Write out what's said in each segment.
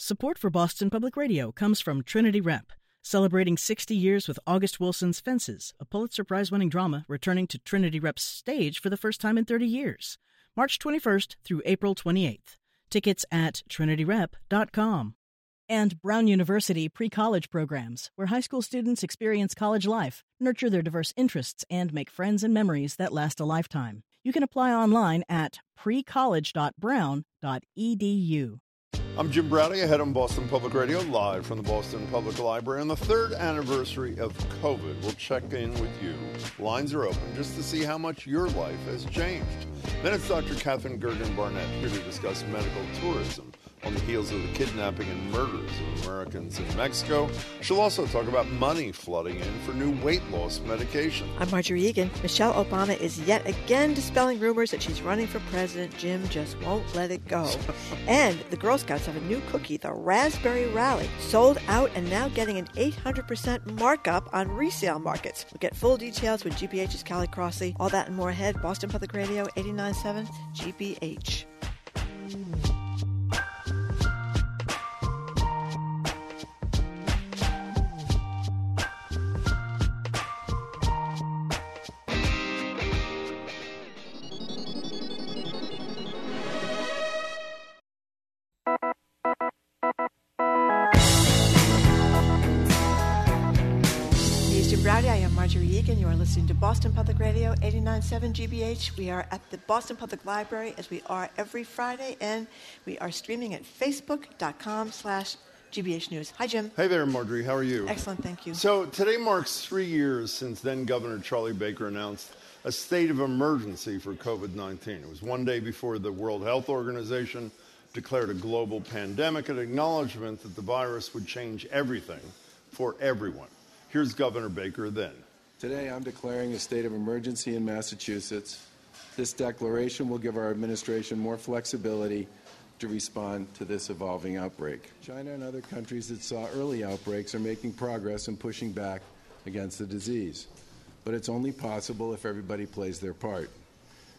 Support for Boston Public Radio comes from Trinity Rep, celebrating 60 years with August Wilson's Fences, a Pulitzer Prize winning drama returning to Trinity Rep's stage for the first time in 30 years, March 21st through April 28th. Tickets at trinityrep.com. And Brown University pre college programs, where high school students experience college life, nurture their diverse interests, and make friends and memories that last a lifetime. You can apply online at precollege.brown.edu. I'm Jim Braude, ahead on Boston Public Radio, live from the Boston Public Library. On the third anniversary of COVID, we'll check in with you. Lines are open just to see how much your life has changed. Then it's Dr. Katherine Gergen Barnett here to discuss medical tourism on the heels of the kidnapping and murders of Americans in Mexico. She'll also talk about money flooding in for new weight loss medication. I'm Margery Eagan. Michelle Obama is yet again dispelling rumors that she's running for president. Jim just won't let it go. and the Girl Scouts have a new cookie, the Raspberry Rally, sold out and now getting an 800% markup on resale markets. We'll get full details with GBH's Callie Crossley. All that and more ahead. Boston Public Radio 897 GBH. Boston Public Radio 89.7 GBH. We are at the Boston Public Library as we are every Friday, and we are streaming at facebook.com slash GBH News. Hi, Jim. Hey there, Margery. How are you? Excellent, thank you. So today marks three years since then Governor Charlie Baker announced a state of emergency for COVID 19. It was one day before the World Health Organization declared a global pandemic, an acknowledgement that the virus would change everything for everyone. Here's Governor Baker then. Today, I'm declaring a state of emergency in Massachusetts. This declaration will give our administration more flexibility to respond to this evolving outbreak. China and other countries that saw early outbreaks are making progress in pushing back against the disease. But it's only possible if everybody plays their part.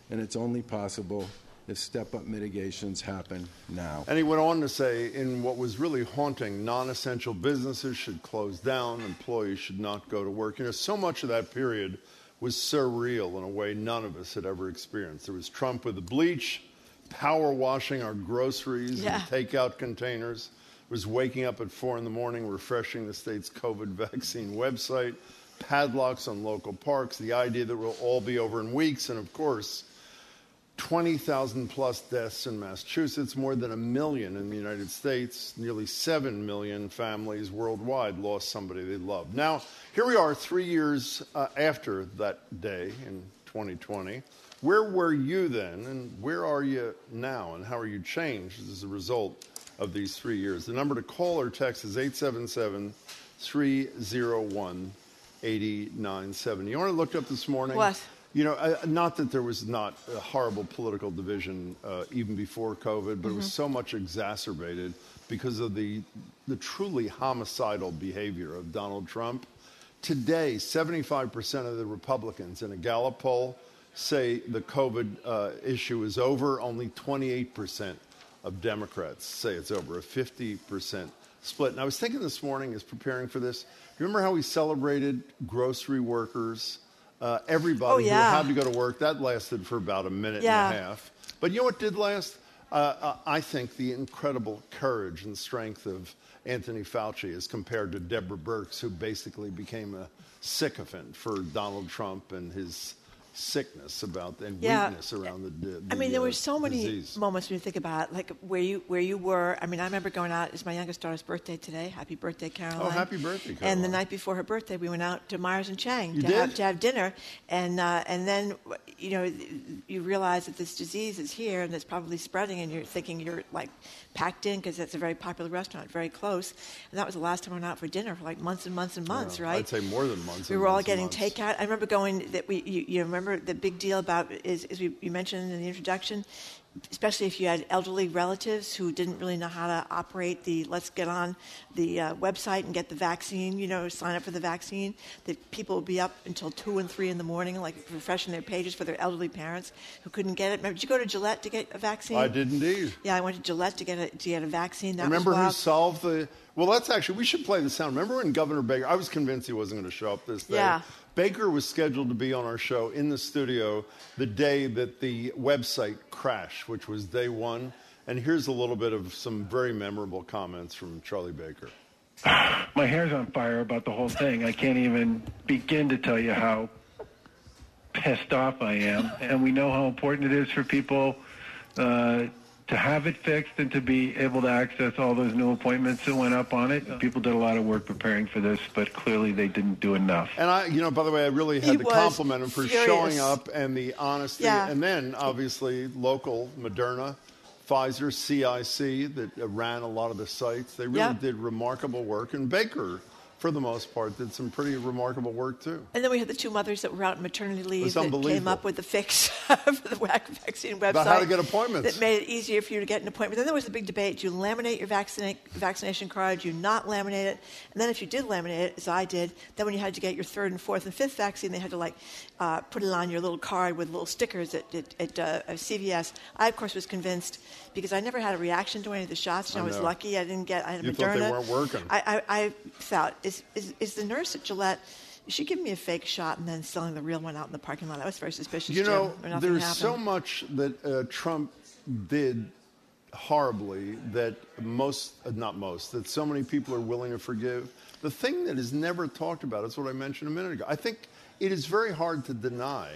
And it's only possible if step up mitigations happen now. And he went on to say, in what was really haunting, non essential businesses should close down, employees should not go to work. You know, so much of that period was surreal in a way none of us had ever experienced. There was Trump with the bleach, power washing our groceries yeah. and takeout containers. It was waking up at four in the morning, refreshing the state's COVID vaccine website, padlocks on local parks, the idea that we'll all be over in weeks, and of course, 20,000 plus deaths in Massachusetts, more than a million in the United States, nearly 7 million families worldwide lost somebody they loved. Now, here we are three years uh, after that day in 2020. Where were you then, and where are you now, and how are you changed as a result of these three years? The number to call or text is 877 301 8097. You what I looked up this morning? What? You know, uh, not that there was not a horrible political division uh, even before COVID, but mm-hmm. it was mm-hmm. so much exacerbated because of the, the truly homicidal behavior of Donald Trump. Today, 75% of the Republicans in a Gallup poll say the COVID uh, issue is over. Only 28% of Democrats say it's over, a 50% split. And I was thinking this morning, as preparing for this, remember how we celebrated grocery workers? Uh, everybody oh, yeah. who had to go to work. That lasted for about a minute yeah. and a half. But you know what did last? Uh, uh, I think the incredible courage and strength of Anthony Fauci as compared to Deborah Birx, who basically became a sycophant for Donald Trump and his sickness about and yeah. weakness around the, the I mean, there uh, were so many disease. moments when you think about it, like where you where you were. I mean, I remember going out. It's my youngest daughter's birthday today. Happy birthday, Caroline! Oh, happy birthday, Caroline! And the night before her birthday, we went out to Myers and Chang you to did? have to have dinner, and uh, and then you know you realize that this disease is here and it's probably spreading, and you're thinking you're like packed in because it's a very popular restaurant, very close. And that was the last time we went out for dinner for like months and months and months, yeah, right? I'd say more than months. We were all getting takeout. I remember going that we. You, you remember the big deal about is, as we, you mentioned in the introduction, especially if you had elderly relatives who didn't really know how to operate the let's get on the uh, website and get the vaccine, you know, sign up for the vaccine, that people would be up until 2 and 3 in the morning, like refreshing their pages for their elderly parents who couldn't get it. Remember, did you go to Gillette to get a vaccine? I did indeed. Yeah, I went to Gillette to get a, to get a vaccine. That Remember who solved the. Well, that's actually, we should play the sound. Remember when Governor Baker, I was convinced he wasn't going to show up this day. Yeah. Baker was scheduled to be on our show in the studio the day that the website crashed, which was day one. And here's a little bit of some very memorable comments from Charlie Baker. My hair's on fire about the whole thing. I can't even begin to tell you how pissed off I am. And we know how important it is for people uh, to have it fixed and to be able to access all those new appointments that went up on it. People did a lot of work preparing for this, but clearly they didn't do enough. And I, you know, by the way, I really had He to compliment him for furious. showing up and the honesty. Yeah. And then, obviously, local Moderna, Pfizer, CIC that uh, ran a lot of the sites. They really Yeah. did remarkable work. And Baker, for the most part, did some pretty remarkable work too. And then we had the two mothers that were out on maternity leave that came up with the fix for the WAC vaccine website. About how to get appointments. That made it easier for you to get an appointment. Then there was the big debate. Do you laminate your vaccina- vaccination card? Do you not laminate it? And then if you did laminate it, as I did, then when you had to get your third and fourth and fifth vaccine, they had to like uh, put it on your little card with little stickers at, at, at uh, CVS. I, of course, was convinced because I never had a reaction to any of the shots. And I, I was know. lucky. I didn't get I had You Moderna. thought they weren't working. I, I, I thought, is, is, is the nurse at Gillette, is she giving me a fake shot and then selling the real one out in the parking lot? That was very suspicious. You know, there's happened. so much that uh, Trump did horribly that most, uh, not most, that so many people are willing to forgive. The thing that is never talked about is what I mentioned a minute ago. I think it is very hard to deny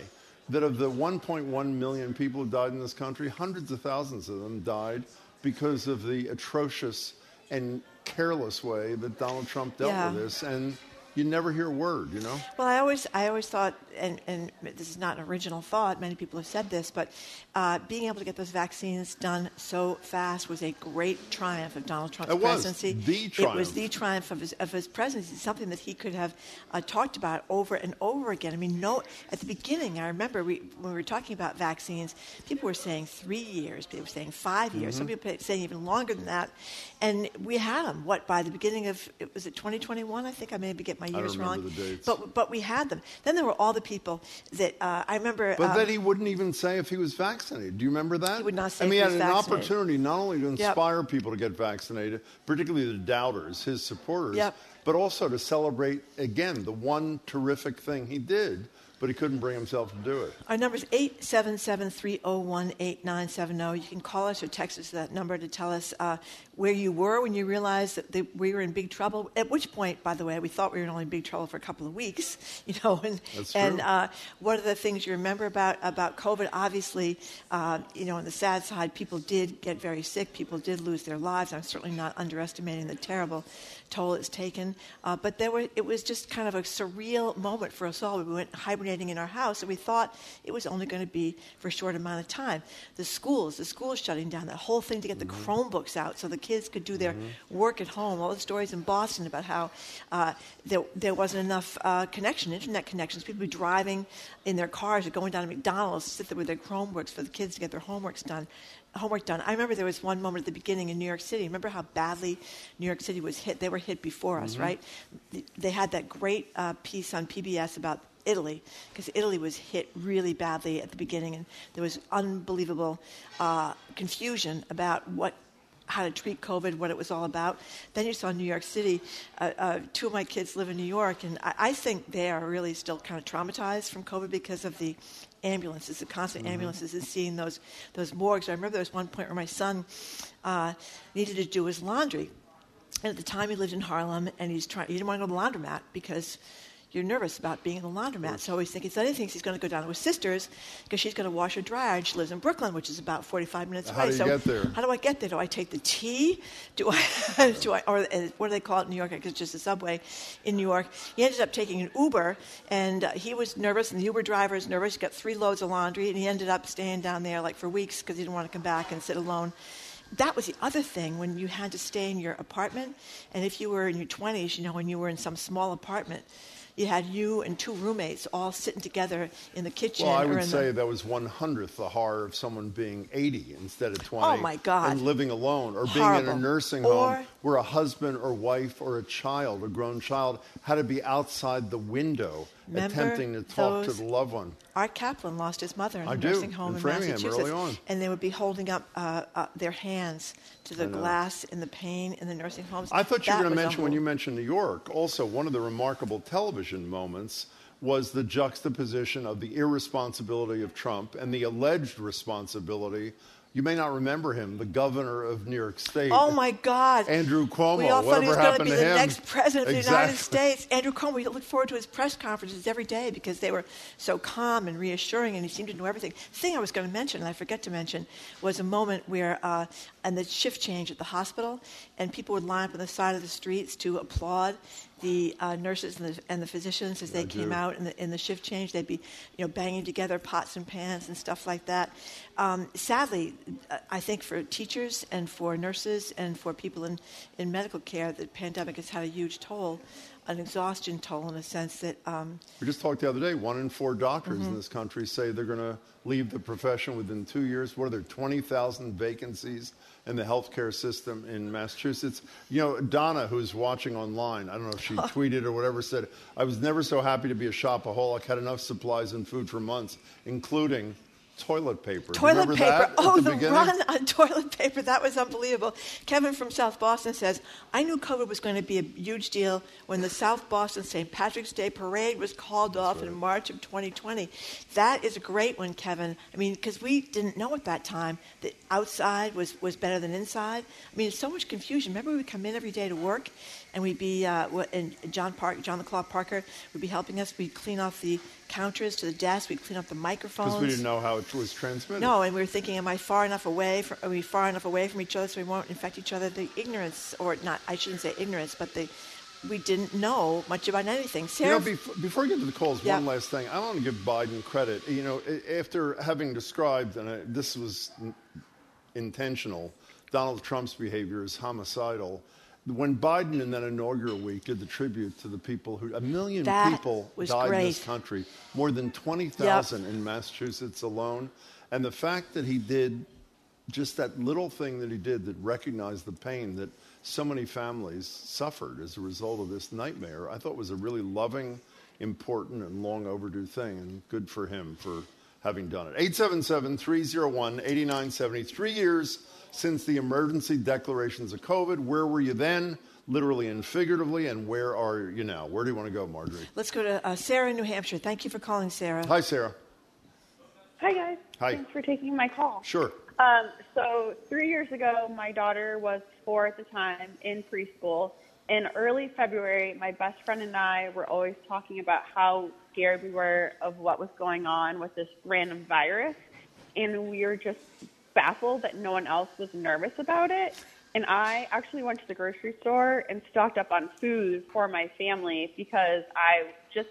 that of the 1.1 million people who died in this country, hundreds of thousands of them died because of the atrocious and careless way that Donald Trump dealt Yeah. with this. And you never hear a word, you know? Well, I always, I always thought, and, and this is not an original thought. Many people have said this, but uh, being able to get those vaccines done so fast was a great triumph of Donald Trump's It presidency. It was the triumph of his, of his presidency. Something that he could have uh, talked about over and over again. I mean, no. At the beginning, I remember we, when we were talking about vaccines, people were saying three years. People were saying 5 years. Mm-hmm. Some people were saying even longer than that. And we had them. What by the beginning of it was it 2021? I think I maybe get my years wrong. the dates. But but we had them. Then there were all the people that uh, I remember. But uh, then he wouldn't even say if he was vaccinated. Do you remember that? He would not say I mean, he had an vaccinated. opportunity not only to Yep. inspire people to get vaccinated, particularly the doubters, his supporters, Yep. but also to celebrate again the one terrific thing he did, but he couldn't bring himself to do it. Our number is 877-301-8970. You can call us or text us that number to tell us uh, where you were when you realized that they, we were in big trouble. At which point, by the way, we thought we were only in big trouble for a couple of weeks. You know, and and uh, what are the things you remember about about COVID? Obviously, uh, you know, on the sad side, people did get very sick. People did lose their lives. I'm certainly not underestimating the terrible toll it's taken. Uh, but there were, it was just kind of a surreal moment for us all. We went hibernating in our house, and we thought it was only going to be for a short amount of time. The schools, the schools shutting down, that whole thing to get the Chromebooks out so the kids could do their work at home. All the stories in Boston about how uh, there, there wasn't enough uh, connection, internet connections. People would be driving in their cars or going down to McDonald's, to sit there with their Chromebooks for the kids to get their homeworks done homework done. I remember there was one moment at the beginning in New York City. Remember how badly New York City was hit? They were hit before us, right? They had that great uh, piece on PBS about Italy because Italy was hit really badly at the beginning, and there was unbelievable uh, confusion about what. How to treat COVID, what it was all about. Then you saw New York City. Uh, uh, two of my kids live in New York, and I, I think they are really still kind of traumatized from COVID because of the ambulances, the constant ambulances, and seeing those those morgues. I remember there was one point where my son uh, needed to do his laundry, and at the time he lived in Harlem, and he's trying. He didn't want to go to the laundromat because you're nervous about being in the laundromat. So he's thinking, so he thinks he's going to go down to his sister's because she's going to wash her dryer, and she lives in Brooklyn, which is about 45 minutes How away. so get there? how do I get there? Do I take the T? Do I, do I, or uh, what do they call it in New York? It's just a subway in New York. He ended up taking an Uber, and uh, he was nervous, and the Uber driver is nervous. He got three loads of laundry, and he ended up staying down there like for weeks because he didn't want to come back and sit alone. That was the other thing when you had to stay in your apartment, and if you were in your 20s, you know, when you were in some small apartment, you had you and two roommates all sitting together in the kitchen. Well, I would say the, that was one hundredth the horror of someone being 80 instead of 20. Oh, my God. And living alone, or being in a nursing Or- home where a husband or wife or a child, a grown child, had to be outside the window Remember attempting to talk to the loved one. Art Caplan lost his mother in a do, nursing home in in, Framingham, Massachusetts, early on. and they would be holding up uh, uh, their hands to the glass in the pane in the nursing homes. I thought you were going to mention when you mentioned New York. Also, one of the remarkable television moments was the juxtaposition of the irresponsibility of Trump and the alleged responsibility. You may not remember him, the governor of New York State. Oh my God! Andrew Cuomo. We all thought he was going to be the him? next president of the United States. Andrew Cuomo. We look forward to his press conferences every day because they were so calm and reassuring, and he seemed to know everything. The thing I was going to mention, and I forget to mention, was a moment where, uh, and the shift change at the hospital, and people would line up on the side of the streets to applaud the uh, nurses and the, and the physicians as they came do. out in the, in the shift change. They'd be, you know, banging together pots and pans and stuff like that. Um, sadly, uh, I think for teachers and for nurses and for people in, in medical care, the pandemic has had a huge toll, an exhaustion toll in a sense that um, We just talked the other day. One in four doctors Mm-hmm. in this country say they're going to leave the profession within two years. What are there, 20,000 vacancies in the healthcare system in Massachusetts? You know, Donna, who's watching online, I don't know if she tweeted or whatever, said, I was never so happy to be a shopaholic, had enough supplies and food for months, including toilet paper. Toilet paper. that oh, the, the, run on toilet paper. That was unbelievable. Kevin from South Boston says, I knew COVID was going to be a huge deal when the South Boston St. Patrick's Day parade was called off in March of 2020. That is a great one, Kevin. I mean, because we didn't know at that time that outside was, was better than inside. I mean, it's so much confusion. Remember, we would come in every day to work and we'd be, uh, and John Park, John the Claw Parker would be helping us. We'd clean off the counters to the desk. We'd clean up the microphones. Because we didn't know how it was transmitted. No, and we were thinking, am I far enough away? From, are we far enough away from each other so we won't infect each other? The ignorance, or not, I shouldn't say ignorance, but the we didn't know much about anything. You know, before, before I get to the calls, Yeah. one last thing. I want to give Biden credit. You know, after having described, and I, this was n- intentional, Donald Trump's behavior is homicidal. When Biden in that inaugural week did the tribute to the people who, a million That people died in this country, more than 20,000 in Massachusetts alone. And the fact that he did just that little thing that he did that recognized the pain that so many families suffered as a result of this nightmare, I thought was a really loving, important, and long overdue thing, and good for him for having done it. 877 301 8970. Three years since the emergency declarations of COVID. Where were you then, literally and figuratively, and where are you now? Where do you want to go, Margery? let's go to uh, Sarah in New Hampshire. Thank you for calling, Sarah. Hi, Sarah. Hi, guys. Hi. Thanks for taking my call. Sure. Um, so, three years ago, my daughter was four at the time in preschool. In early February, my best friend and I were always talking about how scared we were of what was going on with this random virus. And we were just baffled that no one else was nervous about it. And I actually went to the grocery store and stocked up on food for my family because I just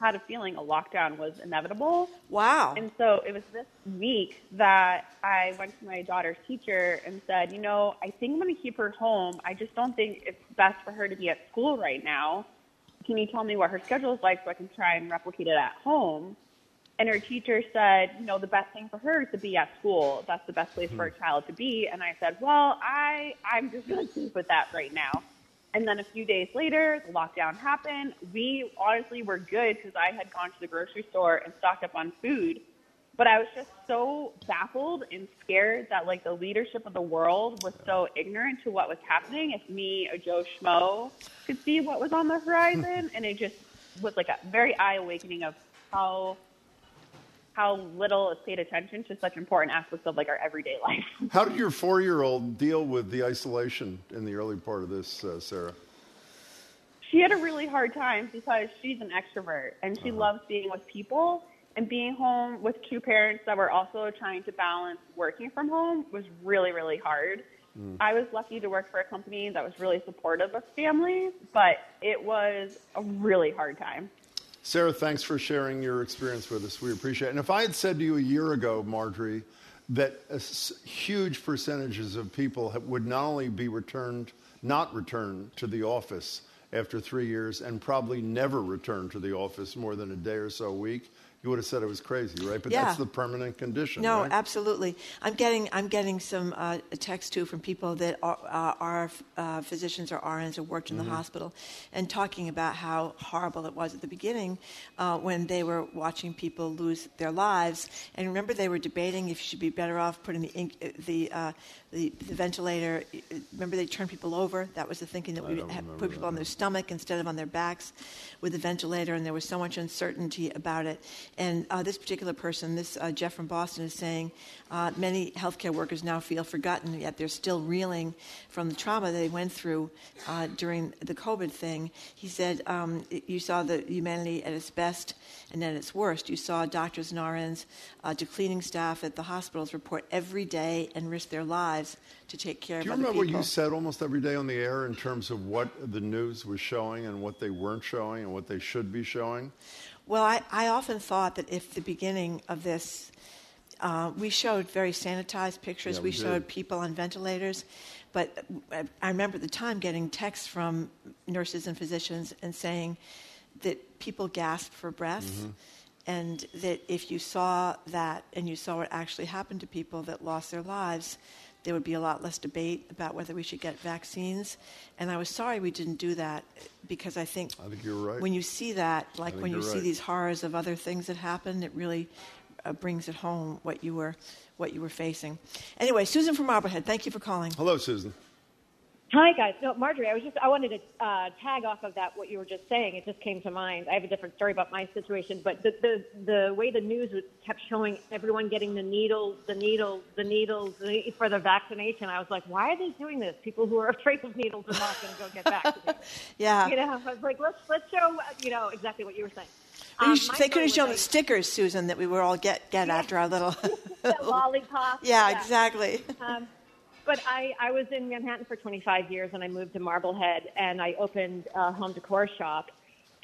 had a feeling a lockdown was inevitable. Wow. And so it was this week that I went to my daughter's teacher and said, you know, I think I'm going to keep her home. I just don't think it's best for her to be at school right now. Can you tell me what her schedule is like so I can try and replicate it at home? And her teacher said, you know, the best thing for her is to be at school. That's the best place for a hmm. child to be. And I said, well, I, I'm just going to keep with that right now. And then a few days later, the lockdown happened. We honestly were good because I had gone to the grocery store and stocked up on food. But I was just so baffled and scared that like the leadership of the world was so ignorant to what was happening. If me, a Joe Schmo, could see what was on the horizon, hmm. and it just was like a very eye awakening of how how little is paid attention to such important aspects of like our everyday life. How did your four year old deal with the isolation in the early part of this, uh, Sarah? she had a really hard time because she's an extrovert and she loves being with people and being home with two parents that were also trying to balance working from home was really really hard i was lucky to work for a company that was really supportive of families but it was a really hard time Sarah, thanks for sharing your experience with us. We appreciate it. And if I had said to you a year ago, Margery, that huge percentages of people would not only be returned, not returned to the office after three years and probably never return to the office more than a day or so a week, you would have said it was crazy, right? But Yeah. that's the permanent condition. No, right? absolutely. I'm getting I'm getting some uh, text too from people that are, uh, are uh, physicians or RNs who worked in Mm-hmm. the hospital, and talking about how horrible it was at the beginning uh, when they were watching people lose their lives. And remember, they were debating if you should be better off putting the ink, the, uh, the the ventilator. Remember, they turned people over. That was the thinking that we had put people that. on their stomach instead of on their backs with the ventilator, and there was so much uncertainty about it. And uh, this particular person, this uh, Jeff from Boston, is saying uh, many healthcare workers now feel forgotten, yet they're still reeling from the trauma they went through uh, during the COVID thing. He said, um, You saw the humanity at its best and at its worst. You saw doctors and RNs uh, to cleaning staff at the hospitals report every day and risk their lives to take care of Do you remember what you said almost every day on the air in terms of what the news was showing and what they weren't showing and what they should be showing? Well, I, I often thought that if the beginning of this, uh, we showed very sanitized pictures, Yeah, we, we showed people on ventilators, but I- I remember at the time getting texts from nurses and physicians and saying that people gasp for breath. Mm-hmm. And that if you saw that and you saw what actually happened to people that lost their lives, there would be a lot less debate about whether we should get vaccines. And I was sorry we didn't do that because I think I think you're right. when you see that, like when you see right. these horrors of other things that happen, it really uh, brings it home what you were what you were facing. Anyway, Susan from Marblehead, thank you for calling. Hello, Susan. Hi, guys. No, Margery, I was just, I wanted to uh, tag off of that, what you were just saying. It just came to mind. I have a different story about my situation, but the, the, the way the news was- kept showing everyone getting the needles, the needles, the needles for the vaccination, I was like, why are they doing this? People who are afraid of needles are not going to go get vaccinated. Yeah, you know, I was like, let's, let's show, you know, exactly what you were saying. Um, sh- they could have shown the stickers, Susan, that we were all get get after our little. a- lollipop. yeah, exactly. Um, but I, I was in Manhattan for 25 years and I moved to Marblehead and I opened a home decor shop.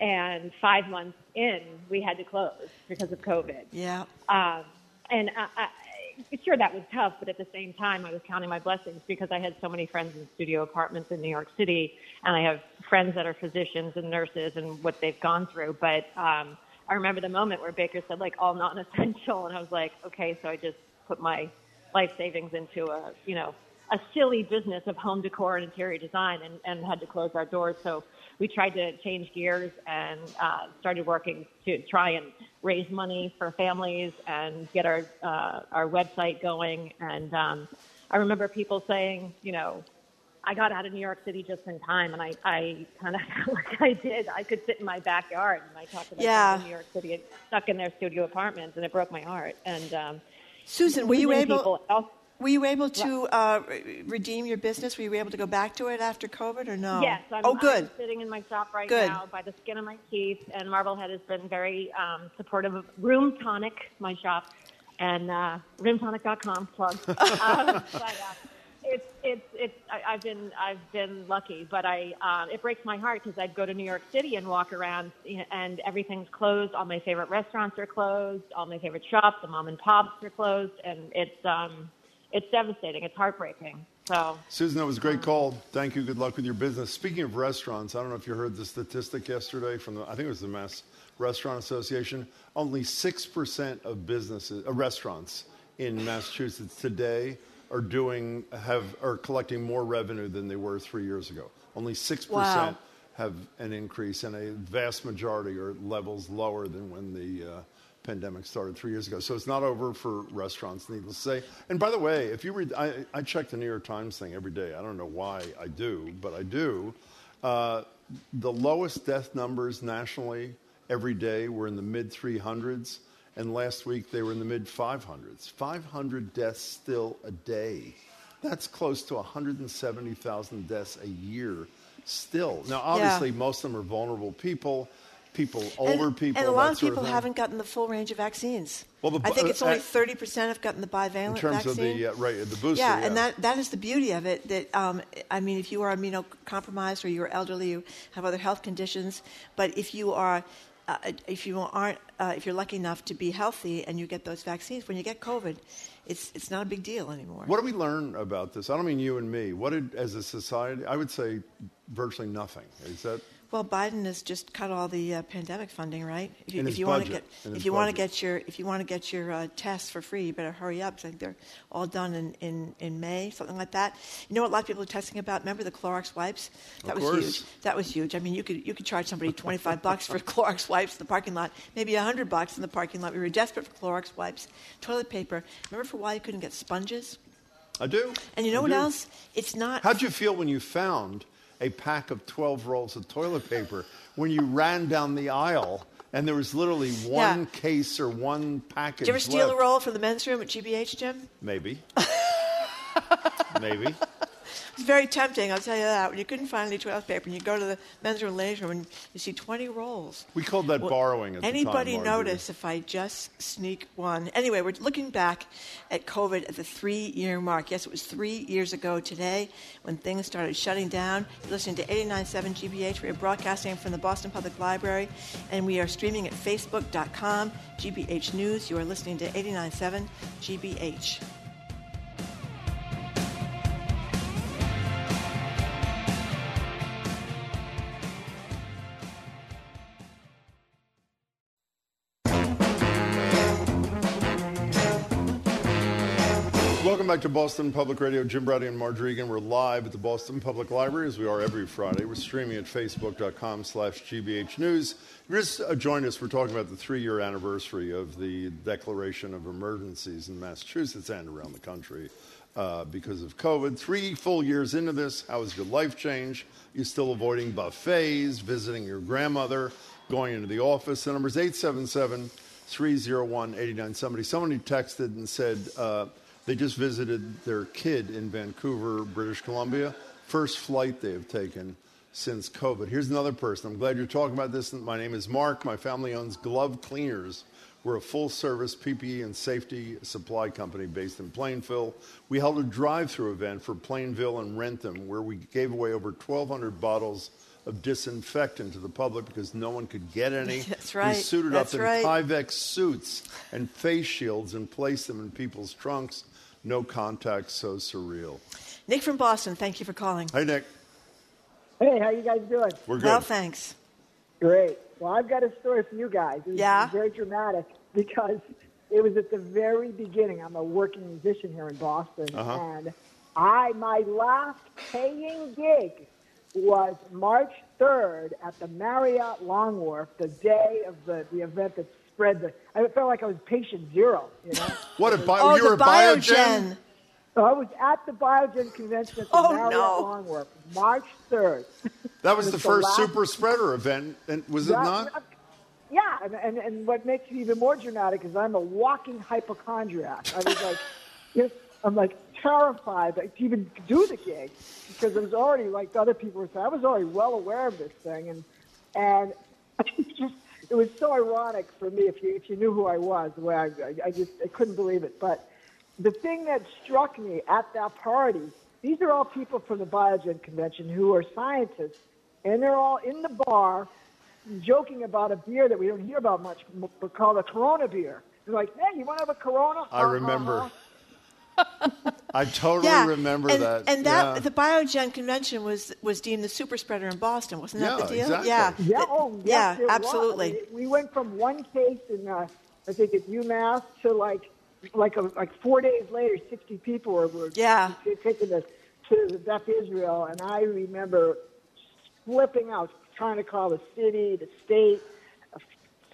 And five months in, we had to close because of COVID. Yeah, Um, and I, I, sure, that was tough, but at the same time, I was counting my blessings because I had so many friends in studio apartments in New York City, and I have friends that are physicians and nurses and what they've gone through. But um, I remember the moment where Baker said, like, all non-essential, and I was like, okay, so I just put my life savings into a, you know, a silly business of home decor and interior design, and, and had to close our doors. So we tried to change gears and uh, started working to try and raise money for families and get our uh, our website going. And um, I remember people saying, you know, I got out of New York City just in time, and I, I kind of felt like I did. I could sit in my backyard, and I talked about Yeah. New York City, and stuck in their studio apartments, and it broke my heart. And um, Susan, were you able? people- Were you able to uh, redeem your business? Were you able to go back to it after COVID, or no? Yes, I'm, oh, good. I'm sitting in my shop right Good. now by the skin of my teeth, and Marblehead has been very um, supportive of Room Tonic, my shop, and uh, roomtonic.com plug. um, but uh, it's it's it's I, I've been I've been lucky, but I um, it breaks my heart because I'd go to New York City and walk around, and everything's closed. All my favorite restaurants are closed. All my favorite shops, the mom and pops, are closed, and it's um it's devastating. It's heartbreaking. So. Susan, that was a great call. Thank you. Good luck with your business. Speaking of restaurants, I don't know if you heard the statistic yesterday from the, I think it was the Mass Restaurant Association. Only 6% of businesses, uh, restaurants in Massachusetts today are doing, have, are collecting more revenue than they were three years ago. Only 6% Wow. have an increase, and a vast majority are levels lower than when the uh, pandemic started three years ago. So it's not over for restaurants, needless to say. And by the way, if you read, I, I check the New York Times thing every day. I don't know why I do, but I do. Uh, the lowest death numbers nationally every day were in the mid 300s, and last week they were in the mid 500s. 500 deaths still a day. That's close to 170,000 deaths a year still. Now, obviously, most of them are vulnerable people, people, older and, people. and a lot of people thing. haven't gotten the full range of vaccines. Well, the I think it's only uh, thirty percent have gotten the bivalent in terms vaccine. of the uh, right the booster. yeah, and that, that is the beauty of it. That um, I mean, if you are immunocompromised or you're elderly, you have other health conditions. But if you are, uh, if you aren't, uh, if you're lucky enough to be healthy and you get those vaccines, when you get COVID, it's it's not a big deal anymore. What do we learn about this? I don't mean you and me. What did, as a society, I would say virtually nothing. Is that Well, Biden has just cut all the uh, pandemic funding, right? If you, if you want to get if you want to get your if you want to get your uh, tests for free, you better hurry up. 'cause I think they're all done in, in, in May, something like that. You know what a lot of people are testing about? Remember the Clorox wipes? That Of was course. huge. That was huge. I mean, you could you could charge somebody twenty five bucks for Clorox wipes in the parking lot, maybe hundred bucks in the parking lot. We were desperate for Clorox wipes, toilet paper. Remember for why you couldn't get sponges? I do. And you know I what do. else? It's not. How'd you feel when you found a pack of 12 rolls of toilet paper when you ran down the aisle and there was literally one Yeah. case or one package Did you ever steal left? a roll from the men's room at GBH, Jim? Maybe. Maybe. It's very tempting, I'll tell you that. When you couldn't find any toilet paper and you go to the men's room and ladies' room and you see 20 rolls. We called that Well, borrowing at the time. Anybody notice if I just sneak one? Anyway, we're looking back at COVID at the three year mark. Yes, it was three years ago today when things started shutting down. You're listening to 89.7 GBH. We are broadcasting from the Boston Public Library and we are streaming at facebook.com, GBH News. You are listening to 89.7 GBH. Back to Boston Public Radio. Jim Braude and Margery Eagan. We're live at the Boston Public Library, as we are every Friday. We're streaming at facebook.com slash GBH News. Just uh, us, we're talking about the three-year anniversary of the declaration of emergencies in Massachusetts and around the country uh, because of COVID. Three full years into this, how has your life changed? You still avoiding buffets, visiting your grandmother, going into the office? The number is 877 301 8970. Somebody texted and said, uh, they just visited their kid in Vancouver, British Columbia. First flight they have taken since COVID. Here's another person. I'm glad you're talking about this. My name is Mark. My family owns Glove Cleaners. We're a full service PPE and safety supply company based in Plainville. We held a drive through event for Plainville and Wrentham where we gave away over 1,200 bottles of disinfectant to the public because no one could get any. That's right. We suited That's up in right. Tyvek suits and face shields and placed them in people's trunks. No contact, so surreal. Nick from Boston, thank you for calling. Hey, Nick. Hey, how you guys doing? We're good. Well, thanks. Great. Well, I've got a story for you guys. It was Yeah? very dramatic because it was at the very beginning. I'm a working musician here in Boston, Uh-huh. and I my last paying gig was March 3rd at the Marriott Long Wharf, the day of the, the event that spread the. I felt like I was patient zero. You know. What a bio, Oh, you the were a biogen? Biogen. So I was at the Biogen convention at the Oh, Marriott no. Long Wharf, March 3rd. That was It the the first last- super spreader event, and was it Yeah, not? Yeah, and, and, and what makes it even more dramatic is I'm a walking hypochondriac. I was like, yes, I'm like terrified like, to even do the gig because it was already like the other people were saying. I was already well aware of this thing, and and it just it was so ironic for me if you if you knew who I was. The way I, I, I just I couldn't believe it. But the thing that struck me at that party, these are all people from the Biogen convention who are scientists, and they're all in the bar joking about a beer that we don't hear about much, but called a Corona beer. They're like, "Hey, you want to have a Corona?" I remember. uh-huh. I totally yeah, remember and, that. And that yeah. the Biogen convention was was deemed the super spreader in Boston, wasn't that Yeah, the deal? exactly. Yeah, Yeah, oh, yes, yeah, it was. absolutely. We went from one case in, uh, I think at UMass to like, like a, like four days later, sixty people were, were Yeah. taken to, to Beth Israel, and I remember flipping out, trying to call the city, the state, uh,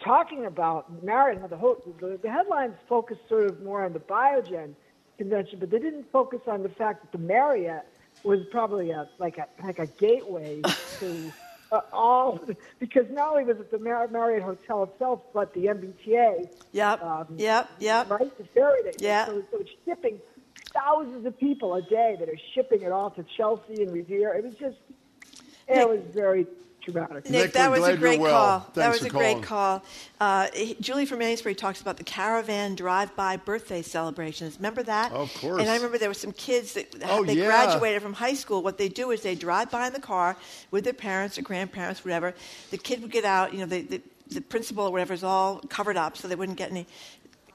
talking about Marriott. The whole the, the headlines focused sort of more on the Biogen convention, but they didn't focus on the fact that the Marriott was probably a like a like a gateway to uh, all because not only was it the Mar- Marriott Hotel itself, but the MBTA. Yep, Um, yep, yep. Right, the ferry. that- Yeah. So, so it's shipping thousands of people a day that are shipping it off to Chelsea and Revere. It was just, it was very traumatic. Nick, Nick, that we're was a glad great well. call. that was for a great call. Uh, Julie from Amesbury talks about the caravan drive-by birthday celebrations. Remember that? Of course. And I remember there were some kids that Oh, they yeah. graduated from high school. What they do is they drive by in the car with their parents or grandparents, whatever. The kid would get out. You know, the, the, the principal or whatever is all covered up, so they wouldn't get any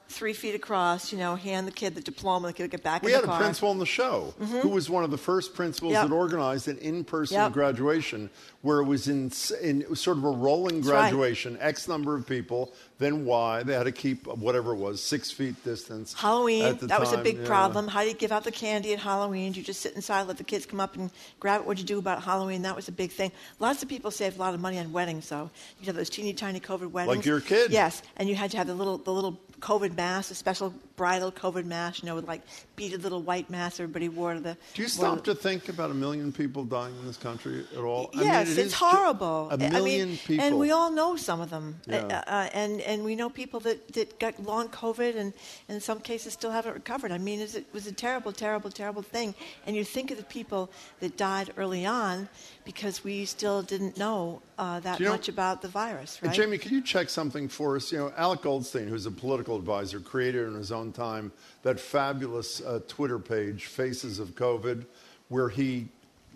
three feet across. You know, hand the kid the diploma. The kid would get back We in had a principal on the show mm-hmm. who was one of the first principals Yep. that organized an in-person Yep. graduation where it was in, in it was sort of a rolling That's right. graduation, X number of people, then why They had to keep whatever it was, six feet distance. Halloween, that was a big yeah. problem. How do you give out the candy at Halloween? Do you just sit inside, let the kids come up and grab it? What do you do about Halloween? That was a big thing. Lots of people saved a lot of money on weddings, though. You'd have those teeny tiny COVID weddings. Like your kid. Yes, and you had to have the little, the little COVID mask, a special bridal COVID mask, you know, with like beaded little white masks everybody wore to the. Do you stop to- think about a million people dying in this country at all? I mean, Yes, it it's horrible. A I mean, million people. and we all know some of them. Yeah. Uh, uh, and and we know people that, that got long COVID, and in some cases still haven't recovered. I mean, it was a terrible, terrible, terrible thing. And you think of the people that died early on because we still didn't know uh, that you know- much about the virus, right? Jamie, can you check something for us? You know, Alex Goldstein, who's a political advisor, created in his own time that fabulous uh, Twitter page, Faces of COVID, where he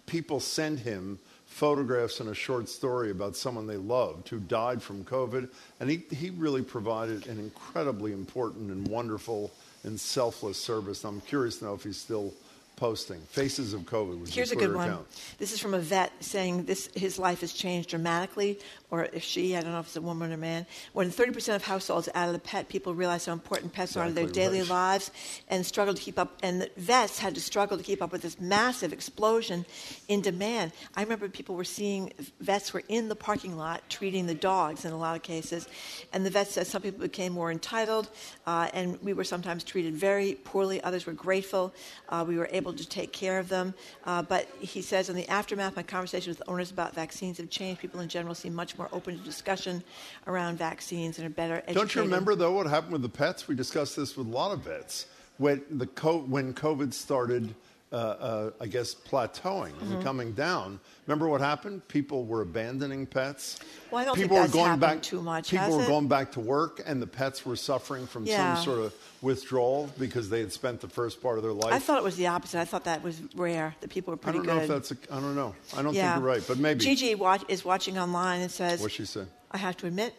people send him photographs and a short story about someone they loved who died from COVID, and he he really provided an incredibly important and wonderful and selfless service. I'm curious to know if he's still posting. Faces of COVID was Here's a good one. account. This is from a vet saying this his life has changed dramatically, or if she, I don't know if it's a woman or a man. When 30% of households added a pet, people realize how important pets are to their daily right. lives and struggle to keep up. And the vets had to struggle to keep up with this massive explosion in demand. I remember people were seeing vets were in the parking lot treating the dogs in a lot of cases, and the vet said some people became more entitled, uh, and we were sometimes treated very poorly. Others were grateful. Uh, we were able to take care of them. Uh, but he says, in the aftermath, my conversations with owners about vaccines have changed. People in general seem much more open to discussion around vaccines and are better educated. Don't you remember though what happened with the pets? We discussed this with a lot of vets when the co- when COVID started. Uh, uh, I guess plateauing Mm-hmm. and coming down. Remember what happened? People were abandoning pets. Well, I don't think people that's were going back too much, People were it? going back to work, and the pets were suffering from Yeah. some sort of withdrawal because they had spent the first part of their life. I thought it was the opposite. I thought that was rare. That people were pretty. I don't good. know if that's. A, I don't know. I don't yeah. think you're right, but maybe. Gigi watch, is watching online and says, What'd she say? I have to admit,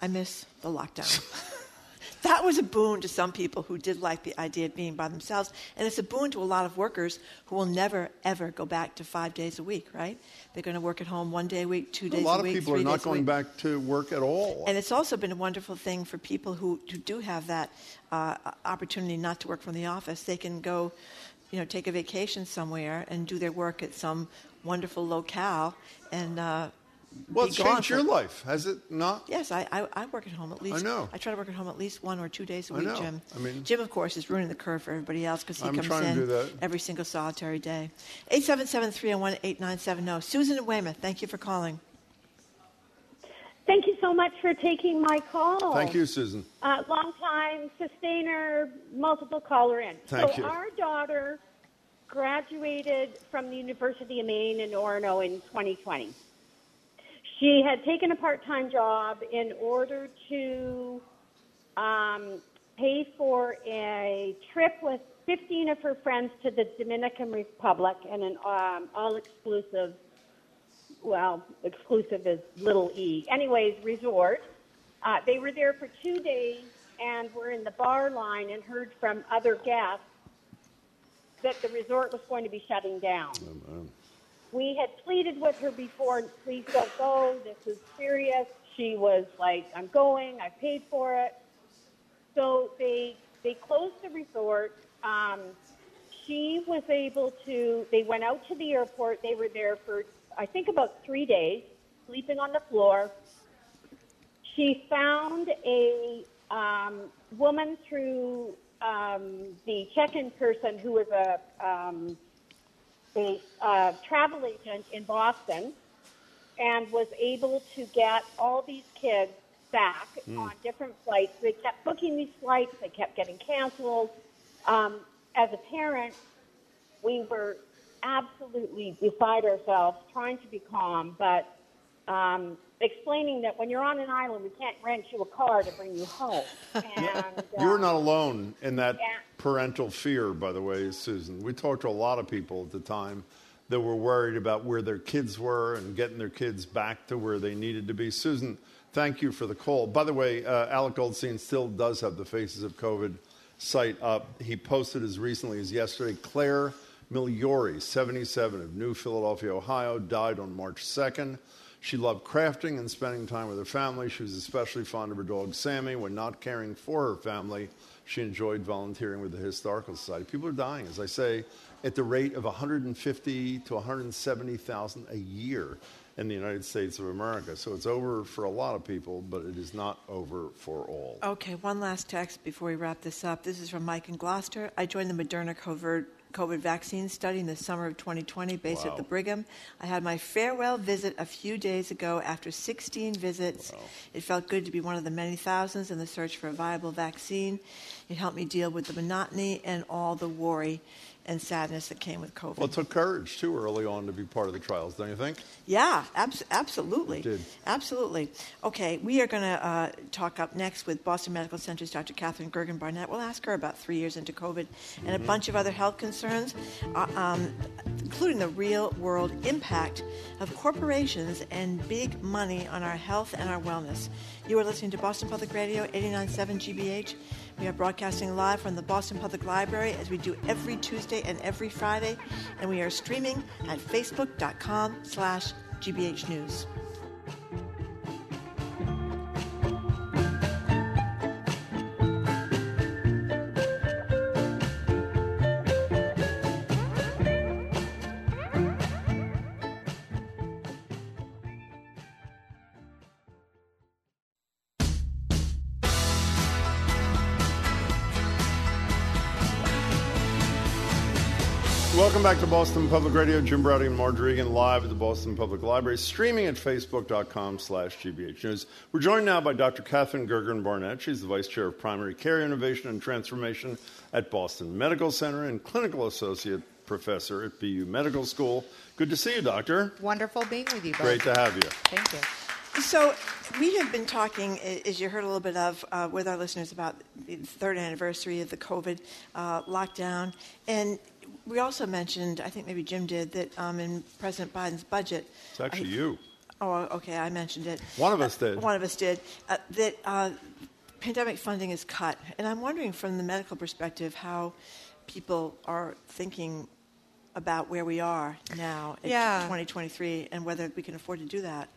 I miss the lockdown. that was a boon to some people who did like the idea of being by themselves. And it's a boon to a lot of workers who will never, ever go back to five days a week, right? They're going to work at home one day a week, two A days lot a lot of week. people are not going back to work at all. And it's also been a wonderful thing for people who, who do have that uh, opportunity not to work from the office. They can go, you know, take a vacation somewhere and do their work at some wonderful locale and uh, well, it's changed for- your life, has it not? Yes, I, I, I work at home at least. I know. I try to work at home at least one or two days a week, know. Jim. I mean- Jim, of course, is ruining the curve for everybody else because he I'm comes in every single solitary day. 877-301-8970. Susan in Weymouth, thank you for calling. Thank you so much for taking my call. Thank you, Susan. Uh, long time sustainer, multiple caller in. Thank so you. our daughter graduated from the University of Maine in Orono in 2020. She had taken a part-time job in order to um, pay for a trip with 15 of her friends to the Dominican Republic and an um, all-exclusive well, exclusive is little e. Anyways, resort. Uh, they were there for two days and were in the bar line and heard from other guests that the resort was going to be shutting down. We had pleaded with her before, please don't go. This is serious. She was like, I'm going. I paid for it. So they they closed the resort. Um, she was able to. They went out to the airport. They were there for I think about three days, sleeping on the floor. She found a um, woman through um, the check-in person who was a um, a uh, travel agent in Boston, and was able to get all these kids back on different flights. They kept booking these flights. They kept getting canceled. Um, as a parent, we were absolutely beside ourselves, trying to be calm, but um, explaining that when you're on an island, we can't rent you a car to bring you home. And, you're uh, not alone in that Yeah. parental fear, by the way, Susan. We talked to a lot of people at the time that were worried about where their kids were and getting their kids back to where they needed to be. Susan, Thank you for the call. By the way, uh, Alex Goldstein still does have the Faces of COVID site up. He posted as recently as yesterday. Claire Miliori, 77, of New Philadelphia, Ohio, died on March 2nd. She loved crafting and spending time with her family. She was especially fond of her dog Sammy. When not caring for her family, she enjoyed volunteering with the Historical Society. People are dying, as I say, at the rate of 150 to 170,000 a year in the United States of America. So it's over for a lot of people, but it is not over for all. Okay, one last text before we wrap this up. This is from Mike in Gloucester. I joined the Moderna COVID COVID vaccine study in the summer of 2020 based Wow. at the Brigham. I had my farewell visit a few days ago after 16 visits. It felt good to be one of the many thousands in the search for a viable vaccine. It helped me deal with the monotony and all the worry and sadness that came with COVID. Well, it took courage, too, early on to be part of the trials, don't you think? Yeah, abs- absolutely. It did. Absolutely. Okay, we are going to uh, talk up next with Boston Medical Center's Dr. Katherine Gergen Barnett. We'll ask her about three years into COVID and a Mhm. bunch of other health concerns, uh, um, including the real world impact of corporations and big money on our health and our wellness. You are listening to Boston Public Radio 897 GBH. We are broadcasting live from the Boston Public Library as we do every Tuesday and every Friday, and we are streaming at facebook.com slash GBH Welcome back to Boston Public Radio. Jim Braude and Margery Eagan live at the Boston Public Library, streaming at facebook.com slash GBH News. We're joined now by Dr. Katherine Gergen Barnett. She's the Vice Chair of Primary Care Innovation and Transformation at Boston Medical Center and Clinical Associate Professor at BU Medical School. Good to see you, Doctor. Wonderful being with you both. Great to have you. Thank you. So, we have been talking, as you heard a little bit of, uh, with our listeners about the third anniversary of the COVID uh, lockdown. And we also mentioned, I think maybe Jim did, that um, in President Biden's budget. It's actually I- you. Oh, okay, I mentioned it. One of us did. One of us did. Uh, that uh, pandemic funding is cut. And I'm wondering, from the medical perspective, how people are thinking about where we are now in Yeah. 2023 and whether we can afford to do that.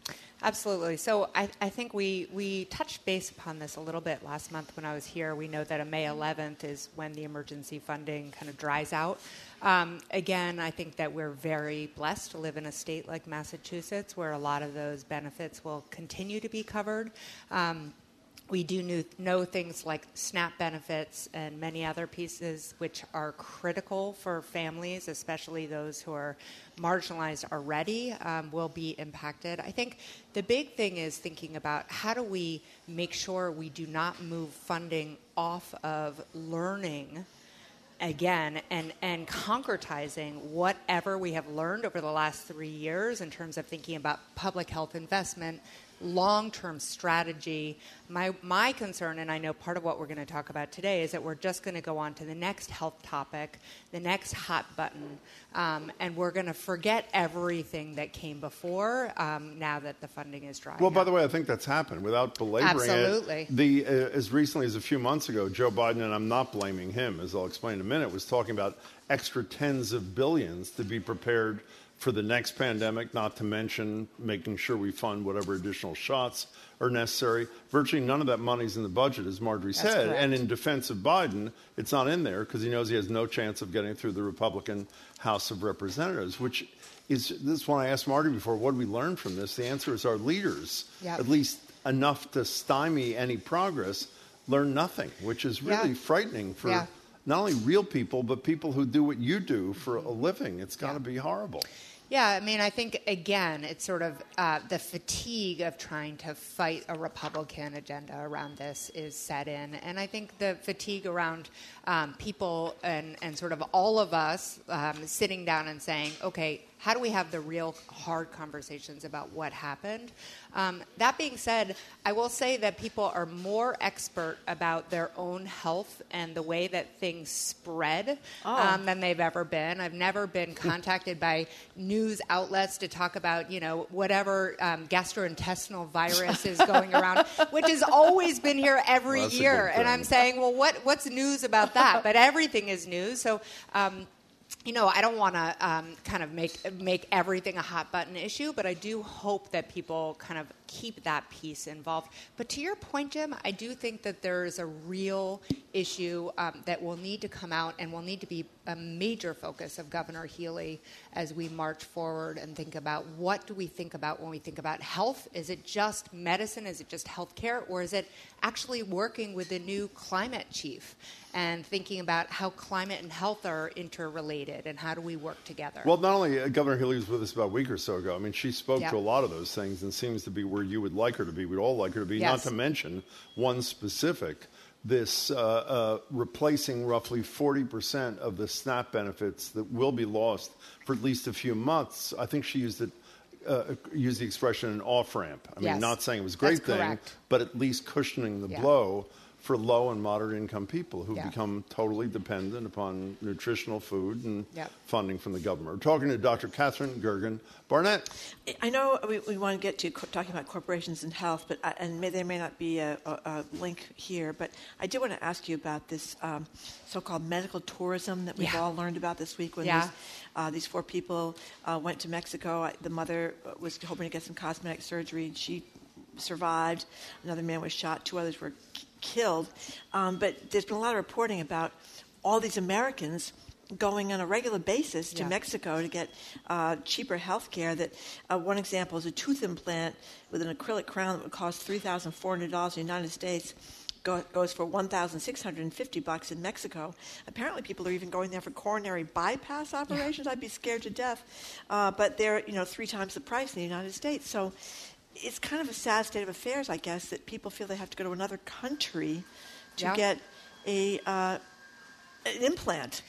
Absolutely. So I, I think we, we touched base upon this a little bit last month when I was here. We know that a May 11th is when the emergency funding kind of dries out. Um, again, I think that we're very blessed to live in a state like Massachusetts where a lot of those benefits will continue to be covered. Um, we do know things like SNAP benefits and many other pieces which are critical for families, especially those who are marginalized already, um, will be impacted. I think the big thing is thinking about how do we make sure we do not move funding off of learning again and, and concretizing whatever we have learned over the last three years in terms of thinking about public health investment, long term strategy. My, my concern, and I know part of what we're going to talk about today, is that we're just going to go on to the next health topic, the next hot button, um, and we're going to forget everything that came before um, now that the funding is dry. Well, by the way, I think that's happened without belaboring Absolutely. it. The uh, as recently as a few months ago, Joe Biden, and I'm not blaming him, as I'll explain in a minute, was talking about extra tens of billions to be prepared for the next pandemic. Not to mention making sure we fund whatever additional shots are necessary. Virtually none of that money's in the budget, as Margery That's said. correct. And in defense of Biden, it's not in there because he knows he has no chance of getting through the Republican House of Representatives, which is this is I asked Marty before, what did we learn from this? The answer is our leaders, Yep. at least enough to stymie any progress, learn nothing, which is really Yeah. frightening for Yeah. not only real people, but people who do what you do for a living. It's got to be horrible. Yeah, I mean, I think again, it's sort of uh, the fatigue of trying to fight a Republican agenda around this is set in, and I think the fatigue around um, people and and sort of all of us um, sitting down and saying, okay, How do we have the real hard conversations about what happened? Um, that being said, I will say that people are more expert about their own health and the way that things spread Oh. um, than they've ever been. I've never been contacted by news outlets to talk about, you know, whatever um, gastrointestinal virus is going around, which has always been here every Well, year. And I'm saying, well, what, what's news about that? But everything is news. So, um, you know, I don't want to um, kind of make make everything a hot button issue, but I do hope that people kind of keep that piece involved. But to your point, Jim, I do think that there is a real issue um, that will need to come out and will need to be a major focus of Governor Healy as we march forward and think about what do we think about when we think about health? Is it just medicine? Is it just healthcare? Or is it actually working with the new climate chief and thinking about how climate and health are interrelated and how do we work together? Well, not only uh, Governor Healy was with us about a week or so ago. I mean, she spoke Yep. to a lot of those things and seems to be where you would like her to be. We'd all like her to be. Not to mention one specific, this uh, uh, replacing roughly 40% of the SNAP benefits that will be lost for at least a few months. I think she used it. Uh, used the expression an off ramp. I mean, Yes. not saying it was a great That's thing, correct. but at least cushioning the Yeah. blow for low and moderate income people who Yeah. become totally dependent upon nutritional food and Yep. funding from the government. We're talking to Dr. Katherine Gergen Barnett. I know we, we want to get to co- talking about corporations and health, but I, and may, there may not be a, a, a link here. But I do want to ask you about this um, so-called medical tourism that we've Yeah. all learned about this week. When Yeah. these, uh, these four people uh, went to Mexico, I, the mother was hoping to get some cosmetic surgery, and she survived. Another man was shot. Two others were k- killed. Um, but there's been a lot of reporting about all these Americans going on a regular basis to Yeah. Mexico to get uh, cheaper health care. That uh, one example is a tooth implant with an acrylic crown that would cost three thousand four hundred dollars in the United States. Go, goes for one thousand six hundred and fifty bucks in Mexico. Apparently, people are even going there for coronary bypass operations. I'd be scared to death, uh, but they're you know three times the price in the United States. So it's kind of a sad state of affairs, I guess, that people feel they have to go to another country to Yeah. get a uh, an implant.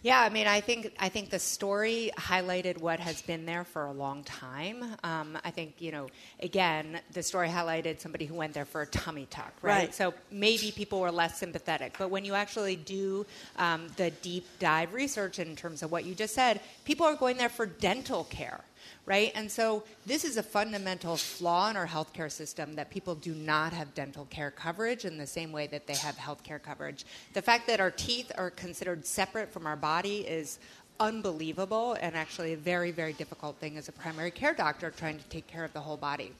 Yeah, I mean, I think I think the story highlighted what has been there for a long time. Um, I think you know, again, the story highlighted somebody who went there for a tummy tuck, right? Right. So maybe people were less sympathetic. But when you actually do um, the deep dive research in terms of what you just said, people are going there for dental care. Right? And so this is a fundamental flaw in our healthcare system that people do not have dental care coverage in the same way that they have healthcare coverage. The fact that our teeth are considered separate from our body is unbelievable and actually a very, very difficult thing as a primary care doctor trying to take care of the whole body.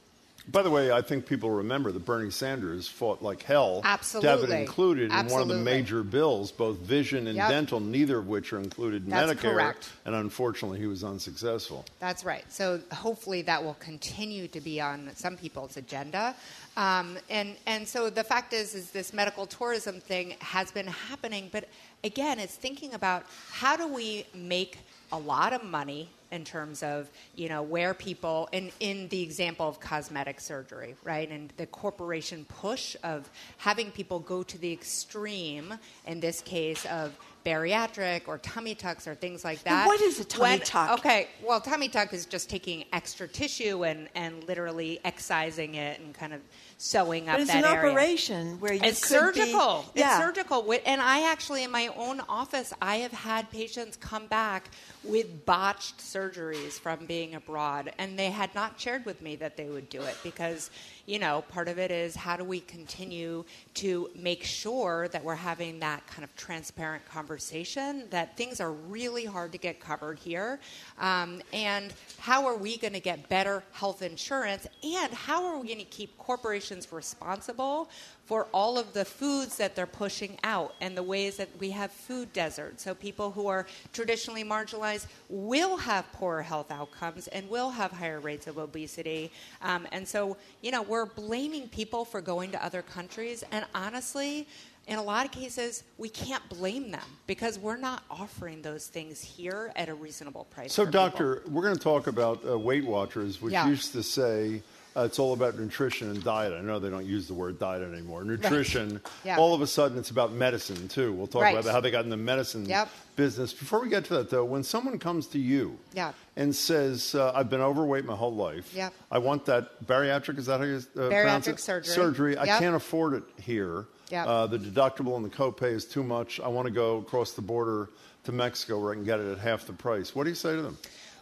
By the way, I think people remember that Bernie Sanders fought like hell to have Absolutely. it included in one of the major bills, both vision and Yep. dental, neither of which are included in That's Medicare. correct. And unfortunately, he was unsuccessful. That's right. So hopefully that will continue to be on some people's agenda. Um, and and so the fact is, is this medical tourism thing has been happening, but again, it's thinking about how do we make a lot of money in terms of you know where people in in the example of cosmetic surgery right and the corporation push of having people go to the extreme in this case of bariatric or tummy tucks or things like that what is a tummy When- tuck? okay well tummy tuck is just taking extra tissue and and literally excising it and kind of sewing up But it's that an area. operation where you It's could be- surgical. yeah. It's surgical. And I actually, in my own office, I have had patients come back with botched surgeries from being abroad, and they had not shared with me that they would do it because, you know, part of it is how do we continue to make sure that we're having that kind of transparent conversation that things are really hard to get covered here, um, and how are we going to get better health insurance, and how are we going to keep corporations responsible for all of the foods that they're pushing out and the ways that we have food deserts. So people who are traditionally marginalized will have poorer health outcomes and will have higher rates of obesity. Um, and so, you know, we're blaming people for going to other countries. And honestly, in a lot of cases, we can't blame them because we're not offering those things here at a reasonable price. So, for people. doctor, we're going to talk about uh, Weight Watchers, which Yeah. used to say uh, it's all about nutrition and diet. I know they don't use the word diet anymore. Nutrition. Yeah. All of a sudden, it's about medicine too. We'll talk Right. about how they got in the medicine Yep. business. Before we get to that, though, when someone comes to you Yeah. and says, uh, "I've been overweight my whole life. Yep. I want that bariatric. Is that how you uh, pronounce it? surgery. Surgery. I can't afford it here. Yep. Uh, the deductible and the copay is too much. I want to go across the border to Mexico where I can get it at half the price. What do you say to them?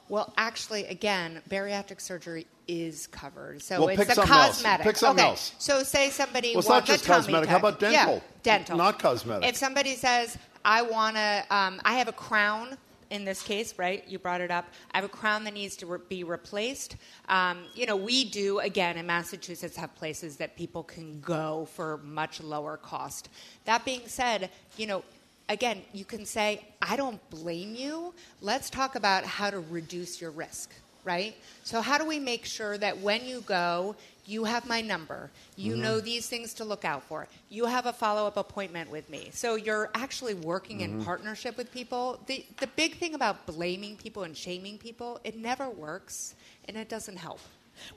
Well, actually, again, bariatric surgery is covered. So Well, it's a something else. cosmetic. Pick something okay. else. So say somebody Well, it's not just cosmetic. How about dental? Yeah, dental. Not cosmetic. If somebody says, "I want to," um, I have a crown. In this case, right? You brought it up. I have a crown that needs to re- be replaced. Um, you know, we do again in Massachusetts have places that people can go for much lower cost. That being said, you know, again, you can say, I don't blame you. Let's talk about how to reduce your risk, right? So, how do we make sure that when you go, you have my number, you Mhm. know these things to look out for, you have a follow up appointment with me. So, you're actually working in Mhm. partnership with people. The, the big thing about blaming people and shaming people, it never works and it doesn't help.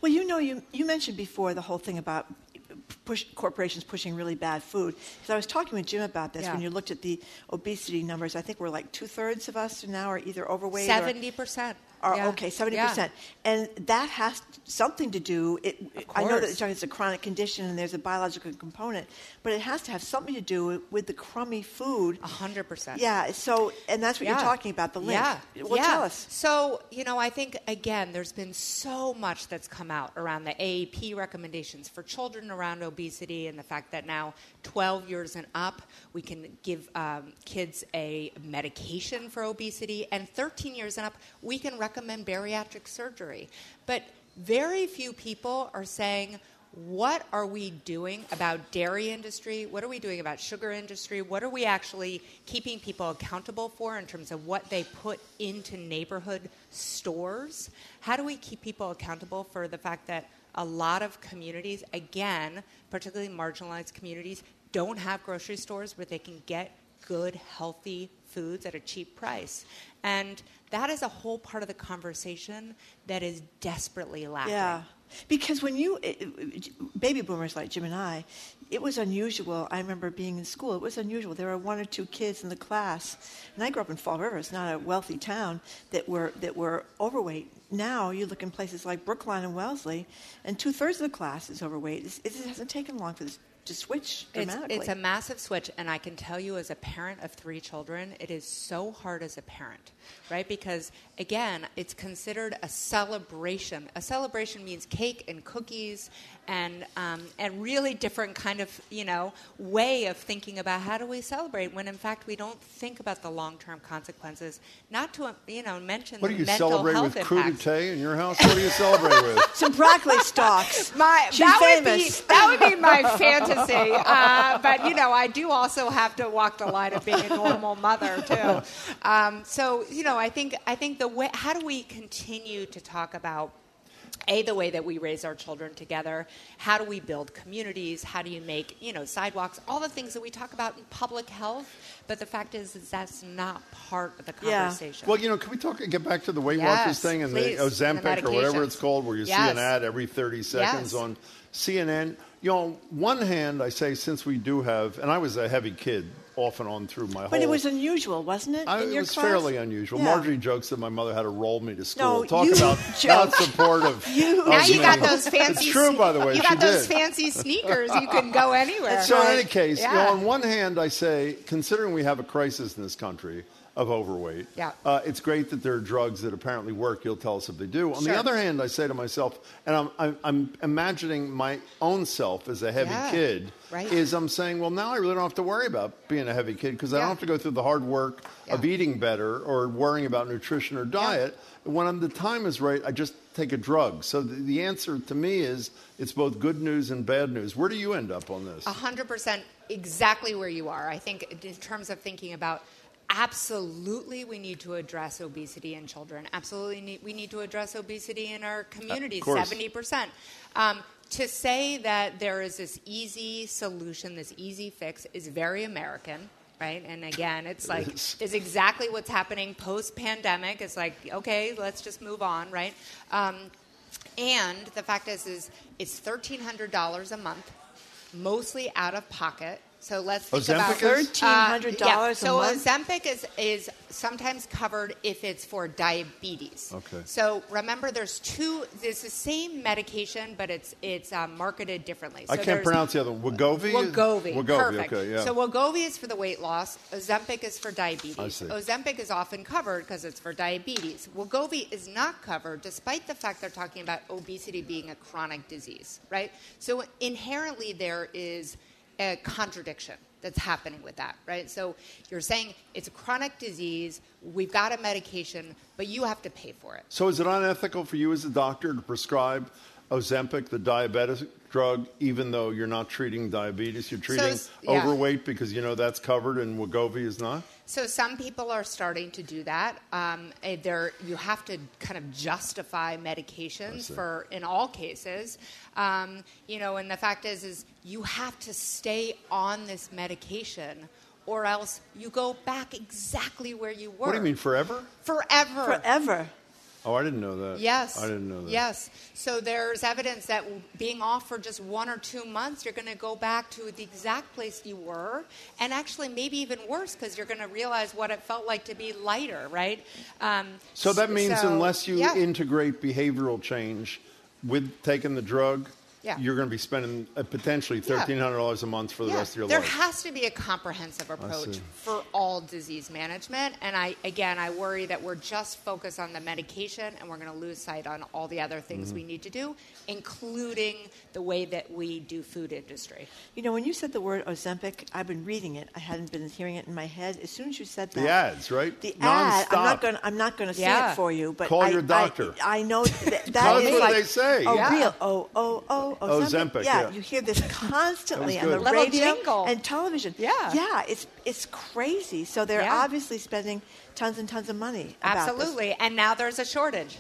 Well, you know, you, you mentioned before the whole thing about push, corporations pushing really bad food. Because I was talking with Jim about this Yeah. when you looked at the obesity numbers. I think we're like two thirds of us now are either overweight Seventy percent. Are, Okay, seventy percent, and that has something to do. It, I know that it's, it's a chronic condition and there's a biological component, but it has to have something to do with the crummy food. A hundred percent. Yeah. So, and that's what Yeah. you're talking about. The link. Yeah. Well, yeah. tell us. So, you know, I think, again, there's been so much that's come out around the AAP recommendations for children around obesity and the fact that now 12 years and up, we can give um, kids a medication for obesity, and 13 years and up, we can recommend bariatric surgery. But very few people are saying, what are we doing about dairy industry? What are we doing about sugar industry? What are we actually keeping people accountable for in terms of what they put into neighborhood stores? How do we keep people accountable for the fact that a lot of communities, again, particularly marginalized communities, don't have grocery stores where they can get good, healthy foods at a cheap price? And that is a whole part of the conversation that is desperately lacking. Yeah, because when you baby boomers like Jim and I, it was unusual. I remember being in school. It was unusual. There were one or two kids in the class, and I grew up in Fall River. It's not a wealthy town that were that were overweight. Now you look in places like Brookline and Wellesley, and two thirds of the class is overweight. It's, it hasn't taken long for this to switch It's, it's a massive switch, and I can tell you, as a parent of three children, it is so hard as a parent, right? Because again, it's considered a celebration. A celebration means cake and cookies, and um, and really different kind of you know way of thinking about how do we celebrate when in fact we don't think about the long term consequences. Not to you know mention the. What do the you mental celebrate health with impacts. crudité in your house? What do you celebrate with? Some broccoli stalks. My She's that would be famous. that would be my fantasy. Uh, but you know, I do also have to walk the line of being a normal mother too. Um, so you know, I think I think the way how do we continue to talk about a the way that we raise our children together. How do we build communities? How do you make you know sidewalks? All the things that we talk about in public health but the fact is, is that's not part of the conversation Well, you know, can we talk and get back to the Weight Yes, Watchers thing and please, the Ozempic or whatever it's called, where you see an ad every 30 seconds Yes. on CNN? You know, on one hand, I say since we do have, and I was a heavy kid off and on through my whole. but it was unusual, wasn't it? I, in it your was class? fairly unusual. Yeah. Margery jokes that my mother had to roll me to school. No, Talk about joke. not supportive. You- now you me. got those fancy It's true, by the way. you she got those did. fancy sneakers you can go anywhere So in any case, you know, on one hand, I say, considering we have a crisis in this country of overweight, Yeah. uh, it's great that there are drugs that apparently work. You'll tell us if they do. On Sure. the other hand, I say to myself, and I'm, I'm, I'm imagining my own self as a heavy Yeah. kid, Right. is I'm saying, well, now I really don't have to worry about being a heavy kid because I don't have to go through the hard work of eating better or worrying about nutrition or diet. When I'm, the time is right, I just take a drug. So the, the answer to me is it's both good news and bad news. Where do you end up on this? A hundred percent, exactly where you are. I think in terms of thinking about. Absolutely, we need to address obesity in children. Absolutely, need, we need to address obesity in our communities. course. Seventy percent. Um, to say that there is this easy solution, this easy fix, is very American, right? And again, it's like is. exactly what's happening post pandemic. It's like okay, let's just move on, right? Um, And the fact is, is it's thirteen hundred dollars a month, mostly out of pocket. So let's think Ozempic about $1,300 yeah. So month? Ozempic is is sometimes covered if it's for diabetes. Okay. So remember, there's two. There's the same medication, but it's it's um, marketed differently. So I can't pronounce the other one. Wegovy? Wegovy. Wegovy, Perfect. okay, yeah. So Wegovy is for the weight loss. Ozempic is for diabetes. I see. Ozempic is often covered because it's for diabetes. Wegovy is not covered, despite the fact they're talking about obesity being a chronic disease, right? So inherently there is a contradiction that's happening with that, right? So you're saying it's a chronic disease, we've got a medication, but you have to pay for it. So is it unethical for you as a doctor to prescribe Ozempic, the diabetic drug, even though you're not treating diabetes? You're treating it's- yeah. overweight because you know that's covered and Wegovy is not? So some people are starting to do that. Um, eh, there, you have to kind of justify medications for in all cases. Um, you know, and the fact is, is you have to stay on this medication, or else you go back exactly where you were. What do you mean, forever? Forever. Forever. Oh, I didn't know that. Yes. I didn't know that. Yes. So there's evidence that being off for just one or two months, you're going to go back to the exact place you were, and actually maybe even worse because you're going to realize what it felt like to be lighter, right? Um, So that means so- unless you yeah. integrate behavioral change with taking the drug, Yeah. you're going to be spending uh, potentially $1,300 a month for the Yeah, rest of your there life. There has to be a comprehensive approach for all disease management, and I again I worry that we're just focused on the medication and we're going to lose sight on all the other things Mm-hmm. we need to do, including the way that we do food industry. You know, when you said the word Ozempic, I've been reading it. I hadn't been hearing it in my head. As soon as you said that, the ads, right? The ad. I'm not going. I'm not going to say Yeah. it for you, but Call I, your doctor. I, I know that, that That's is what like they say. Oh, Yeah. real. Oh, oh, oh, Ozempic. Ozempic, yeah, yeah. you hear this constantly That on the good. Little radio jingle. and television. Yeah. yeah. It's it's crazy. So they're Yeah. obviously spending tons and tons of money. about this. Absolutely, and now there's a shortage.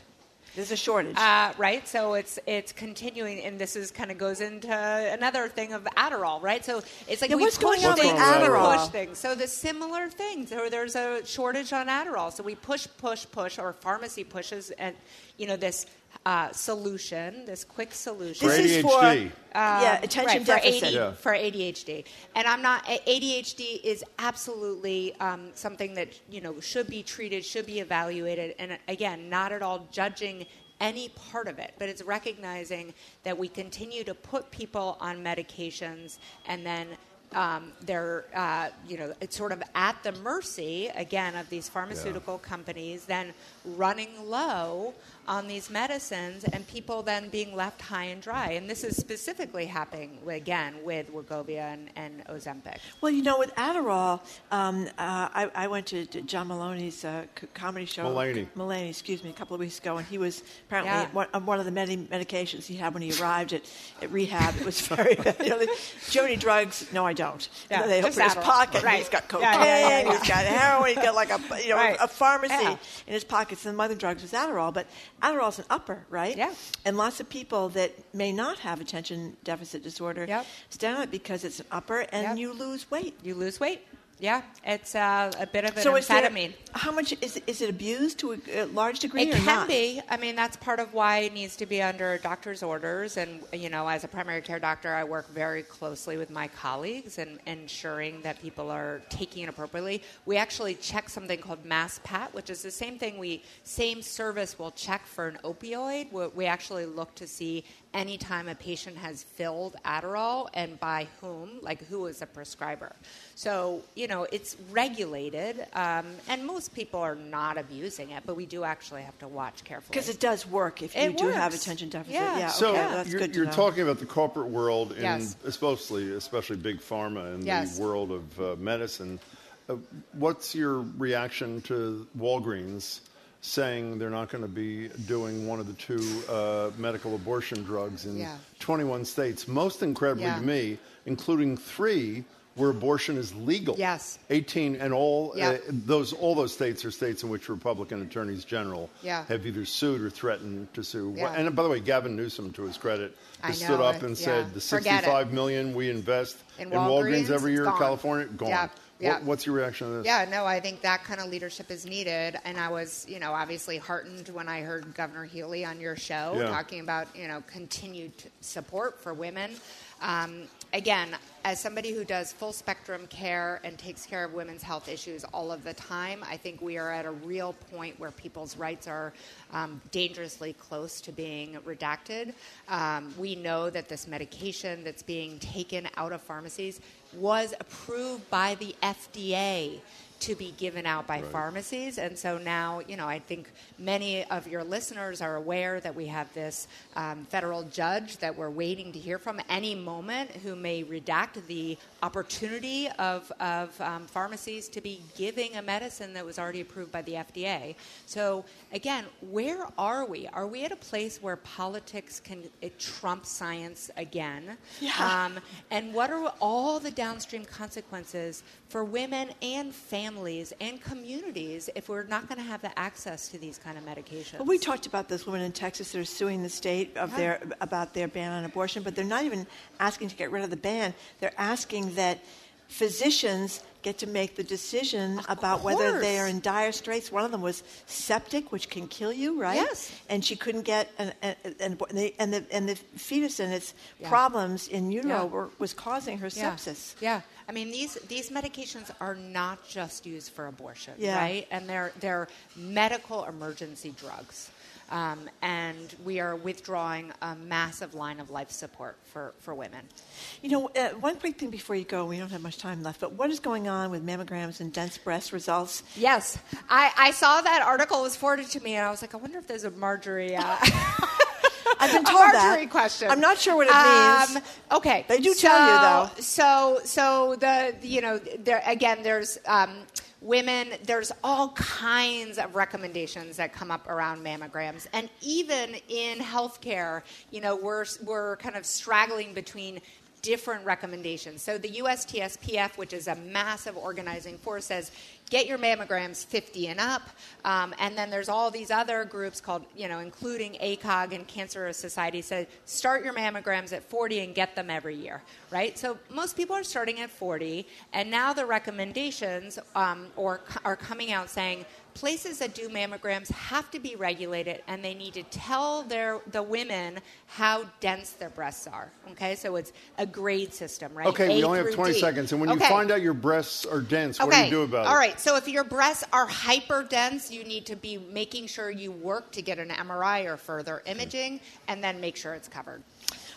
There's a shortage. Uh, right, so it's it's continuing, and this is kind of goes into another thing of Adderall, right? So it's like Yeah, we what's push going on with things, Adderall? we push things. So the similar things, or there's a shortage on Adderall, so we push, push, push, or pharmacy pushes, and you know this uh, solution, this quick solution. For this is for ADHD. yeah attention right, for, deficit. AD, Yeah. for ADHD. And I'm not ADHD is absolutely um, something that you know should be treated, should be evaluated, and again, not at all judging any part of it, but it's recognizing that we continue to put people on medications and then. Um, they're, uh, you know, it's sort of at the mercy again of these pharmaceutical companies, then running low on these medicines, and people then being left high and dry. And this is specifically happening again with Wegovy and, and Ozempic. Well, you know, with Adderall, um, uh, I, I went to, to John Maloney's uh, comedy show. Mulaney. Mulaney, excuse me, a couple of weeks ago, and he was apparently Yeah. one, on one of the many medications he had when he arrived at, at rehab. It was very, you know, the, do you have any drugs? No, I don't. Yeah, they open his pocket, and Right. he's got cocaine, yeah, yeah, he's got heroin, he's got like a, you know, Right. a pharmacy in his pockets, and the other drugs was Adderall. But Adderall's an upper, right? Yeah. And lots of people that may not have attention deficit disorder Yep. stand on it because it's an upper, and Yep. you lose weight. You lose weight. Yeah, it's uh, a bit of an So is there- amphetamine. how much is is it abused to a, large degree It can not? be. I mean, that's part of why it needs to be under doctor's orders. And, you know, as a primary care doctor, I work very closely with my colleagues and ensuring that people are taking it appropriately. We actually check something called MassPAT, which is the same thing we, same service will check for an opioid. We, we actually look to see anytime a patient has filled Adderall and by whom, like who is a prescriber. So, you know, it's regulated, um, and most people are not abusing it, but we do actually have to watch carefully. Because it does work if you It do have attention deficit. Yeah. Yeah, So okay, that's you're, good to you're know. talking about the corporate world, and Yes. especially especially big pharma and Yes. the world of uh, medicine. Uh, what's your reaction to Walgreens saying they're not going to be doing one of the two uh, medical abortion drugs in Yeah. 21 states? Most incredibly Yeah. to me, including three where abortion is legal. Yes. 18 and all Yeah. uh, those all those states are states in which Republican attorneys general Yeah. have either sued or threatened to sue. Yeah. And by the way, Gavin Newsom, to his credit, has stood up and said the Forget it. sixty-five million we invest In in, Walgreens, Walgreens, every year in. California, gone. Yeah. What, what's your reaction to this? Yeah, no, I think that kind of leadership is needed. And I was, you know, obviously heartened when I heard Governor Healy on your show Yeah. talking about, you know, continued support for women. Um, again, as somebody who does full spectrum care and takes care of women's health issues all of the time, I think we are at a real point where people's rights are um, dangerously close to being redacted. Um, we know that this medication that's being taken out of pharmacies was approved by the FDA to be given out by pharmacies. And so now, you know, I think many of your listeners are aware that we have this um, federal judge that we're waiting to hear from any moment who may redact the opportunity of, of um, pharmacies to be giving a medicine that was already approved by the FDA. So, again, where are we? Are we at a place where politics can it trump science again? Yeah. Um, and what are all the downstream consequences for women and families and communities if we're not going to have the access to these kind of medications? Well, we talked about those women in Texas that are suing the state of Yeah. their about their ban on abortion, but they're not even asking to get rid of the ban. They're asking that physicians get to make the decision about whether they are in dire straits. One of them was septic, which can kill you, right? Yes. And she couldn't get an, an, an and the and the and the fetus and its Yeah. problems in utero Yeah. were, was causing her Yeah. sepsis. Yeah. I mean these these medications are not just used for abortion, Yeah. right? And they're they're medical emergency drugs. Um, and we are withdrawing a massive line of life support for, for women. You know, uh, one quick thing before you go, we don't have much time left, but what is going on with mammograms and dense breast results? Yes, I, I saw that article was forwarded to me, and I was like, I wonder if there's a Margery. Uh, I've been told that. question. I'm not sure what it means. Um, okay, They do so, tell you, though. So, so the you know there again, there's um, women. There's all kinds of recommendations that come up around mammograms, and even in healthcare, you know, we're we're kind of straggling between different recommendations. So the USTSPF, which is a massive organizing force, says get your mammograms 50 and up. Um, and then there's all these other groups called, you know, including ACOG and Cancer Society, said start your mammograms at 40 and get them every year, right? So most people are starting at 40, and now the recommendations um, or are coming out saying places that do mammograms have to be regulated and they need to tell their the women how dense their breasts are okay so it's a grade system right Okay, we only have 20 D. seconds. And when you find out your breasts are dense, what do you do about it? All right. So if your breasts are hyper dense, you need to be making sure you work to get an MRI or further imaging, and then make sure it's covered.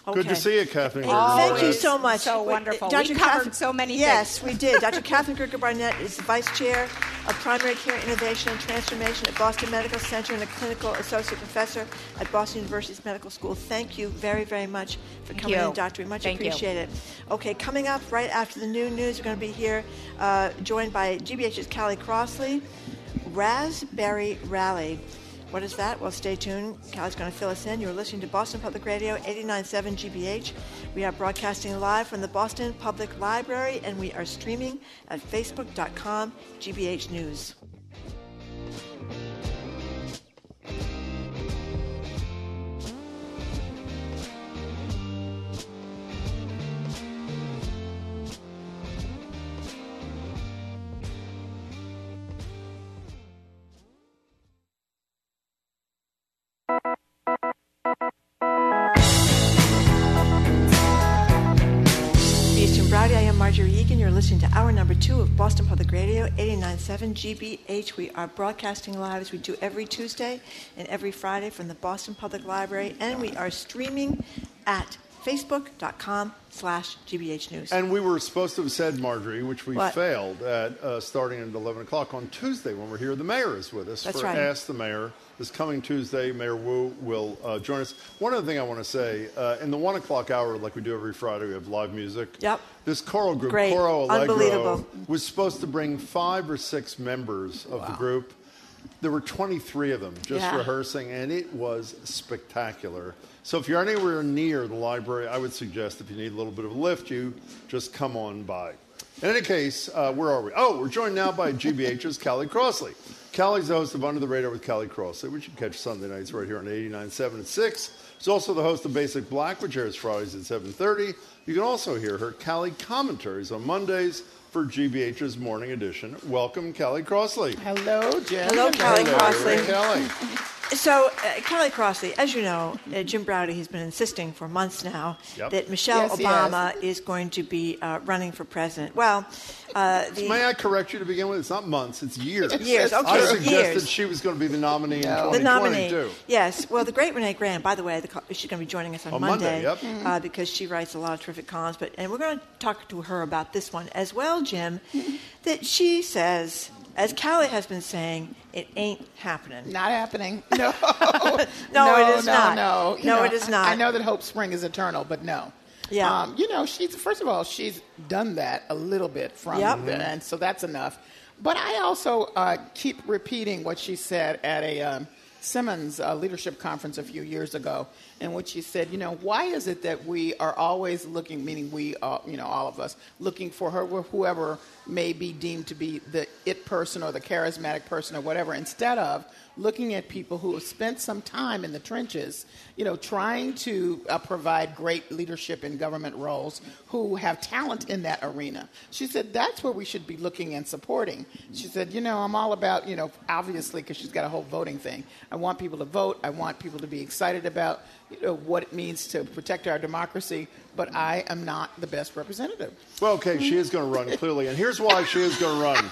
Good to see you, Katherine. Well, Thank you so much. so wonderful. Dr. We covered Katherine- so many Yes, things. we did. Dr. Katherine Gergen Barnett is the Vice Chair of Primary Care Innovation and Transformation at Boston Medical Center and a Clinical Associate Professor at Boston University's Medical School. Thank you very, very much for Thank coming you. in, Doctor. We much Thank you. appreciate it. Okay, coming up right after the new news, we're going to be here uh, joined by GBH's Callie Crossley, Raspberry Rally. What is that? Well, stay tuned. Callie's going to fill us in. You're listening to Boston Public Radio 89.7 GBH. We are broadcasting live from the Boston Public Library, and we are streaming at facebook.com GBH News. Margery Eagan. You're listening to hour number two of Boston Public Radio, 89.7 GBH. We are broadcasting live as we do every Tuesday and every Friday from the Boston Public Library, and we are streaming at facebook.com slash GBH News. And we were supposed to have said, Margery, which we What? failed at uh, starting at 11 o'clock on Tuesday when we're here. The mayor is with us That's for right. Ask the Mayor. This coming Tuesday, Mayor Wu will uh, join us. One other thing I want to say uh, in the 1 o'clock hour, like we do every Friday, we have live music. Yep. This choral group, Great. Coro Allegro, was supposed to bring five or six members of the group. There were 23 of them just Yeah. rehearsing, and it was spectacular. So if you're anywhere near the library, I would suggest if you need a little bit of a lift, you just come on by. In any case, uh, where are we? Oh, we're joined now by GBH's Callie Crossley. Callie's the host of Under the Radar with Callie Crossley, which you can catch Sunday nights right here on 89.7 at 6. She's also the host of Basic Black, which airs Fridays at 7.30. You can also hear her Callie commentaries on Mondays for GBH's Morning Edition. Welcome, Callie Crossley. Hello, Jim. Hello, Callie Crossley. Callie. So, uh, Callie Crossley, as you know, uh, Jim Braude has been insisting for months now Yep. that Michelle Yes, he Obama is going to be uh, running for president. Well, uh, the, May I correct you to begin with? It's not months, it's years. Years, okay, I suggested years. she was going to be the nominee in 2022. the 2020, nominee. Yes. Well, the great Renee Graham, by the way, the, she's going to be joining us on On Monday, yep. uh, because she writes a lot of terrific columns. But and we're going to talk to her about this one as well, Jim. that she says, as Callie has been saying, it ain't happening. Not happening. No. No, it is no, not. No, You No, know, it is not. I, I know that Hope Spring is eternal, but no. Yeah. Um, you know, she's first of all, she's done that a little bit from Yep. the, and so that's enough. But I also uh, keep repeating what she said at a um, Simmons uh, leadership conference a few years ago, in which she said, you know, why is it that we are always looking, meaning we, uh, you know, all of us, looking for her, whoever may be deemed to be the it person or the charismatic person or whatever, instead of looking at people who have spent some time in the trenches, you know, trying to uh, provide great leadership in government roles, who have talent in that arena. She said that's where we should be looking and supporting. She said, you know, I'm all about, you know, obviously because she's got a whole voting thing. I want people to vote. I want people to be excited about, you know, what it means to protect our democracy. But I am not the best representative. Well, okay, she is going to run, clearly. And here's why she is going to run.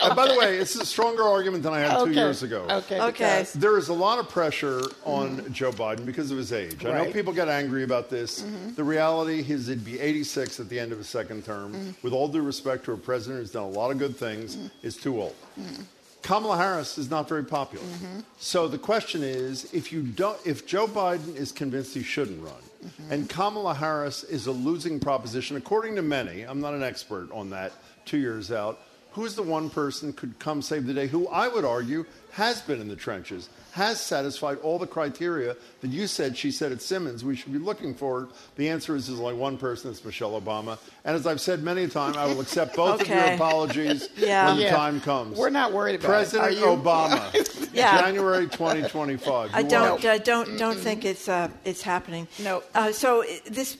Uh, by the way, it's a stronger argument than I had two Okay. years ago. Okay. Okay. There is a lot of pressure on Joe Biden because of his age. Right. I know Mm-hmm. people get angry about this. Mm-hmm. The reality is he'd be 86 at the end of his second term. Mm-hmm. With all due respect to a president who's done a lot of good things, is too old. Kamala Harris is not very popular. Mm-hmm. So the question is, if you don't, if Joe Biden is convinced he shouldn't run, Mm-hmm. and Kamala Harris is a losing proposition, according to many, I'm not an expert on that. Two years out, who's the one person could come save the day? Who I would argue has been in the trenches, has satisfied all the criteria that you said she said at Simmons we should be looking for. The answer is there's only one person. It's Michelle Obama. And as I've said many times, I will accept both of your apologies Yeah. when the Yeah. time comes. We're not worried about President it. Obama, Yeah. January 2025. I don't watch. uh, don't don't think it's uh, it's happening. No. Uh, so this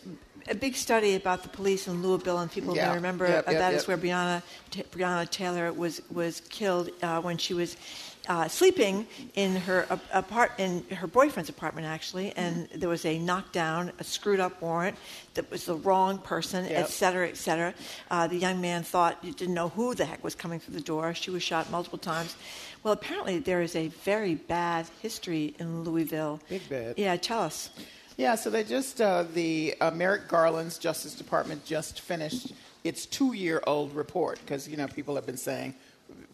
a big study about the police in Louisville, and people Yeah. may remember Yep, yep, that is yep. where Breonna T- Breonna Taylor was was killed uh, when she was. Uh, sleeping in her a- apart in her boyfriend's apartment actually, and there was a knockdown, a screwed up warrant that was the wrong person, Yep. et cetera, et cetera. Uh, the young man thought he didn't know who the heck was coming through the door. She was shot multiple times. Well, apparently there is a very bad history in Louisville. Big bad. Yeah, tell us. Yeah, so they just, uh, the uh, Merrick Garland's Justice Department just finished its two year old report because, you know, people have been saying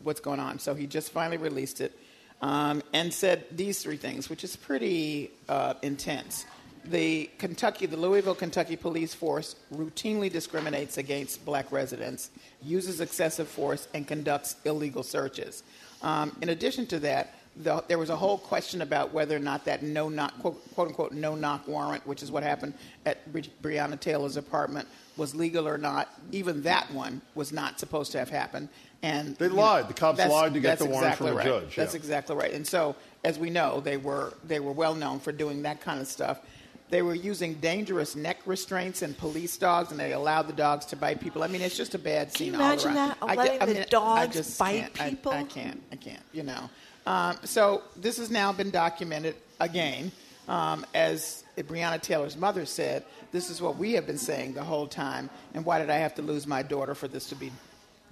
what's going on. So he just finally released it um, and said these three things, which is pretty uh, intense. The Kentucky, the Louisville, Kentucky police force routinely discriminates against black residents, uses excessive force, and conducts illegal searches. Um, in addition to that, the, there was a whole question about whether or not that no knock, quote, quote unquote, no knock warrant, which is what happened at Bre- Breonna Taylor's apartment, was legal or not. Even that one was not supposed to have happened. And They you know, lied. The cops lied to get that's the warrant exactly from a right. judge, That's yeah. exactly right. And so, as we know, they were they were well known for doing that kind of stuff. They were using dangerous neck restraints and police dogs, and they allowed the dogs to bite people. I mean, it's just a bad scene Can you all imagine around. that? I Letting get- I the mean, I dogs just bite can't. I- people? I, can't. I can't. You know. Um, so this has now been documented again, um, as Breonna Taylor's mother said. This is what we have been saying the whole time. And why did I have to lose my daughter for this to be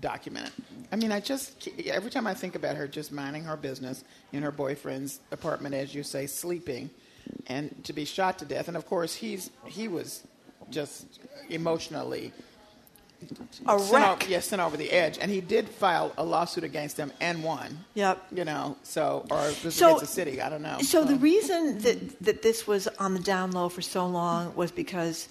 documented? I mean, I just every time I think about her just minding her business in her boyfriend's apartment, as you say, sleeping, and to be shot to death. And of course, he's he was just emotionally A sent wreck. over, yeah, sent over the edge, and he did file a lawsuit against them and won. Yep. You know, so or So- against the city. I don't know. So the reason that that this was on the down low for so long was because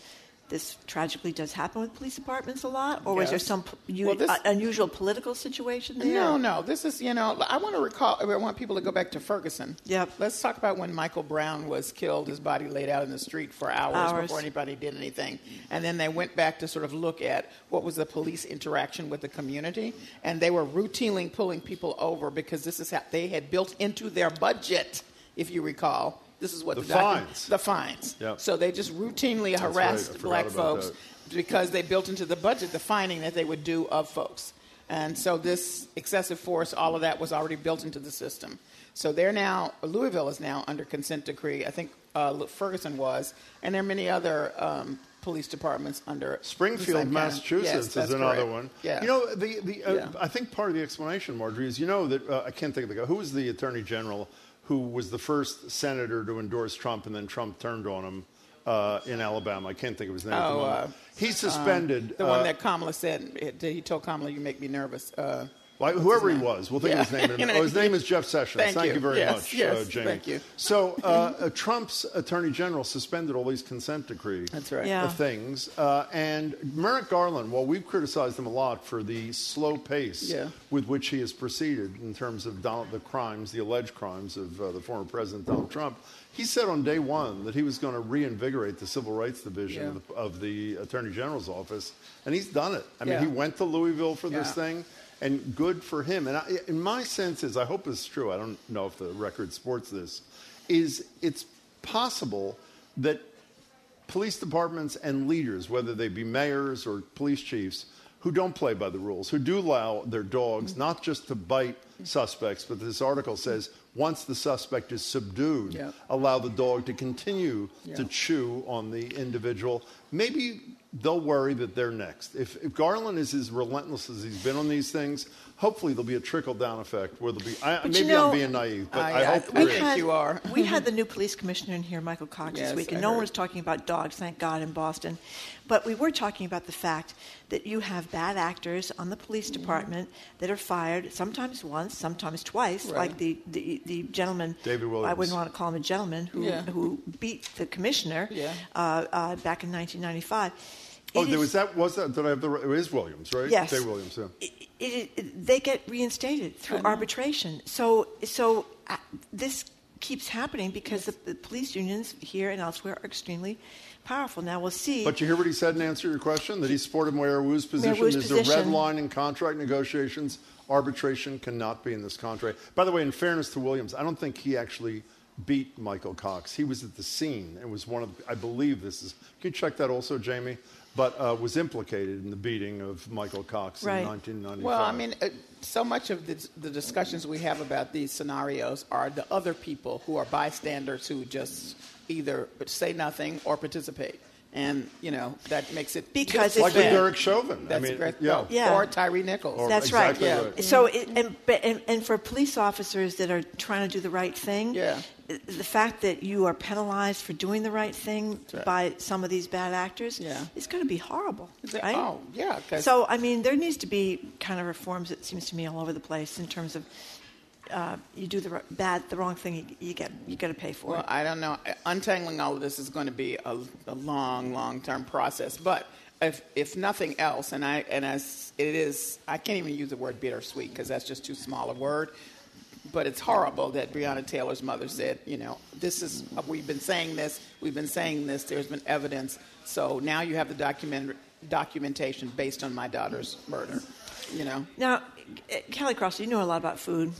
this tragically does happen with police departments a lot, or was there some u- Well, this- uh, unusual political situation there? No, no. This is, you know, I want to recall, I want people to go back to Ferguson. Yep. Let's talk about when Michael Brown was killed, his body laid out in the street for hours, Hours. before anybody did anything. And then they went back to sort of look at what was the police interaction with the community. And they were routinely pulling people over because this is how they had built into their budget, if you recall, This is what The the, fines. The fines. Yep. So they just routinely That's right. harassed black folks that. because they built into the budget the fining that they would do of folks. And so this excessive force, all of that was already built into the system. So they're now, Louisville is now under consent decree. I think uh, Ferguson was, and there are many other um, police departments under Springfield, same kind of- Massachusetts Yes, is another correct. one. Yeah. You know, the, the, uh, Yeah. I think part of the explanation, Margery, is you know that uh, I can't think of the guy. Who was the attorney general who was the first senator to endorse Trump and then Trump turned on him uh, in Alabama? I can't think of his name. at the Oh, moment. uh, he suspended. um, the one uh, that Kamala said. He told Kamala, "You make me nervous." Uh, Like, whoever he was, we'll think of his name. in a. Oh, his name is Jeff Sessions. Thank you. you. very Yes, much, yes, uh, Jamie. thank you. So, uh, uh, Trump's attorney general suspended all these consent decree That's right. Yeah. things, uh, and Merrick Garland. While we've criticized him a lot for the slow pace Yeah. with which he has proceeded in terms of Donald, the crimes, the alleged crimes of uh, the former president Donald Trump, he said on day one that he was going to reinvigorate the civil rights division Yeah. of, the, of the attorney general's office, and he's done it. I mean, Yeah. he went to Louisville for this thing and good for him. And I, in my sense is, I hope it's true. I don't know if the record supports this. Is it's possible that police departments and leaders, whether they be mayors or police chiefs, who don't play by the rules, who do allow their dogs mm-hmm. not just to bite suspects, but this article says once the suspect is subdued, Yeah. allow the dog to continue to chew on the individual. Maybe they'll worry that they're next. If, if Garland is as relentless as he's been on these things, hopefully there'll be a trickle down effect where there'll be. I, maybe you know, I'm being naive, but I- I, I- hope I there think is. you are. we had the new police commissioner in here, Michael Cox, Yes, this week, I and no one was talking about dogs, thank God, in Boston. But we were talking about the fact that you have bad actors on the police Mm-hmm. department that are fired sometimes once, sometimes twice, Right. like the, the, the gentleman. David Williams. I wouldn't want to call him a gentleman who, Yeah. who beat the commissioner Yeah. uh, uh, back in 1995. Oh, It there is- was that. Was that? Did I have the? It is Williams, right? Yes. Dave Williams. Yeah. it, it, it- they get reinstated through arbitration. So, so uh, this keeps happening because the, the police unions here and elsewhere are extremely powerful. Now we'll see. But you hear what he said in answer to your question? That he supported Mayor Wu's position. Mayor Wu's There's a red line in contract negotiations. Arbitration cannot be in this contract. By the way, in fairness to Williams, I don't think he actually beat Michael Cox. He was at the scene and was one of, I believe this is, can you check that also, Jamie? But uh, was implicated in the beating of Michael Cox Right. in 1995. Well, I mean, uh, so much of the, the discussions we have about these scenarios are the other people who are bystanders who just either say nothing or participate. And, you know, that makes it. Because it's like with bad. Derek Chauvin. I That's mean, great. yeah. Yeah. Or Tyre Nichols. Or- That's exactly right. right. So, it, and, and, and for police officers that are trying to do the right thing, Yeah. the fact that you are penalized for doing the right thing right. by some of these bad actors Yeah. is going to be horrible. Is it- right? Oh, yeah. 'cause- So, I mean, there needs to be kind of reforms. It seems to me all over the place in terms of uh, you do the bad, the wrong thing, you, you get you got to pay for it. Well, it. I don't know. Untangling all of this is going to be a, a long, long term process. But if, if nothing else, and I and as it is, I can't even use the word bittersweet because that's just too small a word. But it's horrible that Breonna Taylor's mother said, you know, this is we've been saying this, we've been saying this. There's been evidence, so now you have the document documentation based on my daughter's murder. You know, Now, uh, Callie Cross, you know a lot about food.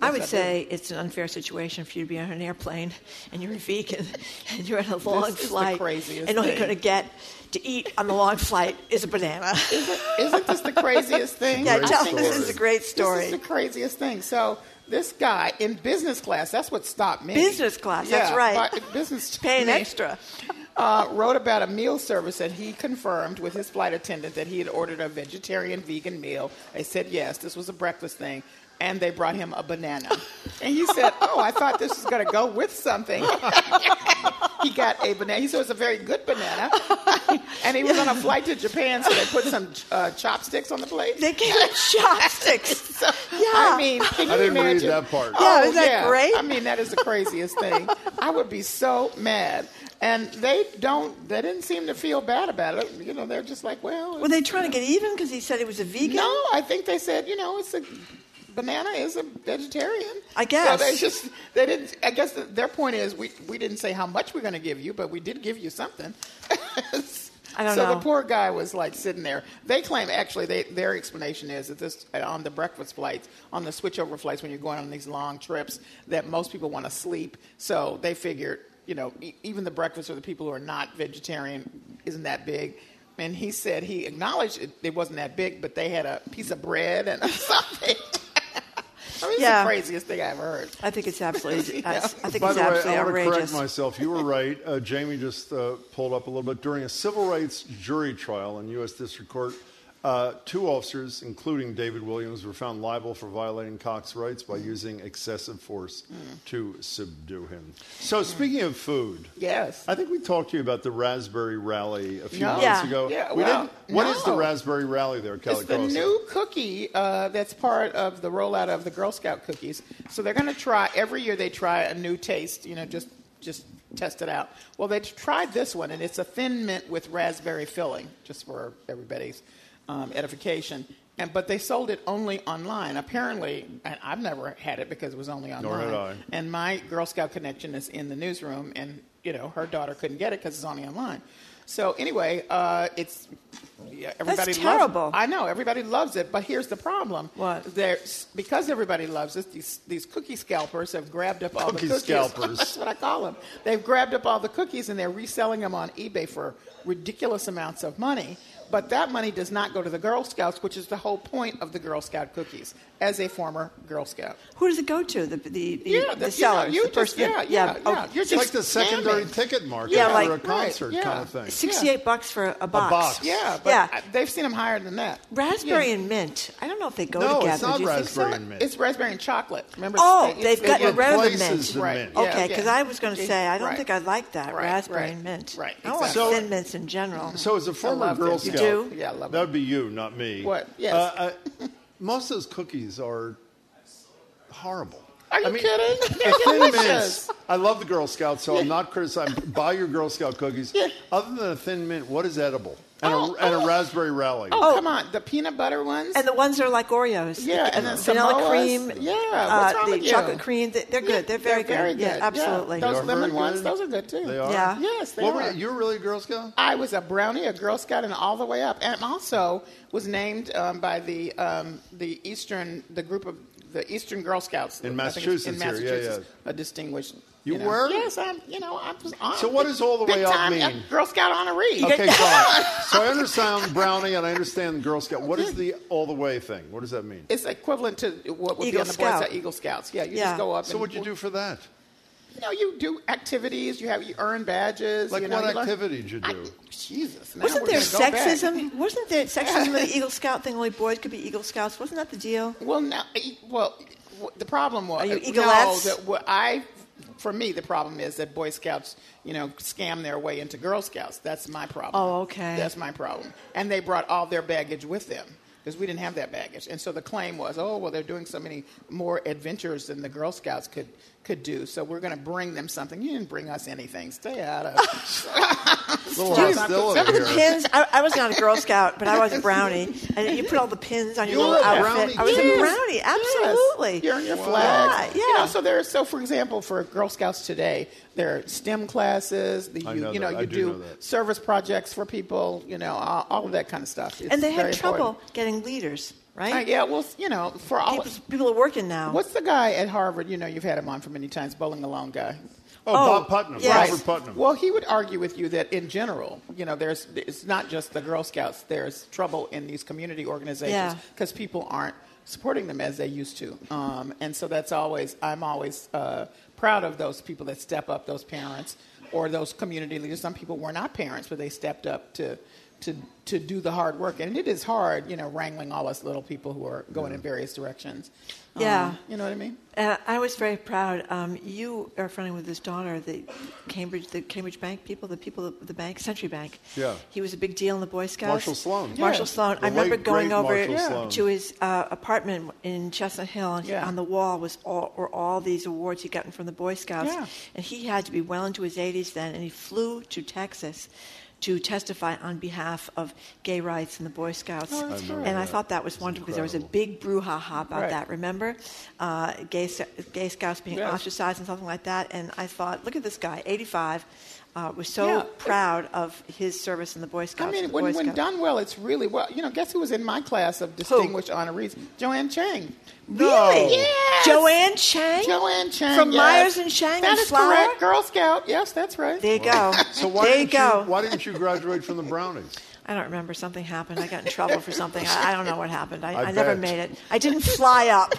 I Yes, would I do. say it's an unfair situation for you to be on an airplane and you're a vegan and you're on a long is the flight, craziest and all you're thing. going to get to eat on the long flight is a banana. Isn't this the craziest thing? Yeah, tell think me this is a great story. This is the craziest thing. So this guy in business class, that's what stopped me. Business class, that's right. but Business Paying me, extra. Uh, wrote about a meal service that he confirmed with his flight attendant that he had ordered a vegetarian vegan meal. They said yes, this was a breakfast thing. And they brought him a banana. And he said, Oh, I thought this was going to go with something. he got a banana. He said it was a very good banana. and he was on a flight to Japan, so they put some uh, chopsticks on the plate. They gave him chopsticks. So, Yeah. I mean, can you I didn't read imagine? that part. Yeah, Oh, isn't that yeah. great? I mean, that is the craziest thing. I would be so mad. And they don't, they didn't seem to feel bad about it. You know, they're just like, well. Were they trying to get even because he said he was a vegan? No, I think they said, you know, it's a banana is a vegetarian. I guess. So they just they didn't. I guess the, their point is we we didn't say how much we're going to give you, but we did give you something. I don't know. so know. the poor guy was like sitting there. They claim actually they, their explanation is that this on the breakfast flights, on the switchover flights when you're going on these long trips, that most people want to sleep. So they figured, you know, e- even the breakfast for the people who are not vegetarian isn't that big. And he said he acknowledged it, it wasn't that big, but they had a piece of bread and something. I mean, it's Yeah. the craziest thing I ever heard. I think it's absolutely. Yeah. I, I think By it's the way, absolutely I want to correct myself. You were right. Uh, Jamie just uh, pulled up a little bit. During a civil rights jury trial in U.S. District Court, uh, two officers, including David Williams, were found liable for violating Cox's rights by using excessive force Mm. to subdue him. So, speaking of food, Yes. I think we talked to you about the Raspberry Rally a few No. months Yeah. ago. Yeah, we well, didn't. What is the. Raspberry Rally there, Callie It's the new cookie uh, that's part of the rollout of the Girl Scout cookies. So they're going to try every year. They try a new taste. You know, just just test it out. Well, they tried this one, and it's a thin mint with raspberry filling, just for everybody's um, edification. And but they sold it only online. Apparently, and I've never had it because it was only online. Nor had I. And my Girl Scout connection is in the newsroom, and you know her daughter couldn't get it because it's only online. So anyway, uh, it's yeah, everybody terrible. Loves, I know everybody loves it, but here's the problem. What? There's, because everybody loves it, these these cookie scalpers have grabbed up all Cookie the cookies. scalpers. That's what I call them. They've grabbed up all the cookies and they're reselling them on eBay for ridiculous amounts of money. But that money does not go to the Girl Scouts, which is the whole point of the Girl Scout cookies. As a former Girl Scout, Who does it go to? The the the, Yeah, the the- sellers. you know, you the person just- that- yeah, yeah, oh, yeah. You're It's just like the secondary scamming. ticket market Yeah, for like- a right, concert yeah. kind of thing. Sixty-eight bucks for a box. box. yeah, but Yeah. I- they've seen them higher than that. Raspberry Yeah. and mint. I don't know if they go No, together. it's not Do you think so? raspberry and mint. It's raspberry and chocolate. Remember? Oh, it's- they've it's- gotten it rid of the replaces mint. the Right. mint. Okay, because yeah. I was going to say I don't think I like that raspberry and mint. right, I want exactly. thin mints in general. So, as a former love Girl. Scout, You do? Yeah, I love that would be you, not me. What? Yes. Uh, I, most of those cookies are horrible. Are you I mean, kidding? They're the Thin delicious. mints. I love the Girl Scouts, so I'm not criticizing. Buy your Girl Scout cookies. Yeah. Other than a thin mint, what is edible? And, Oh, a, and oh. a raspberry rally. Oh, come on, the peanut butter ones. And the ones that are like Oreos. Yeah, The and then vanilla Samoas. cream. Yeah, uh, what's wrong the with you? chocolate cream. they- They're good. They're very good. very good. Yeah, absolutely. Those lemon ones, those are good too. They are. Yeah. Yes, they What are. were, you were really a Girl Scout? I was a brownie, a Girl Scout, and all the way up, and also was named um, by the um, the Eastern the group of the Eastern Girl Scouts In I think it's Massachusetts In here, yeah, Massachusetts, yeah. a distinguished. You know. were? Yes, I'm. You know, I was. On, So what does all the way up time, mean? uh, Girl Scout honoree. Okay, fine. so I understand brownie and I understand Girl Scout. What is the all the way thing? What does that mean? It's equivalent to what would Eagle be on the Scout. Boy Scout Eagle Scouts. Yeah, you Yeah. just go up. So and, what'd you do for that? You know, you do activities. You have you earn badges. Like you know, what activity did you I- do? Jesus. Now Wasn't we're there gonna go back. sexism? Wasn't there sexism in the Eagle Scout thing? Only boys could be Eagle Scouts. Wasn't that the deal? Well, no. e- Well, the problem was Are you no. That what I, for me, the problem is that Boy Scouts, you know, scam their way into Girl Scouts. That's my problem. Oh, okay. That's my problem. And they brought all their baggage with them because we didn't have that baggage. And so the claim was, oh, well, they're doing so many more adventures than the Girl Scouts could could do. So we're going to bring them something. You didn't bring us anything. Stay out of. A little Dude, hostility Remember the here. pins? I, I was not a Girl Scout, but I was a brownie. And you put all the pins on your You little a outfit. brownie I was too? a brownie, absolutely. Yes. You're in your flag. Yeah, You know, so there. So, for example, for Girl Scouts today, there are STEM classes. The, I you, know you know, that. I you do do, know that. service projects for people. You know, all, all of that kind of stuff. It's And they had trouble important. getting leaders, right? Uh, yeah, well, you know, for all. people, people are working now. What's the guy at Harvard? You know, you've had him on for many times. Bowling alone guy. Oh, Oh, Bob Putnam. yes. Robert Putnam. Well, he would argue with you that in general, you know, there's it's not just the Girl Scouts. There's trouble in these community organizations Yeah. because people aren't supporting them as they used to. Um, and so that's always I'm always uh, proud of those people that step up, those parents or those community leaders. Some people were not parents, but they stepped up to. To, to do the hard work and it is hard you know wrangling all us little people who are going in various directions Yeah. Um, you know what i mean Uh, I was very proud. Um, you are friendly with his daughter, the Cambridge, the Cambridge Bank people, the people of the bank, Century Bank. Yeah. He was a big deal in the Boy Scouts. Marshall Sloane. Marshall Sloane. The I remember late, going over Marshall to his uh, apartment in Chestnut Hill, and Yeah. on the wall was all were all these awards he'd gotten from the Boy Scouts. Yeah. And he had to be well into his 80s then, and he flew to Texas. To testify on behalf of gay rights and the Boy Scouts, Oh, that's I remember and I thought that was wonderful because there was a big brouhaha about Right. that. Remember, uh, gay gay scouts being Yes. ostracized and something like that. And I thought, look at this guy, 85. Uh, was so Yeah. proud of his service in the Boy Scouts. I mean, when, when done well, it's really well. You know, guess who was in my class of distinguished honorees? Joanne Chang. Really? Yes. Joanne Chang? Joanne Chang From yes. Myers and Chang That and is Flour? correct. Girl Scout. Yes, that's right. There you go. So why there you go. you why didn't you graduate from the Brownies? I don't remember. Something happened. I got in trouble for something. I, I don't know what happened. I, I I, never made it. I didn't fly up.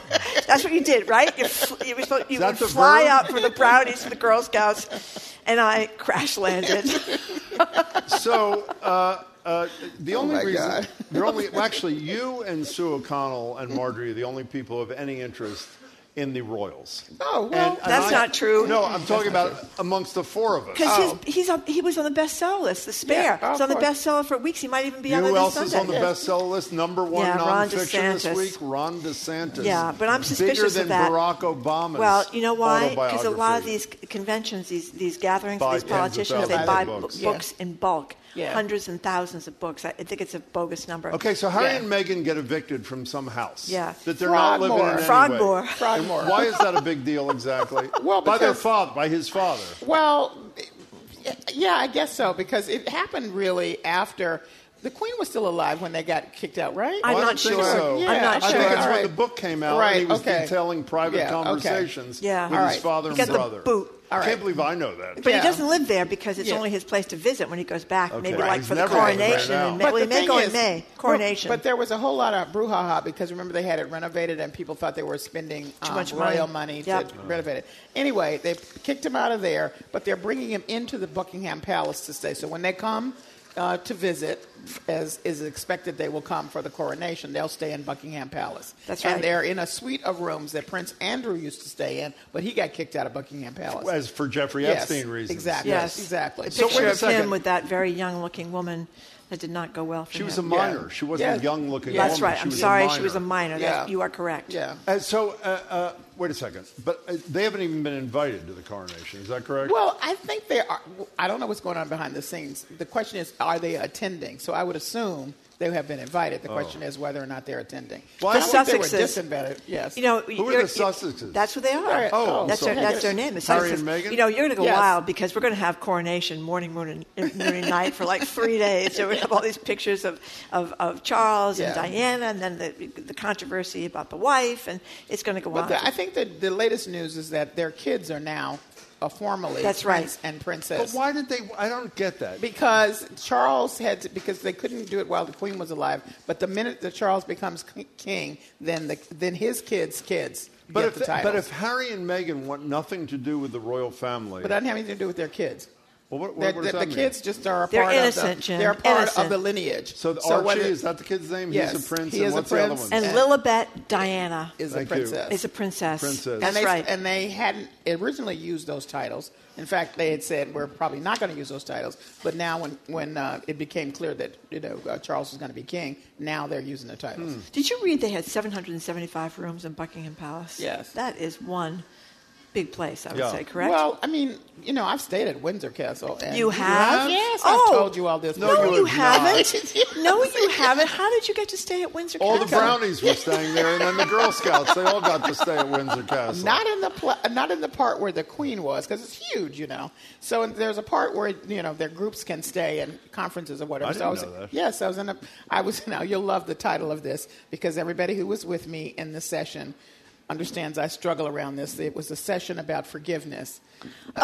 That's what you did, right? You, fl- you, were supposed, you would fly verb? up for the brownies for the Girl Scouts, and I crash landed. So uh, uh, the only reason, the only well, actually, you and Sue O'Connell and Margery are the only people of any interest in the Royals. Oh, well, And- and That's I- not true. No, I'm talking about amongst the four of us. Because Oh. he's, he's on, he was on the bestseller list, The Spare. Yeah, he's on the bestseller for weeks. He might even be You on it who else is on the bestseller list? Number one Yeah, nonfiction this week, Ron DeSantis. Yeah, but I'm suspicious Bigger of than that. Barack Obama's Well, you know why? Because a lot of these conventions, these these gatherings, Buy these of politicians, they buy books. books, Yeah. in bulk, Yeah. hundreds and thousands of books. I, I think it's a bogus number. Okay, so Harry Yeah. and Meghan get evicted from some house. Yeah. That they're not living in Frogmore. anyway. Frogmore. Frogmore. And Why is that a big deal exactly? Well, by their father, by his father. Well, yeah, I guess so because it happened really after the Queen was still alive when they got kicked out, right? I'm Well, not sure. so. Yeah, I'm not I sure. think it's All when the book came out Right, and he was okay. detailing private Yeah, okay. conversations Yeah. with All his right. father He and got the brother. boot. All I can't right. believe I know that. But Yeah. he doesn't live there because it's Yeah. only his place to visit when he goes back. Okay. Maybe Right. like He's for the coronation. right now. in May. But Well, he may thing go in May. Coronation. But there was a whole lot of brouhaha because remember they had it renovated and people thought they were spending Too um, much royal money Yep. to renovate it. Anyway, they kicked him out of there, but they're bringing him into the Buckingham Palace to stay. So when they come uh, to visit, as is expected, they will come for the coronation. They'll stay in Buckingham Palace. That's right. And they're in a suite of rooms that Prince Andrew used to stay in, but he got kicked out of Buckingham Palace. As for Jeffrey Yes, Epstein reasons. exactly. yes, exactly. A So picture wait a of second. him with that very young-looking woman that did not go well for She him. was a minor. She wasn't Yeah. a young looking Yeah. woman. That's right. I'm was sorry. She was a minor. Yeah. That, you are correct. yeah. Uh, so, uh, uh, wait a second. But uh, they haven't even been invited to the coronation. Is that correct? Well, I think they are. I don't know what's going on behind the scenes. The question is, are they attending? So I would assume they have been invited. The oh. question is whether or not they're attending. Well, I I don't think think they were Sussexes. disinvited. Yes. You know, Who are you're- the Sussexes? That's who they are. Right. Oh, that's so- their that's their name. The Harry Sussexes. and Meghan? You know, you're going to go Yes. wild because we're going to have coronation morning, moon, and, noon, and night for like three days. So we have all these pictures of, of, of Charles and Diana, and then the the controversy about the wife, and it's going to go But on. the, I think that the latest news is that their kids are now uh, formally That's right. prince and princess. but why did they? I don't get that. Because Charles had to, because they couldn't do it while the Queen was alive. But the minute that Charles becomes king, then the, then his kids' kids But get if, the titles. but if Harry and Meghan want nothing to do with the royal family, but that doesn't have anything to do with their kids. Well, what, what, what the the kids just are a They're part innocent, of the, Jim. They're part Innocent. of the lineage. So, Archie whether- is that the kid's name? Yes, He's a prince. he and is a what's the other prince. one? and Lilibet Diana is Thank a you. princess. is a princess. Princess. and That's they, right. And they hadn't originally used those titles. In fact, they had said we're probably not going to use those titles. But now, when when uh, it became clear that you know uh, Charles was going to be king, now they're using the titles. Did you read they had 775 rooms in Buckingham Palace? Yes. That is one big place, I would Yeah. say, correct? Well, I mean, you know, I've stayed at Windsor Castle. And You have? Yes, Oh. I've told you all this. No, no, you you have not. no, you haven't. How did you get to stay at Windsor Castle? All the brownies were staying there, and then the Girl Scouts. They all got to stay at Windsor Castle. Not in the pl- not in the part where the queen was because it's huge, you know. So there's a part where you know their groups can stay and conferences or whatever. I so didn't I was, know that. Yes, I was in a. I was now. You'll love the title of this because everybody who was with me in the session understands I struggle around this. It was a session about forgiveness.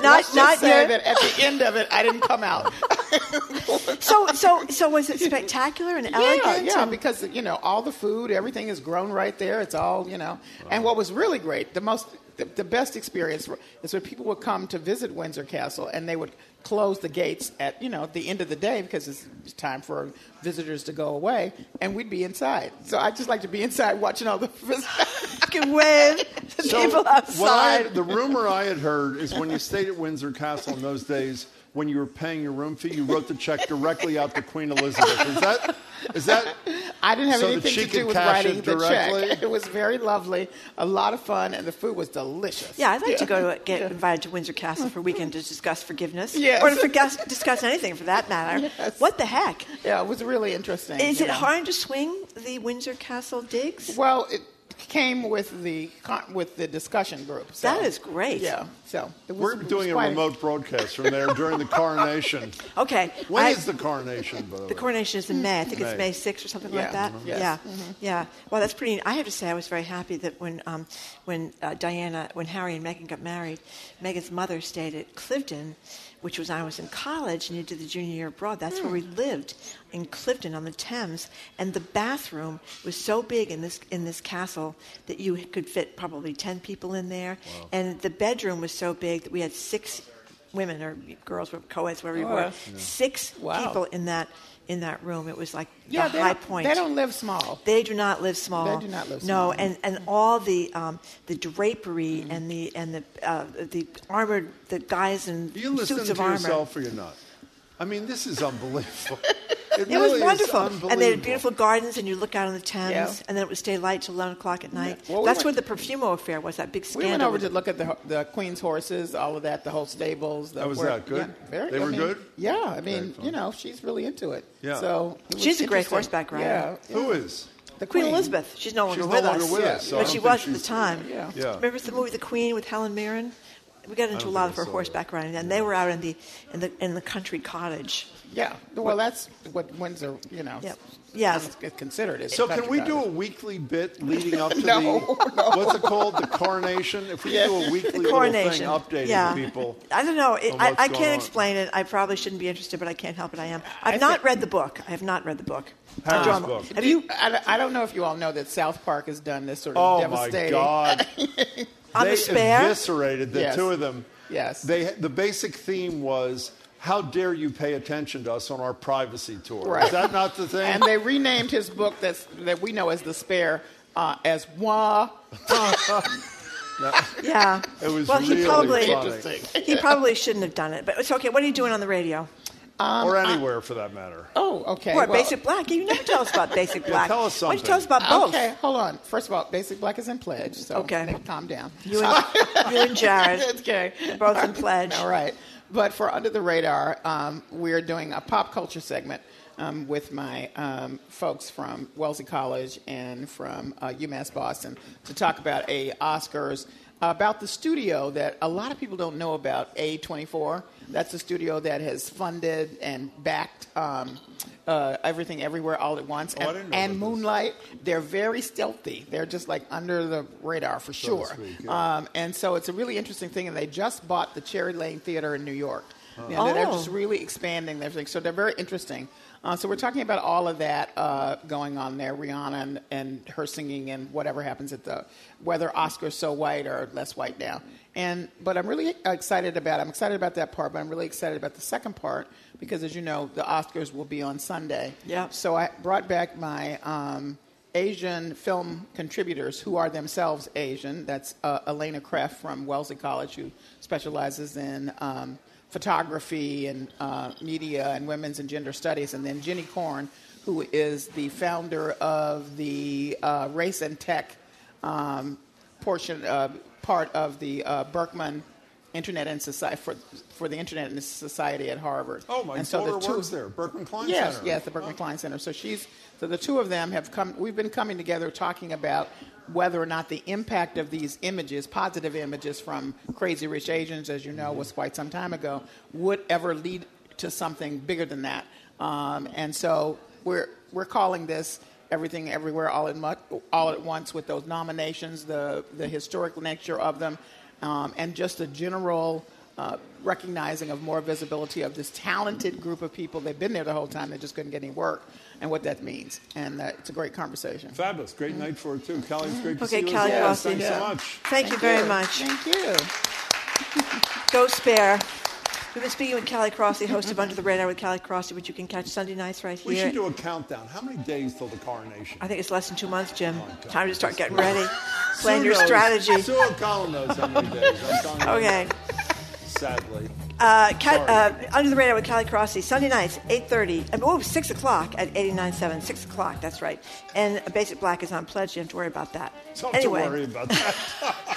Not, Let's just not say your, that at the end of it, I didn't come out. so, so, so was it spectacular and elegant? Yeah, yeah, and- because you know all the food, everything is grown right there. It's all you know. And what was really great, the most, the, the best experience is when people would come to visit Windsor Castle and they would close the gates at you know the end of the day because it's time for visitors to go away, and we'd be inside. So I just like to be inside watching all the visitors. you can wave to So people what I outside. the rumor I had heard is when you stayed at Windsor Castle in those days, when you were paying your room fee, you wrote the check directly out to Queen Elizabeth. Is that is that? I didn't have So anything she to do with writing the directly? check. It was very lovely, a lot of fun, and the food was delicious. yeah, I'd like to go to get invited to Windsor Castle for a weekend to discuss forgiveness, Yes. or to discuss, discuss anything for that matter. Yes. What the heck? Yeah, it was really interesting. Is it know. hard to swing the Windsor Castle digs? Well, it, came with the with the discussion group. So, That is great. Yeah. So it was, We're it was doing a quite remote broadcast from there during the coronation. Okay. When I- is the coronation, by the way? The coronation is in May. I think May. it's May 6th or something like Yeah. that. Mhm. Yes. Yeah, Mhm. yeah. Well, that's pretty. I have to say, I was very happy that when um, when uh, Diana, when Harry and Meghan got married, Meghan's mother stayed at Cliveden, which was when I was in college and you did the junior year abroad. That's where we lived in Cliveden on the Thames, and the bathroom was so big in this in this castle that you could fit probably ten people in there, and the bedroom was so big that we had six women or girls, co-eds, whatever you Oh, were, yeah. six Wow. people in that in that room. It was like Yeah, the they high don't- point. they don't live small. They do not live small. They do not live No, small. and, and all the um, the drapery and the and the uh, the armored the guys in you listen suits to of armor. yourself or you're not? I mean, this is unbelievable. It, It really was is wonderful, and they had beautiful gardens, and you look out on the Thames, Yeah. and then it would stay light till eleven o'clock at night. Well, That's went- where the Profumo affair was. That big scandal. We scandal. went over to look at the the Queen's horses, all of that, the whole stables. The How was where- that? Good? Yeah, very. They I were mean, good? Yeah, I mean, you know, she's really into it. Yeah. So it She's a great horseback rider. Yeah, Who is? the Queen Elizabeth. She's no longer She's no with longer us. with Yeah. us, so but she was at the time. Yeah. Yeah. Remember the movie The Queen with Helen Mirren? We got into a lot of I her saw horseback riding, and they were out in the in the in the country cottage. Yeah. Well, that's what Windsor, you know, Yep. Yes. is considered. is So can we do a weekly bit leading up to No, the no. what's it called? The coronation? If we Yeah. do a weekly The little coronation. thing updating yeah. people. I don't know. It, I, I can't on. explain it. I probably shouldn't be interested, but I can't help it. I am. I've I not think- read the book. I have not read the book. Harry's John, book. Have you? I, I don't know if you all know that South Park has done this sort of Oh my devastating. God! On they the spare? eviscerated the Yes. two of them. Yes. They the basic theme was. How dare you pay attention to us on our privacy tour? Right. Is that not the thing? And they renamed his book that's, that we know as The Spare uh, as Moi. Yeah. It was well, he probably funny. he probably shouldn't have done it. But it's okay. What are you doing on the radio? Or anywhere for that matter. Oh, okay. Or well- Basic Black? You never tell us about Basic Black. Yeah, Black. tell us something. Why don't you tell us about both? Okay, hold on. First of all, Basic Black is in pledge, so Okay. Nick, calm down. You and, you and Jared. okay. Both in pledge. All right. But for Under the Radar, um, we're doing a pop culture segment um, with my um, folks from Wellesley College and from uh, UMass Boston to talk about a Oscars about the studio that a lot of people don't know about. A24. That's a studio that has funded and backed um, uh, everything, everywhere, all at once. Oh, I and didn't know and about this. Moonlight, they're very stealthy. They're just like under the radar for So sure. to speak, yeah. Um, and so it's a really interesting thing, and they just bought the Cherry Lane Theater in New York. You know, They're Oh. just really expanding their thing, so they're very interesting. Uh, so we're talking about all of that uh, going on there, Rihanna and, and her singing, and whatever happens at the whether Oscar's so white or less white now. And but I'm really excited about. I'm excited about that part, but I'm really excited about the second part because, as you know, the Oscars will be on Sunday. Yeah. So I brought back my. Um, Asian film contributors who are themselves Asian. That's uh, Elena Creef from Wellesley College, who specializes in um, photography and uh, media and women's and gender studies. And then Jenny Korn, who is the founder of the uh, race and tech um, portion, uh, part of the uh, Berkman Internet and Society for, for the Internet and Society at Harvard. Oh, my and so the two- works there, Berkman Klein yes, Center. Yes, yes, the Berkman Klein Center. So she's so the two of them have come. We've been coming together talking about whether or not the impact of these images, positive images from Crazy Rich Asians, as you know, was quite some time ago, would ever lead to something bigger than that. Um, and so we're we're calling this everything everywhere all at mu- all at once with those nominations, the the historic nature of them, um, and just a general uh, recognizing of more visibility of this talented group of people. They've been there the whole time; they just couldn't get any work, and what that means. And uh, it's a great conversation. Fabulous. Great night for it, too. Callie, it's great to Okay, see you. Callie as always. Rossi. Thanks Yeah. so much. Thank, you very much. Thank you. Go Spare. We've been speaking with Callie Crossley, host of Under the Radar with Callie Crossley, which you can catch Sunday nights right here. We should do a countdown. How many days till the coronation? I think it's less than two months, Jim. God. Time to start getting ready. Plan your knows- strategy. Sue O'Connell knows how many days. Okay. Sadly. Uh, Sorry. uh, Under the Radar with Callie Crossley, Sunday nights, 8.30. uh, Oh, 6 o'clock at 89.7. 6 o'clock, that's right. And Basic Black is on pledge. You don't have to worry about that. Don't anyway, worry about that.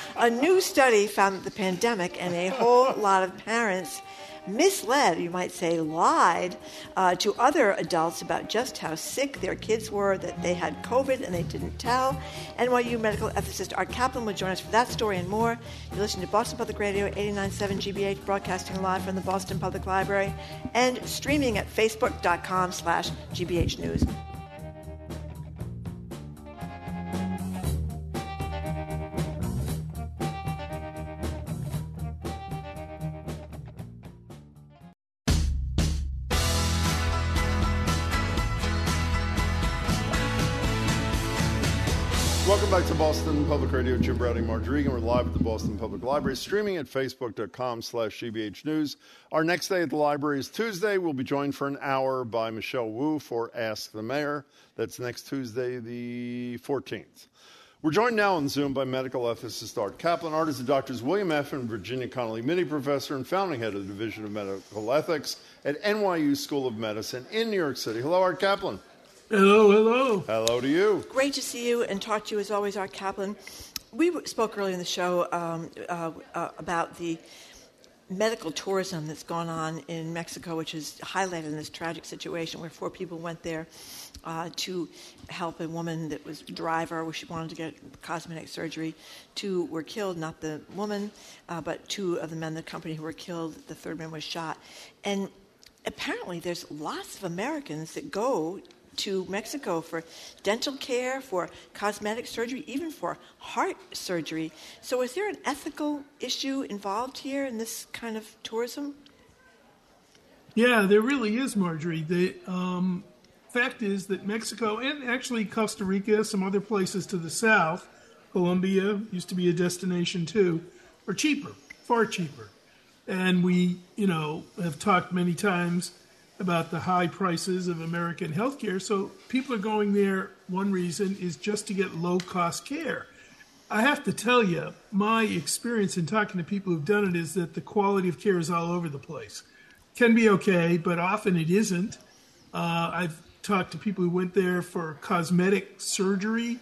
a new study found that the pandemic and a whole lot of parents misled, you might say, lied uh, to other adults about just how sick their kids were, that they had COVID and they didn't tell. NYU medical ethicist Art Caplan will join us for that story and more. You're listening to Boston Public Radio 89.7 GBH, broadcasting live from the Boston Public Library and streaming at facebook.com slash GBH News. Boston Public Radio. Jim Braude, Margery, and we're live at the Boston Public Library, streaming at facebook.com slash GBH News. Our next day at the library is Tuesday. We'll be joined for an hour by Michelle Wu for Ask the Mayor. That's next Tuesday, the 14th. We're joined now on Zoom by medical ethicist Art Caplan, Art is the doctors William F. and Virginia Connolly Mitty Professor and founding head of the Division of Medical Ethics at NYU School of Medicine in New York City. Hello, Art Caplan. Hello, hello. Hello to you. Great to see you and talk to you as always, Art Caplan. We spoke earlier in the show um, uh, uh, about the medical tourism that's gone on in Mexico, which is highlighted in this tragic situation where four people went there uh, to help a woman that was a driver where she wanted to get cosmetic surgery. Two were killed, not the woman, uh, but two of the men in the company who were killed. The third man was shot. And apparently there's lots of Americans that go to Mexico for dental care, for cosmetic surgery, even for heart surgery. So, is there an ethical issue involved here in this kind of tourism? Yeah, there really is, Margery. The um, fact is that Mexico and actually Costa Rica, some other places to the south, Colombia used to be a destination too, are cheaper, far cheaper. And we, you know, have talked many times about the high prices of American healthcare. So people are going there. One reason is just to get low cost care. I have to tell you, my experience in talking to people who've done it is that the quality of care is all over the place. Can be okay, but often it isn't. Uh, I've talked to people who went there for cosmetic surgery,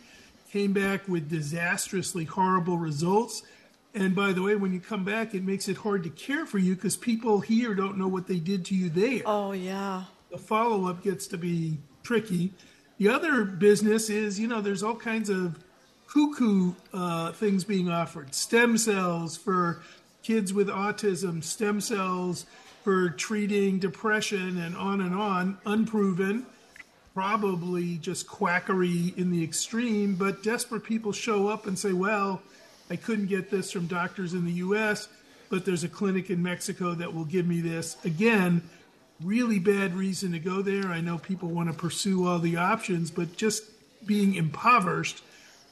came back with disastrously horrible results. And by the way, when you come back, it makes it hard to care for you because people here don't know what they did to you there. Oh, yeah. The follow up gets to be tricky. The other business is, you know, there's all kinds of cuckoo uh, things being offered stem cells for kids with autism, stem cells for treating depression, and on and on, unproven. Probably just quackery in the extreme, but desperate people show up and say, well, I couldn't get this from doctors in the US, but there's a clinic in Mexico that will give me this. Again, really bad reason to go there. I know people want to pursue all the options, but just being impoverished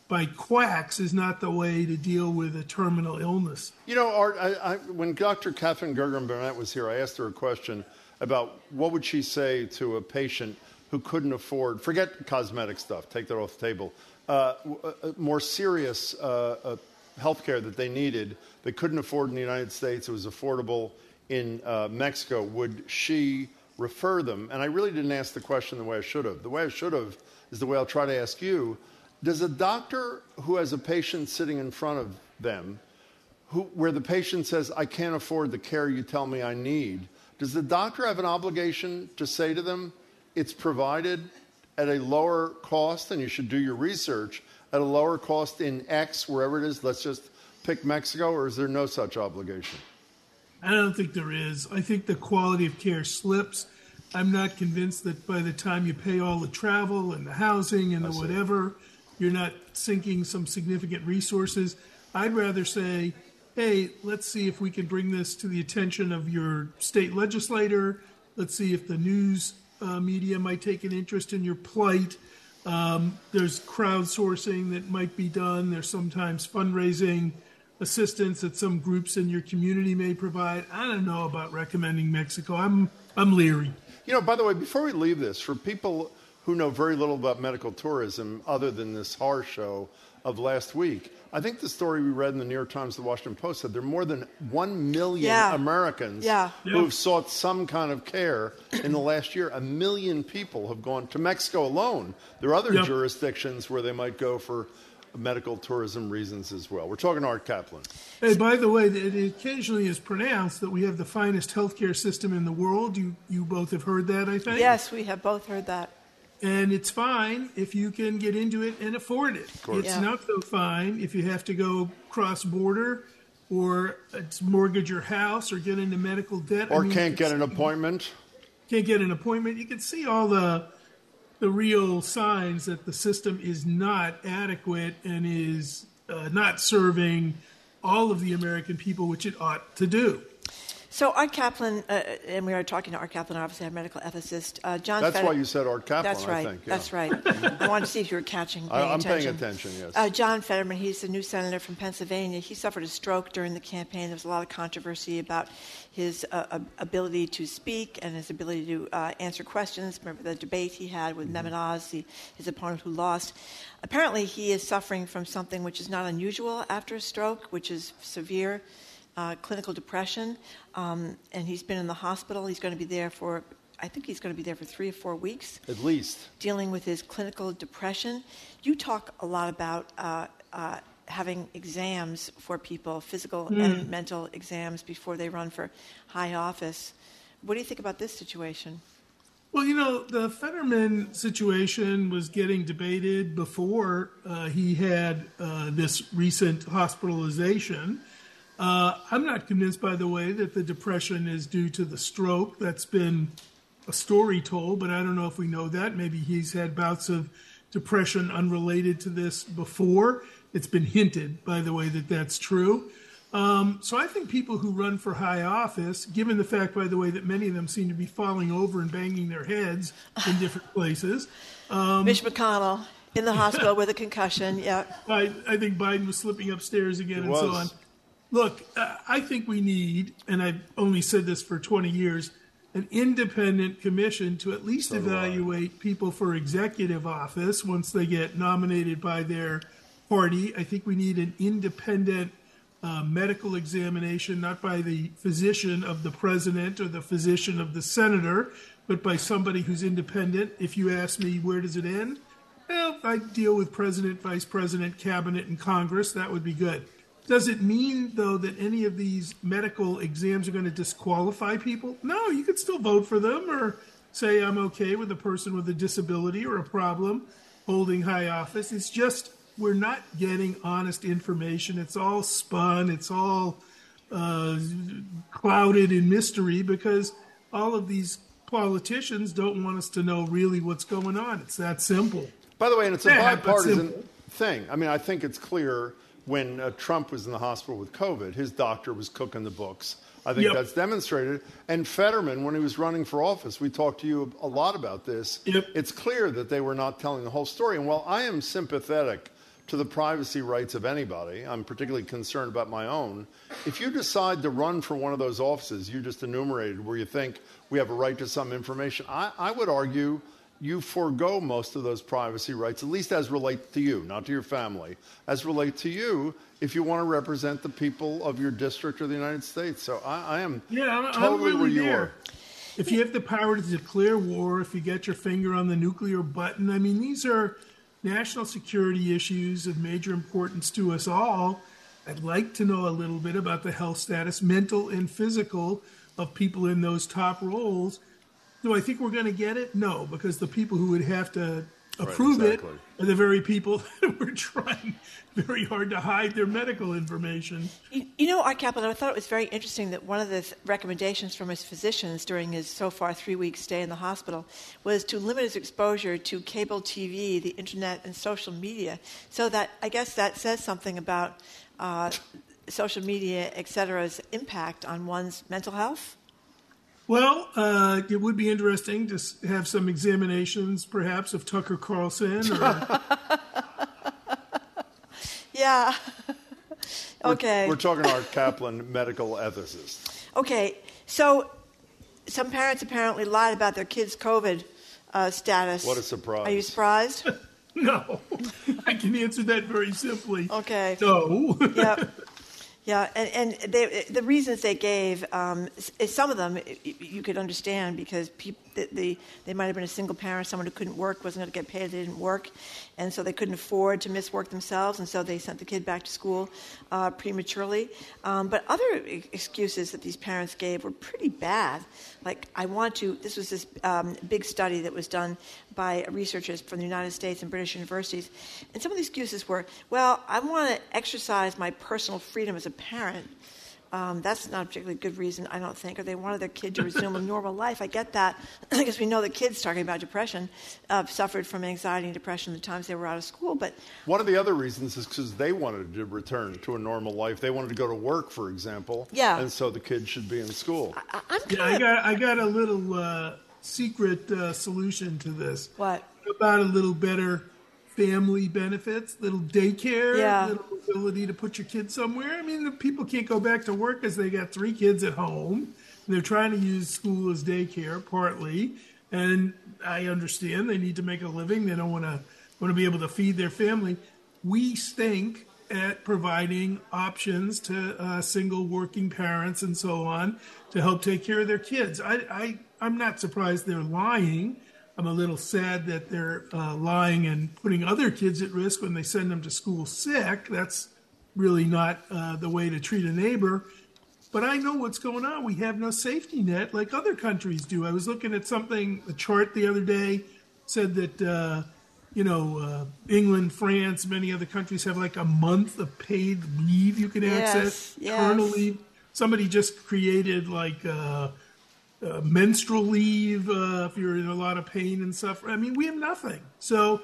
by quacks is not the way to deal with a terminal illness. You know, Art, I, I, when Dr. Katherine Gergen Barnett was here, I asked her a question about what would she say to a patient who couldn't afford, forget cosmetic stuff, take that off the table, uh, uh more serious uh, uh, health care that they needed, they couldn't afford in the United States, it was affordable in uh, Mexico, would she refer them? And I really didn't ask the question the way I should have. The way I should have is the way I'll try to ask you. Does a doctor who has a patient sitting in front of them, who, where the patient says, I can't afford the care you tell me I need, does the doctor have an obligation to say to them, it's provided at a lower cost and you should do your research at a lower cost in X, wherever it is? Let's just pick Mexico, or is there no such obligation? I don't think there is. I think the quality of care slips. I'm not convinced that by the time you pay all the travel and the housing and the whatever, you're not sinking some significant resources. I'd rather say, hey, let's see if we can bring this to the attention of your state legislator. Let's see if the news uh, media might take an interest in your plight. Um, there's crowdsourcing that might be done. There's sometimes fundraising assistance that some groups in your community may provide. I don't know about recommending Mexico. I'm I'm leery. You know, by the way, before we leave this, for people who know very little about medical tourism other than this horror show of last week, I think the story we read in the New York Times, the Washington Post said there are more than 1 million Yeah. Americans Yeah. who have sought some kind of care in the last year. A million people have gone to Mexico alone. There are other Yep. jurisdictions where they might go for medical tourism reasons as well. We're talking Art Caplan. Hey, by the way, it occasionally is pronounced that we have the finest healthcare system in the world. You you both have heard that, I think. Yes, we have both heard that. And it's fine if you can get into it and afford it. It's Yeah. not so fine if you have to go cross border or it's mortgage your house or get into medical debt. I Or mean, can't get an appointment. can't get an appointment. You can see all the the real signs that the system is not adequate and is uh, not serving all of the American people, which it ought to do. So Art Caplan, uh, and we are talking to Art Caplan, obviously our medical ethicist. Uh, John. That's why you said Art Caplan, That's I right. think, yeah. That's right. I wanted to see if you were catching. I- I'm paying attention. yes. Uh, John Fetterman, he's the new senator from Pennsylvania. He suffered a stroke during the campaign. There was a lot of controversy about his uh, ability to speak and his ability to uh, answer questions. Remember the debate he had with Mm-hmm. The, his opponent who lost. Apparently, he is suffering from something which is not unusual after a stroke, which is severe uh, clinical depression, um, and he's been in the hospital. He's going to be there for, I think he's going to be there for three or four weeks, At least. dealing with his clinical depression. You talk a lot about uh, uh, having exams for people, physical and mental exams, before they run for high office. What do you think about this situation? Well, you know, the Fetterman situation was getting debated before uh, he had uh, this recent hospitalization. Uh, I'm not convinced, by the way, that the depression is due to the stroke. That's been a story told, but I don't know if we know that. Maybe he's had bouts of depression unrelated to this before. It's been hinted, by the way, that that's true. Um, so I think people who run for high office, given the fact, by the way, that many of them seem to be falling over and banging their heads in different places, um, Mitch McConnell in the hospital with a concussion. Yeah. I, I think Biden was slipping upstairs again He and so was. on. Look, uh, I think we need, and I've only said this for 20 years, an independent commission to at least So evaluate people for executive office once they get nominated by their party. I think we need an independent uh, medical examination, not by the physician of the president or the physician of the senator, but by somebody who's independent. If you ask me, where does it end? Well, if I deal with president, vice president, cabinet, and Congress, that would be good. Does it mean, though, that any of these medical exams are going to disqualify people? No, you could still vote for them or say, I'm okay with a person with a disability or a problem holding high office. It's just we're not getting honest information. It's all spun, it's all uh, clouded in mystery because all of these politicians don't want us to know really what's going on. It's that simple. By the way, and it's a Yeah, bipartisan thing. I mean, I think it's clear when uh, Trump was in the hospital with COVID, his doctor was cooking the books. I think Yep. that's demonstrated. And Fetterman, when he was running for office, we talked to you a lot about this. Yep. It's clear that they were not telling the whole story. And while I am sympathetic to the privacy rights of anybody, I'm particularly concerned about my own. If you decide to run for one of those offices you just enumerated where you think we have a right to some information, I, I would argue you forego most of those privacy rights, at least as relate to you, not to your family, as relate to you if you want to represent the people of your district or the United States. So I, I am Yeah, I'm, I'm totally really where you there. are. If you have the power to declare war, if you get your finger on the nuclear button, I mean, these are national security issues of major importance to us all. I'd like to know a little bit about the health status, mental and physical, of people in those top roles. Do I think we're going to get it? No, because the people who would have to approve exactly. it are the very people that were trying very hard to hide their medical information. You, you know, Art Caplan, I thought it was very interesting that one of the th- recommendations from his physicians during his so far three week stay in the hospital was to limit his exposure to cable TV, the internet, and social media. So that I guess that says something about uh, social media, et cetera's impact on one's mental health. Well, uh, it would be interesting to have some examinations, perhaps, of Tucker Carlson. Or, Yeah. okay. We're talking Art Caplan, medical ethicist. Okay, so some parents apparently lied about their kids' COVID uh, status. What a surprise. Are you surprised? no, I can answer that very simply. Okay. No. yeah. Yeah, and, and they, the reasons they gave, um, some of them you could understand because peop the, the, they might have been a single parent, someone who couldn't work, wasn't going to get paid, they didn't work, and so they couldn't afford to miss work themselves, and so they sent the kid back to school uh, prematurely. Um, but other excuses that these parents gave were pretty bad. Like, I want to, this was this um, big study that was done by researchers from the United States and British universities, and some of the excuses were, well, I want to exercise my personal freedom as a parent. Um, that's not a particularly good reason, I don't think. Or they wanted their kid to resume a normal life. I get that because we know the kids talking about depression uh, suffered from anxiety and depression the times they were out of school. But one of the other reasons is because they wanted to return to a normal life. They wanted to go to work, for example. Yeah. And so the kids should be in school. I, I'm Yeah, I got I got a little uh, secret uh, solution to this. What? About a little better family benefits, little daycare, Yeah. little ability to put your kids somewhere. I mean, the people can't go back to work because they got three kids at home. They're trying to use school as daycare partly, and I understand they need to make a living. They don't want to want to be able to feed their family. We stink at providing options to uh, single working parents and so on to help take care of their kids. I, I I'm not surprised they're lying. I'm a little sad that they're uh, lying and putting other kids at risk when they send them to school sick. That's really not uh, the way to treat a neighbor. But I know what's going on. We have no safety net like other countries do. I was looking at something, a chart the other day said that, uh, you know, uh, England, France, many other countries have like a month of paid leave you can access, yes. parental leave. Somebody just created like, uh, menstrual leave uh, if you're in a lot of pain and suffering. I mean, we have nothing. So,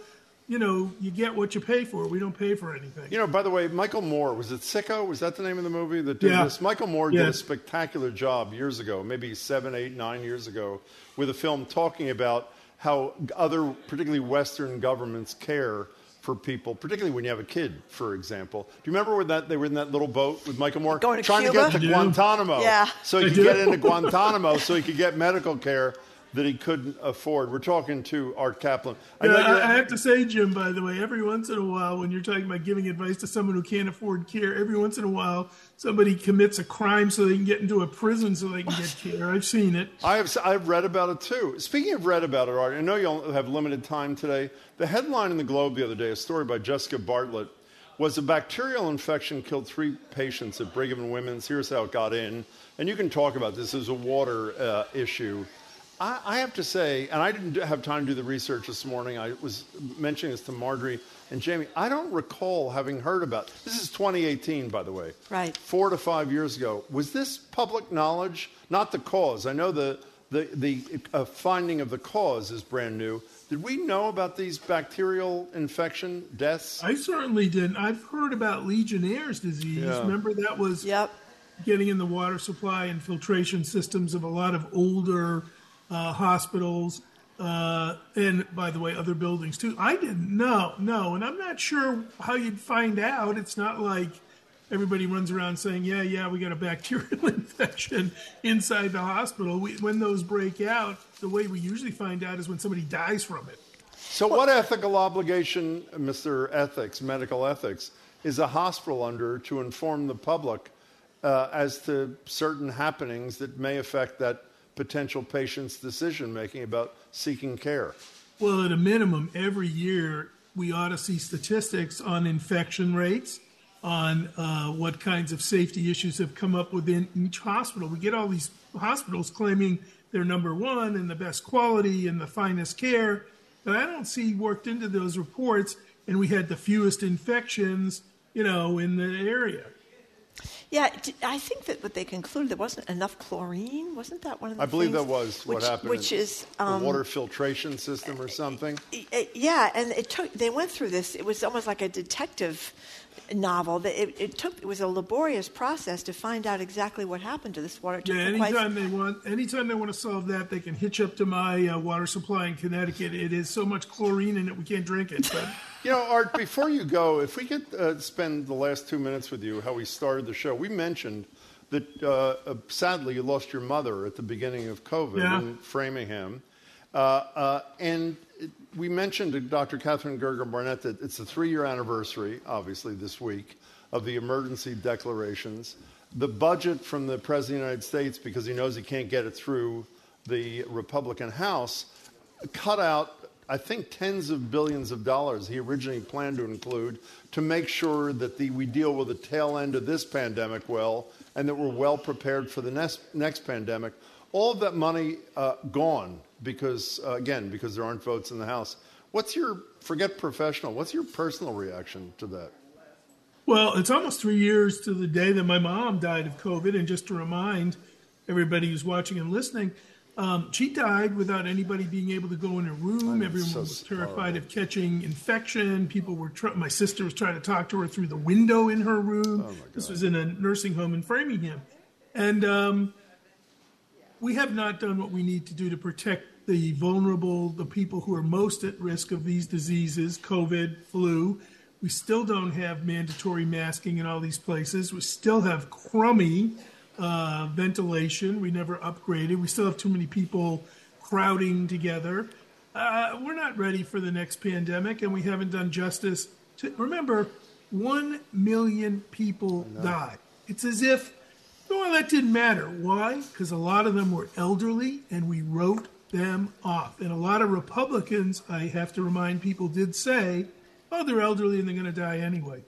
you know, you get what you pay for. We don't pay for anything. You know, by the way, Michael Moore, was it Sicko? Was that the name of the movie that did Yeah. this? Michael Moore did a spectacular job years ago, maybe seven, eight, nine years ago, with a film talking about how other, particularly Western governments, care for people, particularly when you have a kid, for example. Do you remember when that they were in that little boat with Michael Moore Going to trying Cuba? to get to Guantanamo, Yeah. so he could get into Guantanamo, so he could get medical care that he couldn't afford. We're talking to Art Caplan. I Yeah, I, I have to say, Jim, by the way, every once in a while, when you're talking about giving advice to someone who can't afford care, every once in a while, somebody commits a crime so they can get into a prison so they can get care. I've seen it. I have I've read about it too. Speaking of read about it, Art, I know you'll have limited time today. The headline in the Globe the other day, a story by Jessica Bartlett, was a bacterial infection killed three patients at Brigham and Women's. Here's how it got in, and you can talk about this as a water uh, issue. I, I have to say, and I didn't have time to do the research this morning. I was mentioning this to Margery and Jamie. I don't recall having heard about. This is 2018, by the way Right. four to five years ago. Was this public knowledge? Not the cause. I know the the the uh, finding of the cause is brand new. Did we know about these bacterial infection deaths? I certainly didn't. I've heard about Legionnaire's disease. Yeah. Remember that was Yep. getting in the water supply and filtration systems of a lot of older uh, hospitals, uh, and by the way, other buildings too. I didn't know, no, and I'm not sure how you'd find out. It's not like everybody runs around saying, "Yeah, yeah, we got a bacterial infection inside the hospital." We, when those break out, the way we usually find out is when somebody dies from it. So, what ethical obligation, Mr. Ethics, medical ethics, is a hospital under to inform the public uh, as to certain happenings that may affect that potential patient's decision making about seeking care? Well, at a minimum, every year we ought to see statistics on infection rates, on uh, what kinds of safety issues have come up within each hospital. We get all these hospitals claiming they're number one and the best quality and the finest care, but I don't see worked into those reports. And we had the fewest infections, you know, in the area. Yeah, I think that what they concluded there wasn't enough chlorine. Wasn't that one of the I believe things? that was what which, happened. Which is um, the water filtration system or something. Yeah, and it took. They went through this. It was almost like a detective novel. That it, it took. It was a laborious process to find out exactly what happened to this water. Yeah, them quite- anytime they want, anytime they want to solve that, they can hitch up to my uh, water supply in Connecticut. It is so much chlorine in it we can't drink it. But You know, Art, before you go, if we could uh, spend the last two minutes with you, how we started the show, we mentioned that uh, uh, sadly you lost your mother at the beginning of COVID Yeah. in Framingham. Uh, uh, and it, we mentioned to Dr. Katherine Gergen Barnett that it's the three year anniversary, obviously, this week, of the emergency declarations. The budget from the President of the United States, because he knows he can't get it through the Republican House, cut out, I think, tens of billions of dollars he originally planned to include to make sure that the, we deal with the tail end of this pandemic well and that we're well prepared for the next, next pandemic. All of that money uh, gone because, uh, again, because there aren't votes in the House. What's your, forget professional, what's your personal reaction to that? Well, it's almost three years to the day that my mom died of COVID. And just to remind everybody who's watching and listening, um, she died without anybody being able to go in her room. Everyone so was terrified horrible. of catching infection. People were. Tr- my sister was trying to talk to her through the window in her room. this was in a nursing home in Framingham, and um, we have not done what we need to do to protect the vulnerable, the people who are most at risk of these diseases, COVID, flu. We still don't have mandatory masking in all these places. We still have crummy uh, ventilation. We never upgraded. We still have too many people crowding together. Uh, we're not ready for the next pandemic, and we haven't done justice. To, remember, one million people died. It's as if, well, that didn't matter. Why? Because a lot of them were elderly, and we wrote them off. And a lot of Republicans, I have to remind people, did say, oh, they're elderly and they're going to die anyway.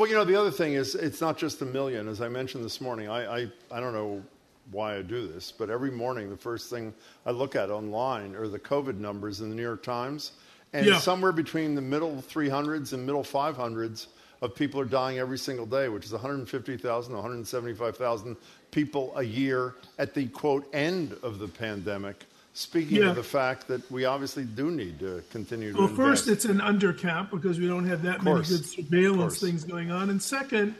Well, you know, the other thing is it's not just a million. As I mentioned this morning, I, I, I don't know why I do this, but every morning the first thing I look at online are the COVID numbers in the New York Times. And Yeah. somewhere between the middle 300s and middle 500s of people are dying every single day, which is 150,000, 175,000 people a year at the quote end of the pandemic. Speaking Yeah. of the fact that we obviously do need to continue to Well, invest. first, it's an undercount because we don't have that many good surveillance things going on. And second,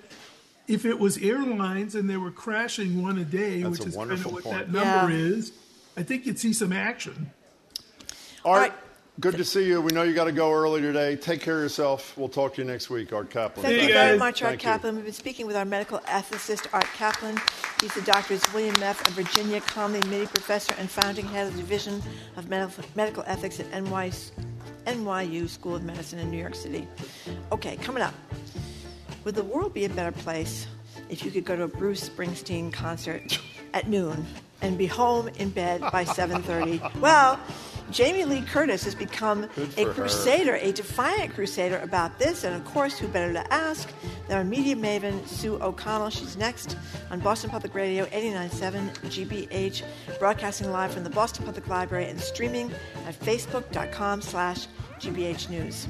if it was airlines and they were crashing one a day, That's which a is kind of what point. that number Yeah. is, I think you'd see some action. Art, good to see you. We know you got to go early today. Take care of yourself. We'll talk to you next week, Art Caplan. Thank Hey, you very much, Art Thank you. Caplan. We've been speaking with our medical ethicist, Art Caplan. He's the doctor's William F. of Virginia Connolly Mitty Professor and founding head of the Division of Medical, Medical Ethics at NYU School of Medicine in New York City. Okay, coming up. Would the world be a better place if you could go to a Bruce Springsteen concert at noon and be home in bed by 7:30? Well, Jamie Lee Curtis has become a for her. crusader, a defiant crusader about this, and of course, who better to ask than our media maven Sue O'Connell? She's next on Boston Public Radio 89.7 GBH, broadcasting live from the Boston Public Library and streaming at facebook.com/slash GBH News.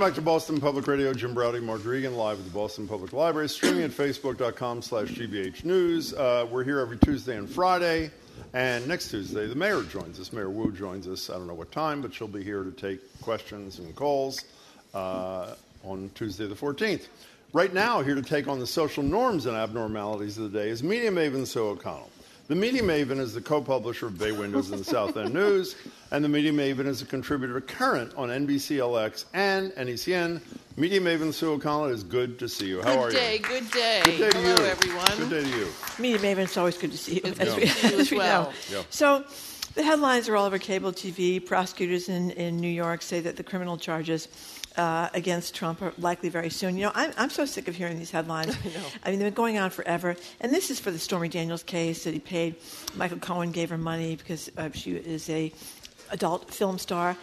Welcome back to Boston Public Radio. Jim Braude, Margery Eagan, live at the Boston Public Library, streaming at facebook.com slash GBH News. Uh, we're here every Tuesday and Friday. And next Tuesday, the mayor joins us. Mayor Wu joins us. I don't know what time, but she'll be here to take questions and calls uh, on Tuesday the 14th. Right now, here to take on the social norms and abnormalities of the day is media maven Sue O'Connell. The Media Maven is the co-publisher of Bay Windows and the South End News, and the Media Maven is a contributor Current on NBCLX and NECN. Media Maven Sue O'Connell, it is good to see you. How good are day, you? good day. Good day to Hello, you. everyone. Good day to you. Media Maven, it's always good to see you. It's as good we, to see you as as we well. know. Yeah. So, the headlines are all over cable TV. Prosecutors in, in New York say that the criminal charges uh, against Trump are likely very soon. You know, I'm, I'm so sick of hearing these headlines. I know. I mean, they've been going on forever. And this is for the Stormy Daniels case that he paid. Michael Cohen gave her money because uh, she is a adult film star.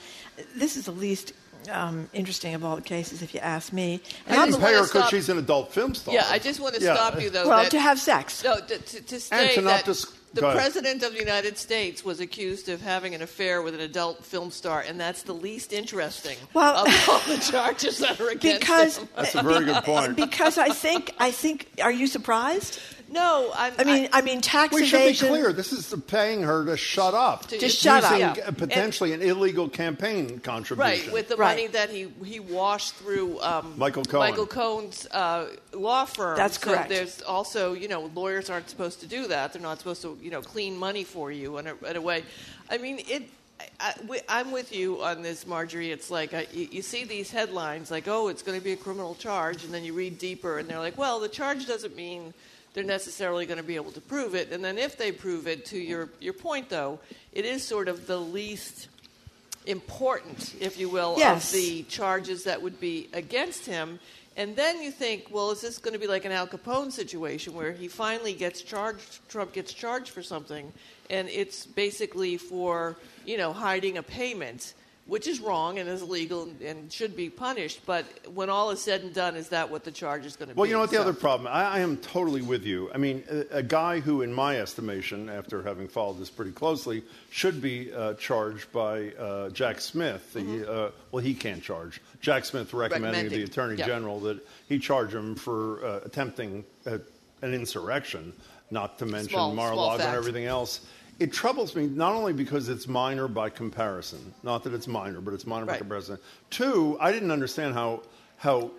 This is the least um, interesting of all the cases, if you ask me. And I I'm didn't pay her because she's an adult film star. Yeah, I just want to Yeah. stop you though. well, that, to have sex. no, to, to, to state to not that dis- the go ahead. president of the United States was accused of having an affair with an adult film star, and that's the least interesting Well- of all the charges that are against because him. That's a very good point. because I think I think are you surprised? No, I'm, I mean, I, mean, tax we should be clear. This is paying her to shut up. To Just shut up. Yeah. uh, potentially an illegal campaign contribution. Right, with the Right. money that he he washed through um, Michael Cohen. Michael Cohen's uh, law firm. That's So correct. there's also, you know, lawyers aren't supposed to do that. They're not supposed to, you know, clean money for you in a, in a way. I mean, it. I, I, am with you on this, Margery. It's like I, you, you see these headlines like, "Oh, it's going to be a criminal charge," and then you read deeper, and they're like, "Well, the charge doesn't mean." They're necessarily going to be able to prove it. And then if they prove it, to your your point though, it is sort of the least important, if you will, Yes. of the charges that would be against him. And then you think, well, is this going to be like an Al Capone situation where he finally gets charged, Trump gets charged for something, and it's basically for, you know, hiding a payment, which is wrong and is illegal and should be punished. But when all is said and done, is that what the charge is going to Well, be? Well, you know what the So- other problem? I, I am totally with you. I mean, a, a guy who, in my estimation, after having followed this pretty closely, should be uh, charged by uh, Jack Smith. The, Mm-hmm. uh, well, he can't charge. Jack Smith recommending to the Attorney yeah. General that he charge him for uh, attempting uh, an insurrection, not to mention Mar-a-Lago and everything else. It troubles me not only because it's minor by comparison, not that it's minor, but it's minor by comparison. Two, I didn't understand how how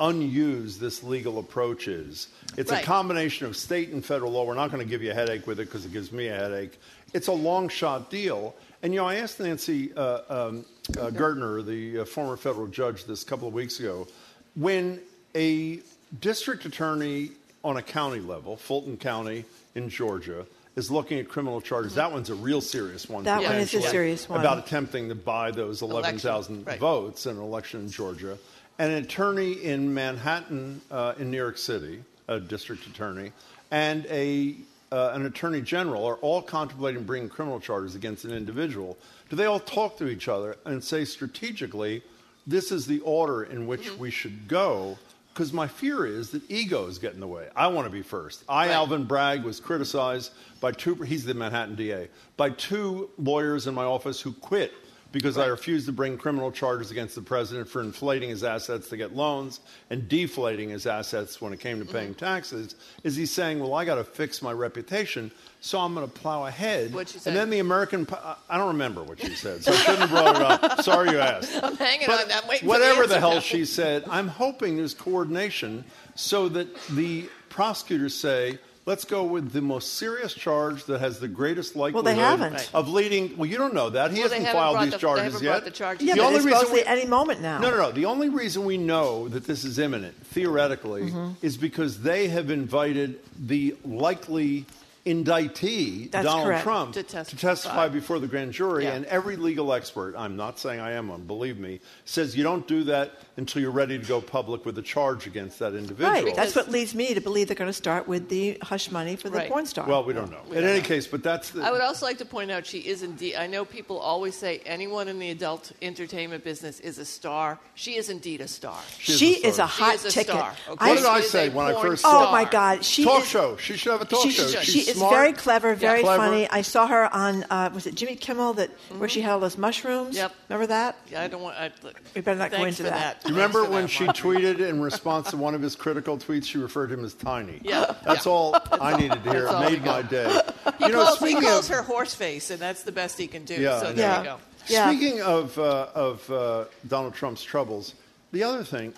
unused this legal approach is. It's Right. a combination of state and federal law. We're not going to give you a headache with it because it gives me a headache. It's a long shot deal. And you know, I asked Nancy uh, um, uh, Gertner, the uh, former federal judge, this couple of weeks ago, when a district attorney on a county level, Fulton County in Georgia, is looking at criminal charges. That one's a real serious one. That one is a serious one. About attempting to buy those 11,000 right. votes in an election in Georgia. An attorney in Manhattan, uh, in New York City, a district attorney, and a, uh, an attorney general are all contemplating bringing criminal charges against an individual. Do they all talk to each other and say strategically, this is the order in which Mm-hmm. we should go? Because my fear is that egos get in the way. I want to be first. I, Right. Alvin Bragg, was criticized by two, he's the Manhattan DA, by two lawyers in my office who quit because I refused to bring criminal charges against the president for inflating his assets to get loans and deflating his assets when it came to paying Mm-hmm. taxes. Is he saying, well, I got to fix my reputation, so I'm going to plow ahead? What'd she say? And then the American, po- I don't remember what she said, so I shouldn't have brought it up. Sorry you asked. I'm hanging But on that. Waiting for whatever the, the, hell now. she said, I'm hoping there's coordination so that the prosecutors say, let's go with the most serious charge that has the greatest likelihood haven't. Of leading. Well, you don't know that. He Well, hasn't filed these the- they charges haven't yet. brought the charges Yeah, the but only it's reason we, any moment now. no, no, no. The only reason we know that this is imminent, theoretically, Mm-hmm. is because they have invited the likely indictee, That's Donald correct. Trump, To testify. testify before the grand jury. Yeah. And every legal expert, I'm not saying I am one, believe me, says you don't do that until you're ready to go public with a charge against that individual. Right. That's what leads me to believe they're going to start with the hush money for the Right. porn star. Well, we don't know. In any case, but that's the. I would also like to point out she is indeed. I know people always say anyone in the adult entertainment business is a star. She is indeed a star. she a is star. a She hot is a ticket. star, okay? What did I say when I porn first Oh my. God, she talk is. show. She should have a talk she, show. she She's is smart. very clever, very clever. funny. I saw her on uh, was it Jimmy Kimmel that where she had all those mushrooms. Yep. Remember that? Yeah, I don't want. I, We better not go into for that. Do you remember for when that, she tweeted in response to one of his critical tweets? She referred to him as tiny. Yeah. that's Yeah. all I needed to hear. It made my day. He you know, calls, he calls of her horse face, and that's the best he can do. Yeah, so there know. you go. Yeah. Speaking of, uh, of uh, Donald Trump's troubles, the other thing,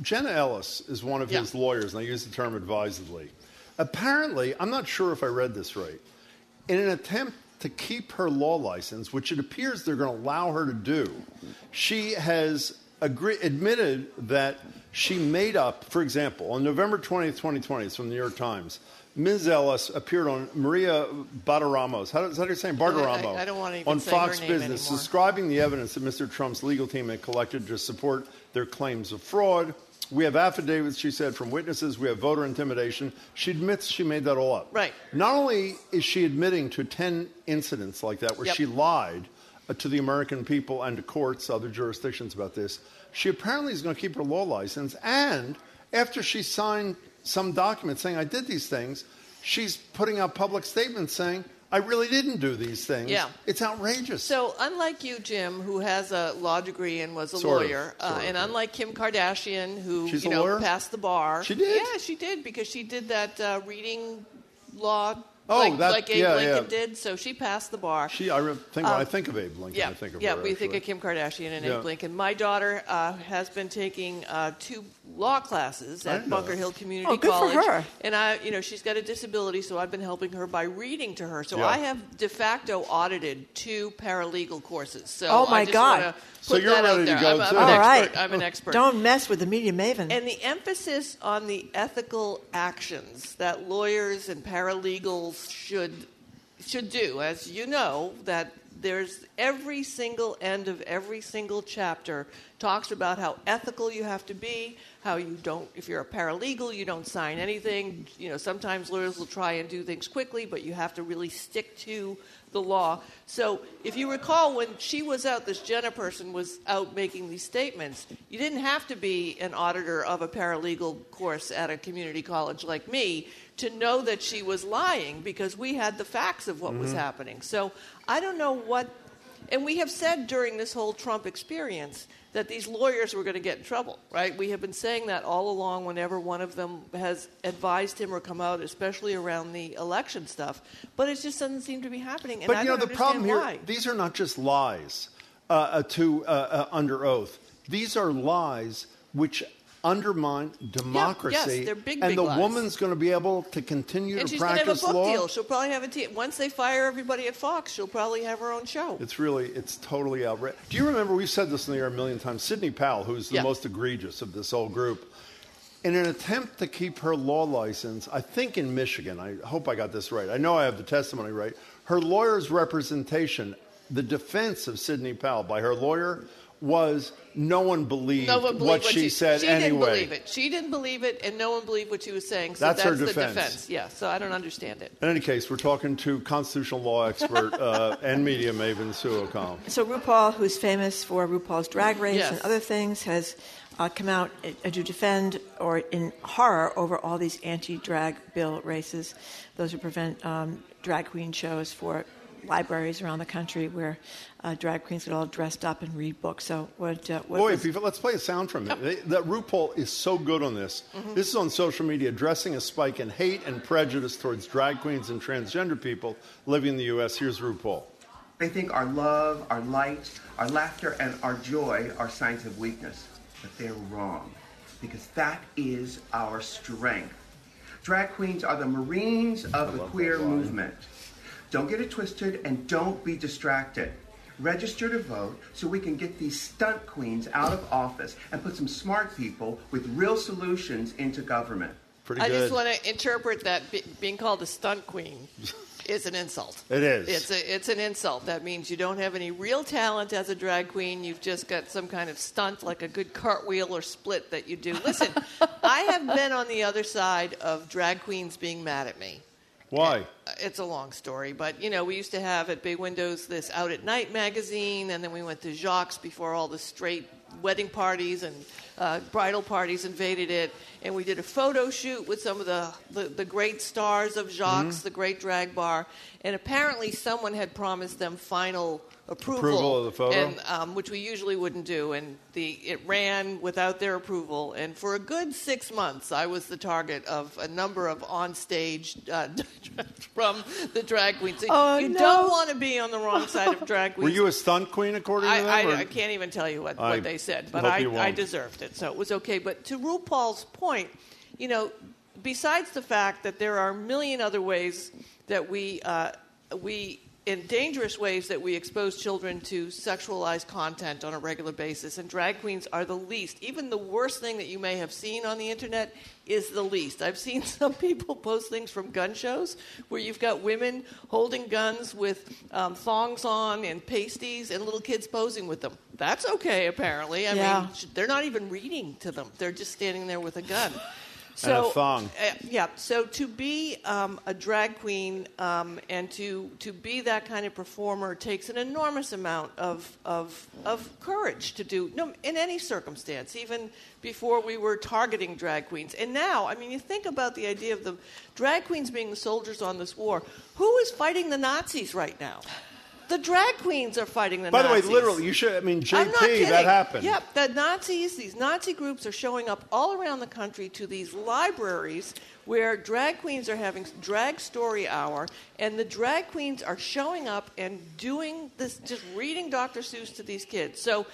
Jenna Ellis is one of Yeah. his lawyers, and I use the term advisedly. Apparently, I'm not sure if I read this right, in an attempt to keep her law license, which it appears they're going to allow her to do, she has agree- admitted that she made up, for example, on November 20th, 2020, it's from the New York Times, Ms. Ellis appeared on Maria Bartiromo's. How does how do you say it? Bartiromo? I- I don't wanna even on say her Fox name Business, anymore. describing the evidence that Mr. Trump's legal team had collected to support their claims of fraud. We have affidavits, she said, from witnesses. We have voter intimidation. She admits she made that all up. Right. Not only is she admitting to 10 incidents like that where Yep. she lied uh, to the American people and to courts, other jurisdictions about this, she apparently is going to keep her law license. And after she signed some document saying, I did these things, she's putting out public statements saying, I really didn't do these things. Yeah. It's outrageous. So, unlike you, Jim, who has a law degree and was a Sort of, lawyer, uh, of, and unlike Kim Kardashian, who She's you know lawyer? passed the bar, She did? Yeah, she did because she did that uh, reading law. Oh, like, that- like Abe yeah, Lincoln yeah. did. So she passed the bar. She, I re- think when I Um, think of Abe Lincoln, Yeah, I think of yeah. her. we think of Kim Kardashian and Yeah. Abe Lincoln. My daughter uh, has been taking uh, two law classes at Bunker. Hill Community Oh, good for College. her. And I, you know, she's got a disability, so I've been helping her by reading to her. So Yeah. I have de facto audited two paralegal courses. So Oh, my I just God. wanna So you're that out ready to there. go, I'm, I'm All right. expert. I'm an expert. Don't mess with the media maven. And the emphasis on the ethical actions that lawyers and paralegals should should do, as you know, that there's every single end of every single chapter talks about how ethical you have to be, how you don't if you're a paralegal, you don't sign anything. You know, sometimes lawyers will try and do things quickly, but you have to really stick to the law. So, if you recall, when she was out, this Jenna person was out making these statements, you didn't have to be an auditor of a paralegal course at a community college like me to know that she was lying because we had the facts of what was Mhm. happening. So, I don't know what, and we have said during this whole Trump experience that these lawyers were going to get in trouble, right? We have been saying that all along whenever one of them has advised him or come out, especially around the election stuff. But it just doesn't seem to be happening. And but I you know the problem here why. these are not just lies uh, uh, to uh, uh, under oath these are lies which undermine democracy they're big, and big the lies. woman's going to be able to continue And to she's going to have a practice book law deal. She'll probably have a te- once they fire everybody at Fox. She'll probably have her own show. It's really, it's totally outrageous. Do you remember, we've said this in the air a million times, Sidney Powell, who's the Yeah. most egregious of this whole group, in an attempt to keep her law license, I think in Michigan, I hope I got this right, I know I have the testimony right, her lawyer's representation, the defense of Sidney Powell by her lawyer, was no one believed, No one believed what, she said she anyway. didn't believe it. She didn't believe it, and no one believed what she was saying. So That's that's, her the defense. defense. Yeah. So I don't understand it. In any case, we're talking to constitutional law expert uh, and media maven Sue O'Connell. So RuPaul, who's famous for RuPaul's Drag Race Yes. and other things, has uh, come out uh, to defend or in horror over all these anti-drag bill races, those who prevent um, drag queen shows for libraries around the country where uh, drag queens get all dressed up and read books. So what? Uh, what Boy, was- before, let's play a sound from it. They- That RuPaul is so good on this. Mhm. This is on social media, addressing a spike in hate and prejudice towards drag queens and transgender people living in the U.S. Here's RuPaul. They think our love, our light, our laughter, and our joy are signs of weakness. But they're wrong, because that is our strength. Drag queens are the Marines of the queer movement. Don't get it twisted and don't be distracted. Register to vote so we can get these stunt queens out of office and put some smart people with real solutions into government. Pretty I good. just want to interpret that be, being called a stunt queen is an insult. It is. It's a, it's an insult. That means you don't have any real talent as a drag queen. You've just got some kind of stunt, like a good cartwheel or split that you do. Listen, I have been on the other side of drag queens being mad at me. Why? It's a long story, but you know, we used to have at Bay Windows this Out at Night magazine, and then we went to Jacques before all the straight wedding parties and uh, bridal parties invaded it. And we did a photo shoot with some of the, the, the great stars of Jacques, Mhm. the great drag bar. And apparently, someone had promised them final approval, Approval of the photo? and um, which we usually wouldn't do. And the it ran without their approval. And for a good six months, I was the target of a number of on-stage uh, from the drag queens. So Oh, you no. don't want to be on the wrong side of drag queens. Were you a stunt queen according to them? I, I, I can't even tell you what, I what they said, but I, I deserved it, so it was okay. But to RuPaul's point, you know, besides the fact that there are a million other ways that we uh, we in dangerous ways that we expose children to sexualized content on a regular basis, and drag queens are the least. Even the worst thing that you may have seen on the internet is the least. I've seen some people post things from gun shows where you've got women holding guns with um, thongs on and pasties and little kids posing with them. That's okay, apparently. I Yeah. mean, they're not even reading to them, they're just standing there with a gun. And a thong. uh, yeah. So to be um, a drag queen um, and to to be that kind of performer takes an enormous amount of of of courage to do. No, in any circumstance, even before we were targeting drag queens, and now, I mean, you think about the idea of the drag queens being the soldiers on this war. Who is fighting the Nazis right now? The drag queens are fighting the By the way, literally, you should. I mean, JP, that happened. Yep, the Nazis, these Nazi groups are showing up all around the country to these libraries where drag queens are having drag story hour, and the drag queens are showing up and doing this, just reading Dr. Seuss to these kids. So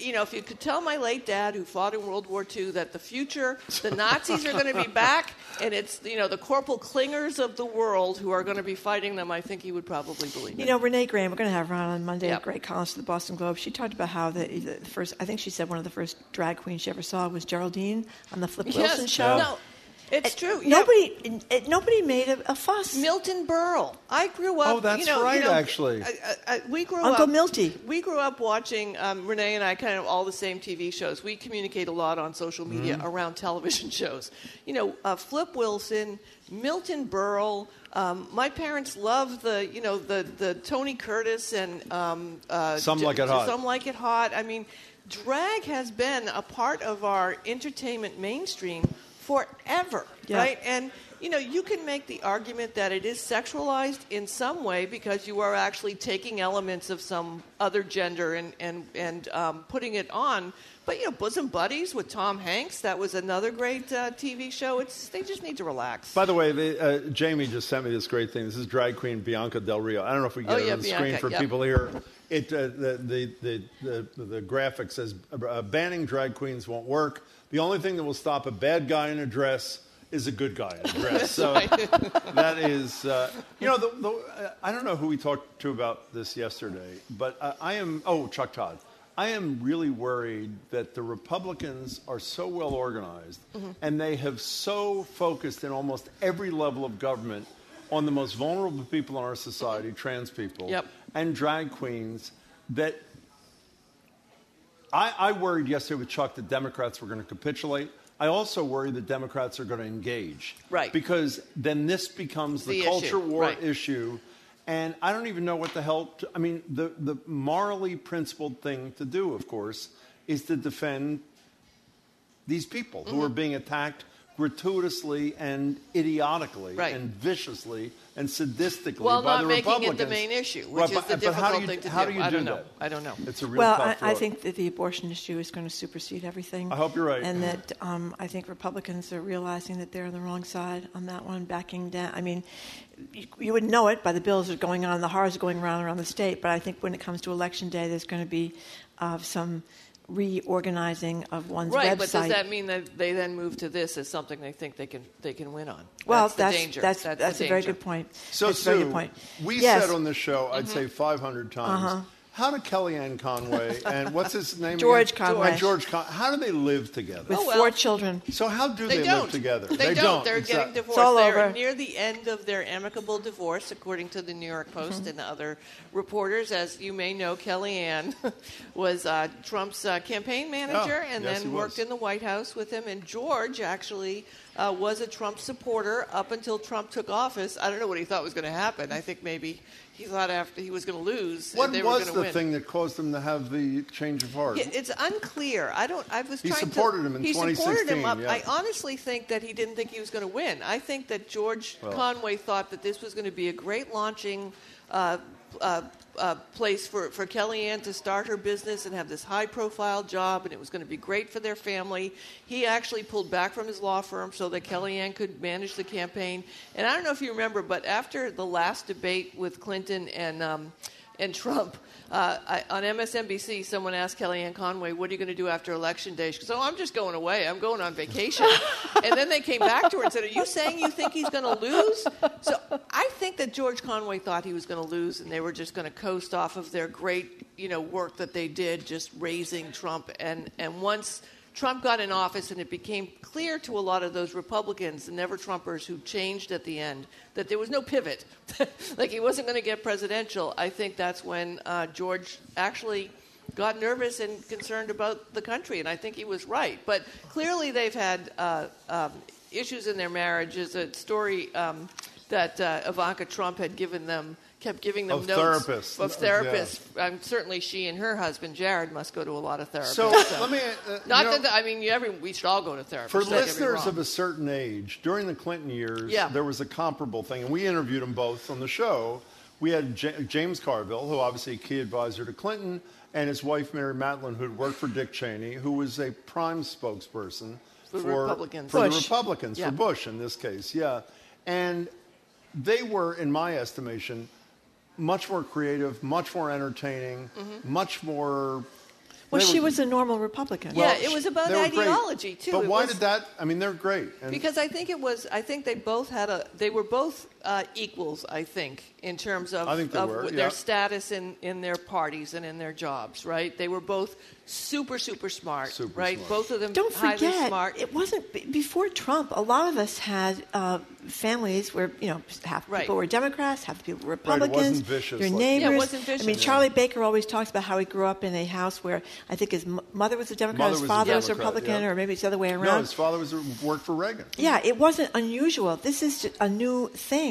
you know, if you could tell my late dad, who fought in World War II, that the future, the Nazis are going to be back, and it's you know the Corporal Klingers of the world who are going to be fighting them, I think he would probably believe You it. know, Renee Graham, we're going to have her on on Monday, Yep. a great columnist for the Boston Globe. She talked about how the, the first, I think she said one of the first drag queens she ever saw was Geraldine on the Flip Yes. Wilson show. No, it's true. Yeah. Nobody, it, nobody made a, a fuss. Milton Berle. I grew up. Oh, that's you know, right, you know, actually. I, I, I- we grew Uncle up. Milty. We grew up watching um, Renee and I kind of all the same TV shows. We communicate a lot on social media Mm-hmm. around television shows. You know, uh, Flip Wilson, Milton Berle. Um, my parents loved the, you know, the the Tony Curtis and um, uh, Some J- Like It Hot. Some like it hot. I mean, drag has been a part of our entertainment mainstream forever, Yeah. right? And you know, you can make the argument that it is sexualized in some way because you are actually taking elements of some other gender and and and um, putting it on. But you know, bosom buddies with Tom Hanks, that was another great uh, TV show. It's they just need to relax. By the way, they, uh, Jamie just sent me this great thing. This is drag queen Bianca Del Rio. I don't know if we can Oh, get it yeah, on the screen for yep. people here. It uh, the, the, the, the the graphic says uh, banning drag queens won't work. The only thing that will stop a bad guy in a dress is a good guy in a dress. so that is, uh, you know, the, the, uh, I don't know who we talked to about this yesterday, but uh, I am. Oh, Chuck Todd. I am really worried that the Republicans are so well organized Mm-hmm. and they have so focused in almost every level of government on the most vulnerable people in our society, trans people, Yep. and drag queens, that I, I worried yesterday with Chuck that Democrats were going to capitulate. I also worry that Democrats are going to engage. Right. Because then this becomes the, The culture issue, war right. issue. And I don't even know what the hell. To, I mean, the, the morally principled thing to do, of course, is to defend these people who are Mm-hmm. being attacked gratuitously and idiotically Right. and viciously and sadistically Well, by not the making it the main issue, which Right, is but- the but how do difficult you- thing to how do. do you I do don't know. I don't know. It's a real Well, tough I, I think that the abortion issue is going to supersede everything. I hope you're right. And that um, I think Republicans are realizing that they're on the wrong side on that one, backing down. I mean, you, you wouldn't know it by the bills that are going on, the horrors going around around the state. But I think when it comes to election day, there's going to be uh, some reorganizing of one's Right, website. but does that mean that they then move to this as something they think they can they can win on? well, that's, that's the danger. that's, that's, that's the a very good point. So, that's a very Sue, good point. we Yes. said on this show, Mm-hmm. I'd say 500 times, Uh-huh. How did Kellyanne Conway and what's his name? George again? Conway. And George Con- how do they live together? with Oh, well. four children. so how do They, they, don't. live together? They, don't. They're Exact- getting divorced. all They're over. near the end of their amicable divorce, according to the New York Post Mm-hmm. and other reporters. As you may know, Kellyanne was uh, Trump's uh, campaign manager Oh, and yes, then worked was. in the White House with him. And George actually uh, was a Trump supporter up until Trump took office. I don't know what he thought was going to happen. I think maybe he thought after he was going to lose, What they was the win. thing that caused him to have the change of heart? It's unclear. I don't. I was He trying supported to, him in he supported him up. yeah. I honestly think that he didn't think he was going to win. I think that George Well. Conway thought that this was going to be a great launching. Uh, uh, uh, place for, for Kellyanne to start her business and have this high profile job, and it was going to be great for their family. He actually pulled back from his law firm so that Kellyanne could manage the campaign. And I don't know if you remember, but after the last debate with Clinton and um, and Trump. Uh, I, on MSNBC, someone asked Kellyanne Conway, "What are you going to do after Election Day?" She goes, "Oh, I'm just going away. I'm going on vacation." and then they came back to her and said, "Are you saying you think he's going to lose?" So I think that George Conway thought he was going to lose, and they were just going to coast off of their great, you know, work that they did, just raising Trump. And and once Trump got in office, and it became clear to a lot of those Republicans, the never Trumpers who changed at the end, that there was no pivot. like he wasn't going to get presidential. I think that's when uh, George actually got nervous and concerned about the country, and I think he was right. But clearly, they've had uh, um, issues in their marriage. Is a story um, that uh, Ivanka Trump had given them. Kept giving them Of notes therapists. of Yeah. therapists. Um, certainly, she and her husband Jared must go to a lot of therapists. So let me. Uh, Not know, that I mean, you every, we should all go to therapists. For don't get me listeners of a certain age, during the Clinton years, Yeah. there was a comparable thing, and we interviewed them both on the show. We had J- James Carville, who obviously a key advisor to Clinton, and his wife Mary Matalin, who had worked for Dick Cheney, who was a prime spokesperson For the Republicans. for the. Republicans, Yeah. for Bush in this case, yeah. And they were, in my estimation, much more creative, much more entertaining, Mm-hmm. much more Well, she were- was a normal Republican. Yeah, it was about They were great. ideology too. But It why was- did that? I mean, they're great. And because I think it was. I think they both had a. They were both uh, equals. I think in terms of, they of were, their yeah. status in in their parties and in their jobs. Right. They were both super super smart. Super right. smart. Both of them Don't highly forget, smart. it wasn't be- before Trump. A lot of us had uh, families where you know half the Right. people were Democrats, half the people were Right, it wasn't Republicans. vicious Your like- neighbors. Yeah, it wasn't I mean, vicious. Charlie Baker always talks about how he grew up in a house where I think his m- mother was a Democrat, Mother his was a father was a Republican, yeah. or maybe it's the other way around. no, his father was worked for Reagan. Yeah, it wasn't unusual. This is a new thing,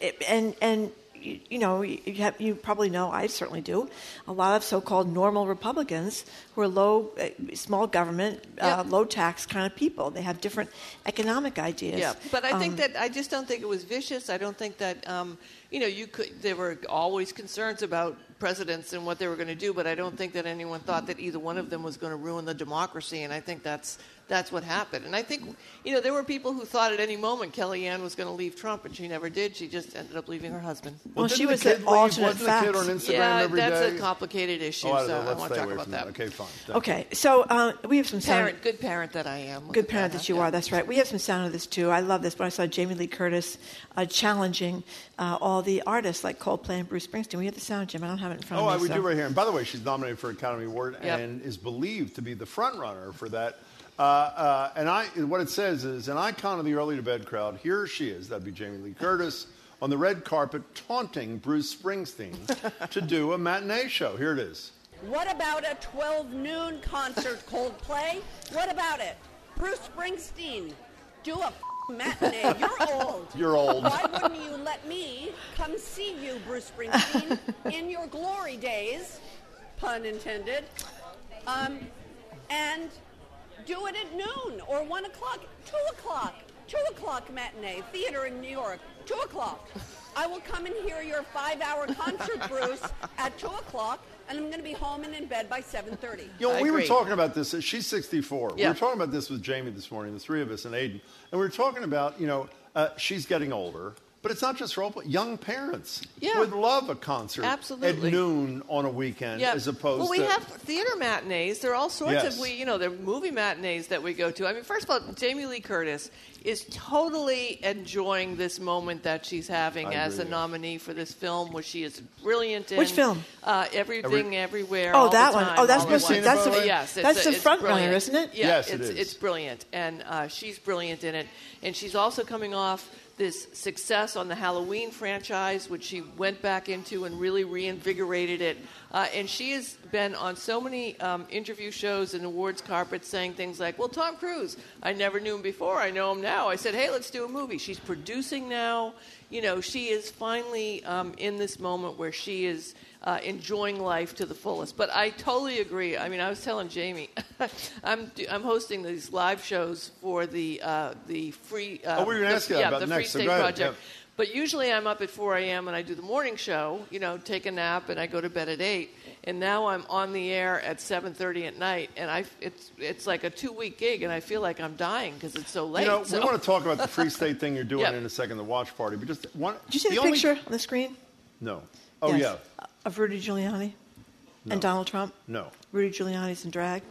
It- and and you, you know you, have, you probably know I certainly do. A lot of so-called normal Republicans who are low, uh, small government, uh, low tax kind of people. They have different economic ideas. Yeah, but I think Um, that I just don't think it was vicious. I don't think that um, you know you could. There were always concerns about presidents and what they were going to do, but I don't think that anyone thought that either one of them was going to ruin the democracy. And I think that's that's what happened. And I think you know there were people who thought at any moment Kellyanne was going to leave Trump, and she never did. She just ended up leaving her husband. Well, she was the an kid alternate Wasn't the kid on Instagram yeah, every that's day? a complicated issue, Oh, I don't so know. I Let's talk about from that. Okay, fine. Thank Okay, so uh, we have some sound. Good parent that I am. Look Good parent that, that you huh? are. That's right. We have some sound of this too. I love this. When I saw Jamie Lee Curtis uh, challenging uh, all the artists like Coldplay and Bruce Springsteen. We have the sound, Jim. I don't have it in front Oh, of I me. we so- do right here. And by the way, she's nominated for an Academy Award Yep. and is believed to be the front runner for that. Uh, uh, and I, what it says is an icon of the early to bed crowd. Here she is. That'd be Jamie Lee Curtis on the red carpet taunting Bruce Springsteen to do a matinee show. Here it is. What about a 12 noon concert, Coldplay? What about it? Bruce Springsteen, do a matinee. You're old. You're old. Why wouldn't you let me come see you, Bruce Springsteen, in your glory days, pun intended, um, and do it at noon or 1 o'clock, 2 o'clock, 2 o'clock matinee, theater in New York, 2 o'clock. I will come and hear your five hour concert, Bruce, at 2 o'clock, and I'm going to be home and in bed by 7.30. You know, I we were talking about this. She's 64. We were talking about this with Jamie this morning, the three of us and Aiden. And we were talking about, you know, uh, she's getting older. But it's not just for old, young parents Yeah. would love a concert Absolutely. at noon on a weekend Yeah. as opposed to well, we to have theater matinees. There are all sorts Yes. of we, you know, there are movie matinees that we go to. I mean, first of all, Jamie Lee Curtis is totally enjoying this moment that she's having I as agree, a yeah. nominee for this film, which she is brilliant in. Which film? Uh, Everything, Every- Everywhere. Oh, all that the one. time, Oh, that's all supposed to- once. that's the- yes, that's a- the it's front runner, isn't it? Yeah, Yes, it it's, it's brilliant, and uh, she's brilliant in it. And she's also coming off this success on the Halloween franchise, which she went back into and really reinvigorated it. Uh, and she has been on so many um, interview shows and awards carpets saying things like, "Well, Tom Cruise, I never knew him before. I know him now." I said, "Hey, let's do a movie." She's producing now. You know, she is finally um, in this moment where she is uh, enjoying life to the fullest. But I totally agree. I mean, I was telling Jamie, I'm I'm hosting these live shows for the uh, the free. Uh, Oh, we were gonna ask you yeah, about the next, Free State go ahead, Project. yeah. But usually I'm up at 4 a.m. and I do the morning show. You know, take a nap and I go to bed at eight. And now I'm on the air at 7:30 at night, and I it's it's like a two week gig, and I feel like I'm dying because it's so late. You know, so. we want to talk about the Free State thing you're doing Yep. in a second, the watch party. But just one. Did you see the, only- picture on the screen? No. Oh Yes. yeah. Of Rudy Giuliani No. and Donald Trump. No. Rudy Giuliani's in drag.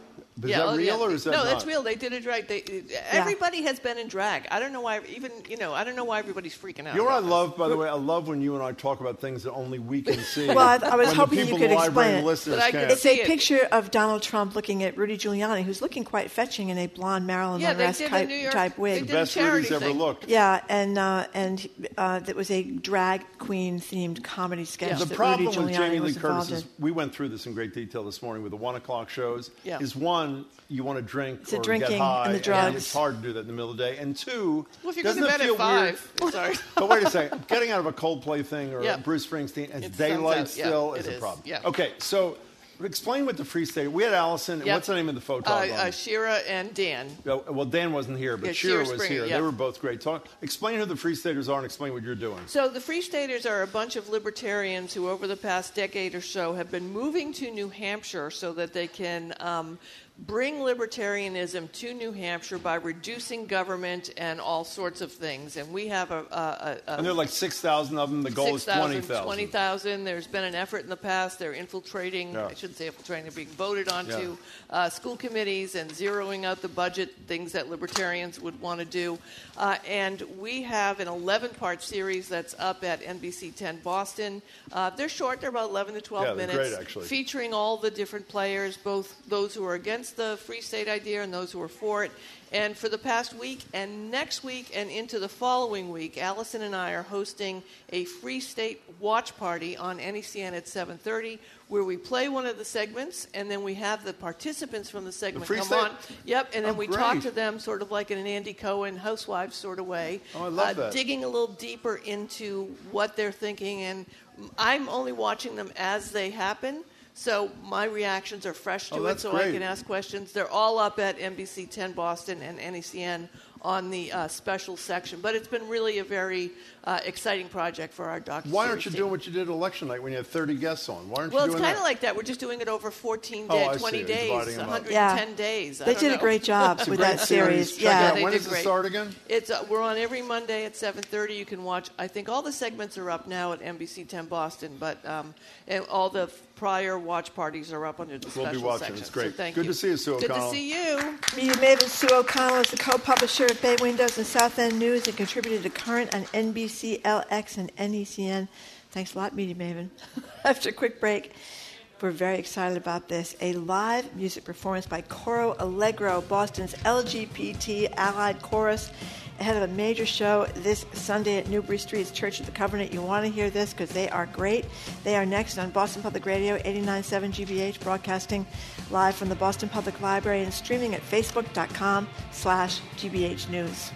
Is Yeah, that oh, real yeah. or is that no? not? that's real. They did it right. They, Everybody has been in drag. I don't know why. Even you know, I don't know why everybody's freaking out. You know what I love, by the way? I love when you and I talk about things that only we can see. Well, I, I was when hoping you people could in the library explain it. But I can't. It's a it. picture of Donald Trump looking at Rudy Giuliani, who's looking quite fetching in a blonde Marilyn Yeah, they Monroe did a type, New York- type wig. did a Best charity Rudy's ever looked. Yeah, and uh, and uh, that was a drag queen themed comedy sketch The that problem Rudy with Giuliani Jamie Lee Curtis is we went through this in great detail this morning with the one o'clock shows. Yeah. Is one you want to drink It's the or drinking get high, and the drugs. it's hard to do that in the middle of the day. And two, Well, if you go doesn't to bed at feel five, weird? sorry. But wait a second, getting out of a Coldplay thing or Yeah. Bruce Springsteen as It's daylight sunset. Yeah, still is, a problem. Yeah. Okay, so explain what the Free State. We had Allison. Yep. What's the name of the photog? Uh, uh, Shira and Dan. Oh, well, Dan wasn't here, but Yeah, Shira Shira was Springer, here. yeah. They were both great. Talk, explain who the Free Staters are and explain what you're doing. So the Free Staters are a bunch of libertarians who, over the past decade or so, have been moving to New Hampshire so that they can um, bring libertarianism to New Hampshire by reducing government and all sorts of things. And we have a, a, a And there are like 6,000 of them. The goal is 20,000. 20,000. There's been an effort in the past. They're infiltrating, Yeah. I shouldn't say infiltrating, they're being voted onto Yeah. Uh, school committees and zeroing out the budget, things that libertarians would want to do. Uh, and we have an 11 part series that's up at NBC 10 Boston. Uh, they're short, they're about 11 to 12 Yeah, minutes, great, actually. featuring all the different players, both those who are against the free state idea and those who are for it. And for the past week and next week and into the following week, Allison and I are hosting a Free State watch party on NECN at 7:30, where we play one of the segments, and then we have the participants from the segment Free come State? on. Yep, and then Oh, we talk to them sort of like in an Andy Cohen Housewives sort of way, Oh, I love uh, that. digging a little deeper into what they're thinking. And I'm only watching them as they happen. So my reactions are fresh to Oh, it, so I can ask questions. They're all up at NBC 10 Boston and NECN on the uh, special section. But it's been really a very uh, exciting project for our doctors. Why aren't you doing what you did election night when you had 30 guests on? Why aren't Well, you it's kind of like that. We're just doing it over 14 Oh, days, I see. 20 days, dividing them 110 Yeah. days. I They don't did a great job It's with great that series. series. Check Yeah. They When did does it great. start again? It's uh, we're on every Monday at 7:30. You can watch. I think all the segments are up now at NBC 10 Boston, but um, and all the f- prior watch parties are up under the We'll be special watching. section. It's great. So thank Good you. to see you, Sue O'Connell. Good to see you. Media Maven Sue O'Connell is the co-publisher of Bay Windows and South End News and contributed to Current on NBC, LX, and NECN. Thanks a lot, Media Maven. After a quick break, we're very excited about this. A live music performance by Coro Allegro, Boston's LGBT allied chorus, ahead of a major show this Sunday at Newbury Street's Church of the Covenant. You want to hear this because they are great. They are next on Boston Public Radio, 89.7 GBH, broadcasting live from the Boston Public Library and streaming at facebook.com slash GBH News.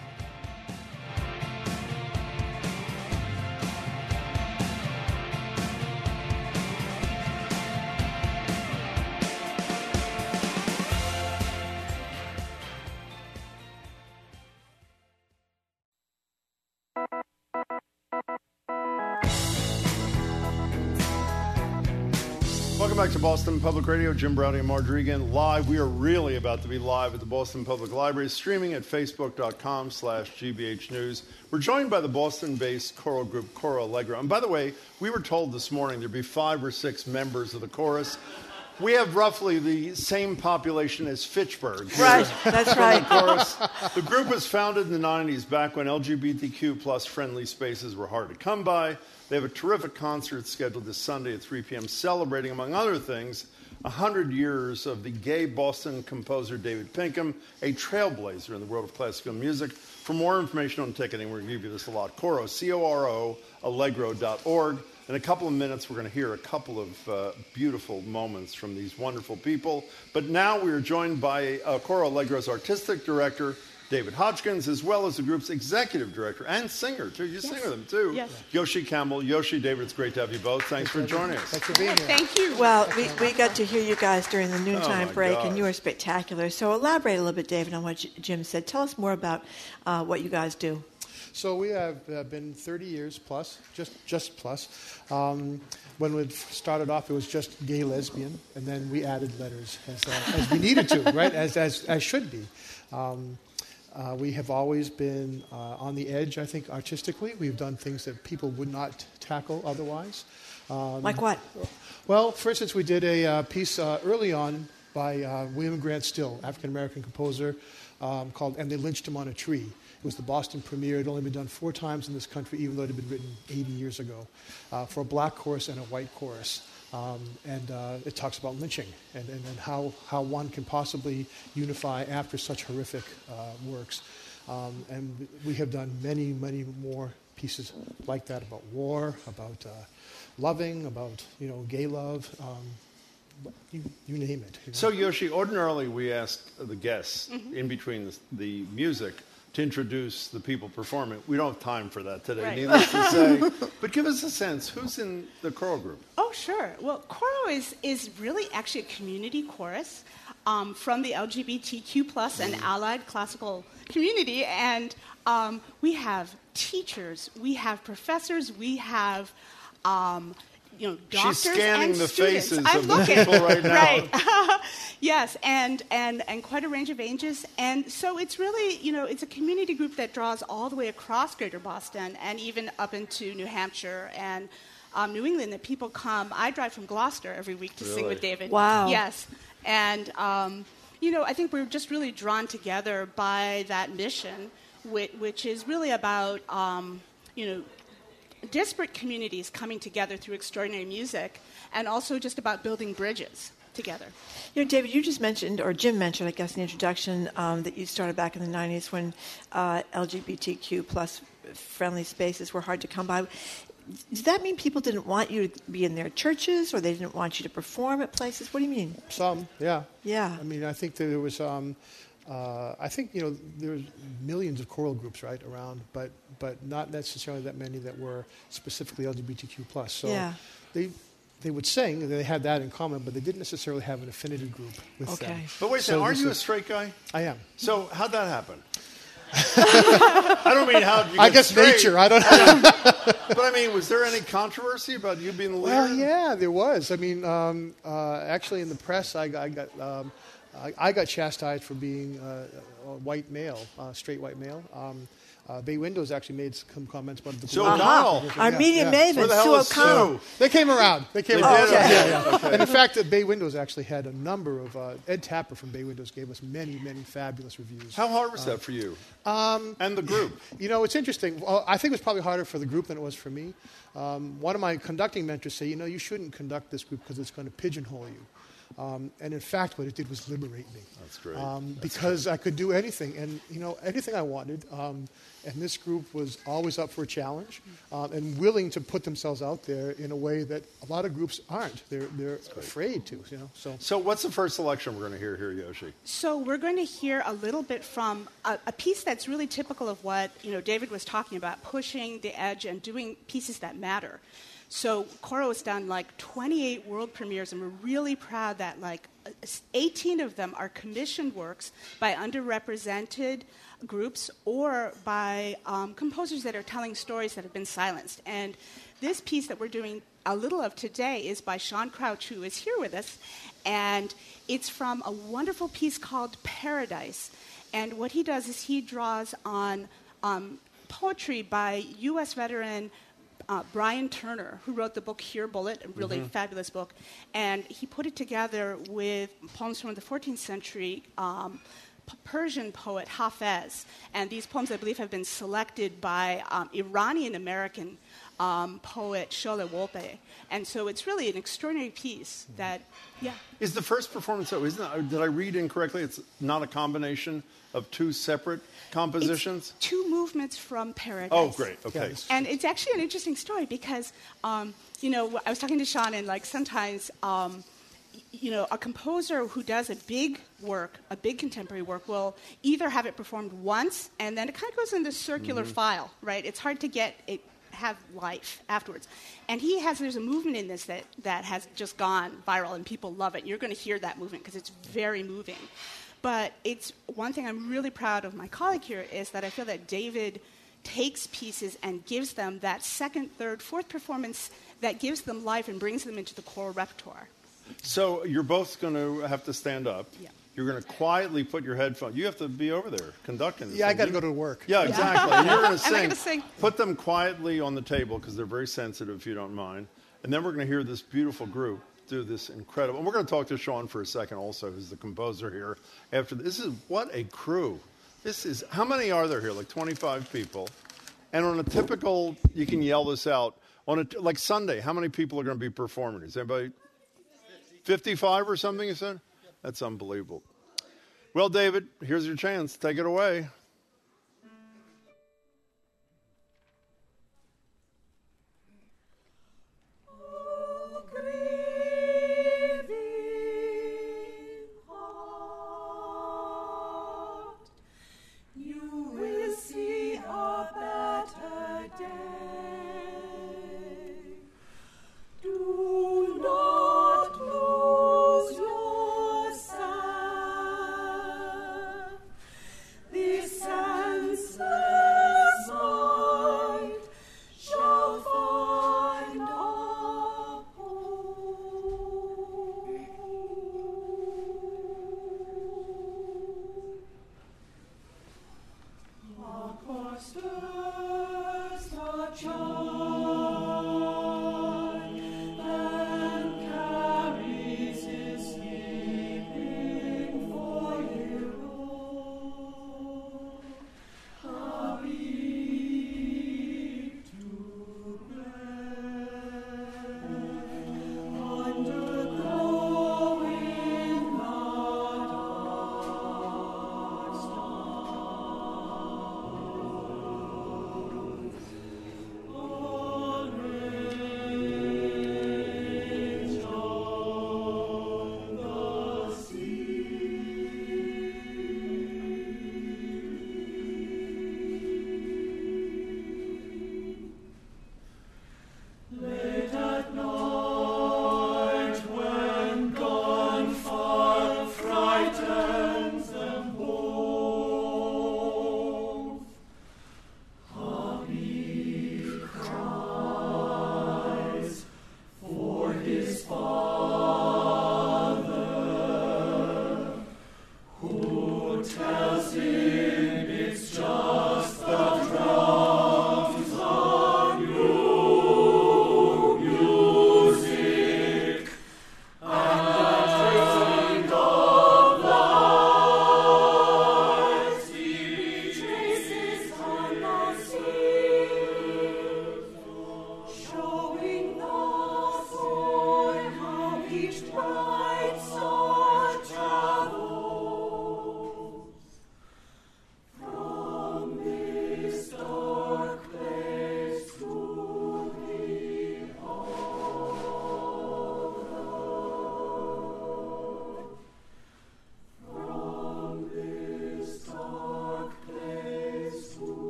Boston Public Radio. Jim Braude and Margery Eagan live. We are really about to be live at the Boston Public Library, streaming at facebook.com slash GBH News. We're joined by the Boston-based choral group Coro Allegro. And by the way, we were told this morning there'd be five or six members of the chorus. We have roughly the same population as Fitchburg. here. Right, that's right. The, chorus. the group was founded in the 90s, back when LGBTQ plus friendly spaces were hard to come by. They have a terrific concert scheduled this Sunday at 3 p.m., celebrating, among other things, 100 years of the gay Boston composer David Pinkham, a trailblazer in the world of classical music. For more information on ticketing, we're going to give you this a lot. Coro, C-O-R-O, allegro.org. In a couple of minutes, we're going to hear a couple of uh, beautiful moments from these wonderful people. But now we are joined by uh, Coro Allegro's artistic director, David Hodgkins, as well as the group's executive director and singer, too. You sing with them, too. Yes. Yoshi Campbell. Yoshi, David, it's great to have you both. Thanks for joining us. Thanks for being here. Thank you. Well, we, we got to hear you guys during the noontime Oh, break, gosh. and you were spectacular. So elaborate a little bit, David, on what Jim said. Tell us more about uh, what you guys do. So we have uh, been 30 years plus, just just plus. Um, when we started off, it was just gay lesbian, and then we added letters as, uh, as we needed to, right? As as as should be. Um, uh, we have always been uh, on the edge, I think, artistically. We've done things that people would not tackle otherwise. Um, Like what? Well, for instance, we did a uh, piece uh, early on by uh, William Grant Still, African American composer, um, called And They Lynched Him on a Tree. It was the Boston premiere. It had only been done four times in this country, even though it had been written 80 years ago, uh, for a black chorus and a white chorus. Um, and uh, it talks about lynching and, and, and how, how one can possibly unify after such horrific uh, works. Um, and we have done many, many more pieces like that about war, about uh, loving, about you know gay love, um, you, you name it. you know. So, Yoshi, ordinarily we ask the guests Mhm. in between the, the music to introduce the people performing. We don't have time for that today, Right. needless to say. But give us a sense who's in the choral group? Oh, sure. Well, choral is, is really actually a community chorus um, from the LGBTQ plus and allied classical community. And um, we have teachers, we have professors, we have um, you know, She's scanning and the students. faces I'm of the looking. people right now. right. yes, and, and, and quite a range of ages. And so it's really, you know, it's a community group that draws all the way across greater Boston and even up into New Hampshire and um, New England that people come. I drive from Gloucester every week to sing with David. Wow. Yes. And, um, you know, I think we're just really drawn together by that mission, which, which is really about, um, you know, disparate communities coming together through extraordinary music and also just about building bridges together. You know, David, you just mentioned, or Jim mentioned, I guess, in the introduction, um, that you started back in the '90s when uh, LGBTQ plus friendly spaces were hard to come by. Does that mean people didn't want you to be in their churches, or they didn't want you to perform at places? What do you mean? Some, yeah. Yeah. I mean, I think that there was, um, uh, I think, you know, there's millions of choral groups, right, around, but, but not necessarily that many that were specifically LGBTQ+. plus. So Yeah. they, they would sing, they had that in common, but they didn't necessarily have an affinity group with them. But wait a So second, aren't you a straight guy? I am. So how'd that happen? I don't mean how you I guess straight. nature, I don't know. but I mean, was there any controversy about you being the leader? Well, yeah, there was. I mean, um, uh, actually, in the press, I, got- I got um, I, I got chastised for being uh, a white male, uh, straight white male. Um, uh, Bay Windows actually made some comments about the Sue political O'Connell. position. Our media maven, Where the Sue O'Connell. Sue? They came around. They came They around. did? Yeah, Okay. yeah. Okay. And in fact, uh, Bay Windows actually had a number of uh, Ed Tapper from Bay Windows gave us many, many fabulous reviews. How hard was Uh, that for you? Um, and the group. You know, it's interesting. Well, I think it was probably harder for the group than it was for me. Um, one of my conducting mentors said, you know, you shouldn't conduct this group because it's going to pigeonhole you. Um, and in fact, what it did was liberate me. That's great. Um, because I could do anything, and you know, anything I wanted. Um, and this group was always up for a challenge um, and willing to put themselves out there in a way that a lot of groups aren't. They're they're afraid to. You know, so. So what's the first selection we're going to hear here, Yoshi? So we're going to hear a little bit from a, a piece that's really typical of what you know David was talking about, pushing the edge and doing pieces that matter. So Coro has done like 28 world premieres, and we're really proud that like 18 of them are commissioned works by underrepresented groups or by um, composers that are telling stories that have been silenced. And this piece that we're doing a little of today is by Sean Crouch, who is here with us, and it's from a wonderful piece called Paradise. And what he does is he draws on um, poetry by U.S. veteran uh, Brian Turner, who wrote the book Here Bullet, a really Mhm. fabulous book, and he put it together with poems from the 14th century um, Persian poet Hafez. And these poems, I believe, have been selected by um, Iranian American um, poet Sholeh Wolpe. And so it's really an extraordinary piece that, yeah. Is the first performance, though, isn't it, did I read incorrectly? It's not a combination of two separate compositions? two movements from Paradise. Oh, great. Okay. And it's actually an interesting story because, um, you know, I was talking to Sean, and like sometimes, um, you know, a composer who does a big work, a big contemporary work, will either have it performed once and then it kind of goes in this circular Mhm. file, right? It's hard to get it have life afterwards. And he has there's a movement in this that that has just gone viral and people love it. You're going to hear that movement because it's very moving. But it's one thing I'm really proud of my colleague here is that I feel that David takes pieces and gives them that second, third, fourth performance that gives them life and brings them into the choral repertoire. So you're both going to have to stand up. Yeah. You're going to quietly put your headphones. You have to be over there conducting. This Yeah, I got to go to work. Yeah, Yeah. exactly. And you're going to I'm sing. gonna sing. Put them quietly on the table because they're very sensitive. If you don't mind, and then we're going to hear this beautiful group do this incredible. And we're going to talk to Sean for a second, also, who's the composer here. After this is what a crew. This is how many are there here? Like 25 people. And on a typical, you can yell this out on a like Sunday. How many people are going to be performing? Is anybody 55 or something? You said that's unbelievable. Well, David, here's your chance. Take it away.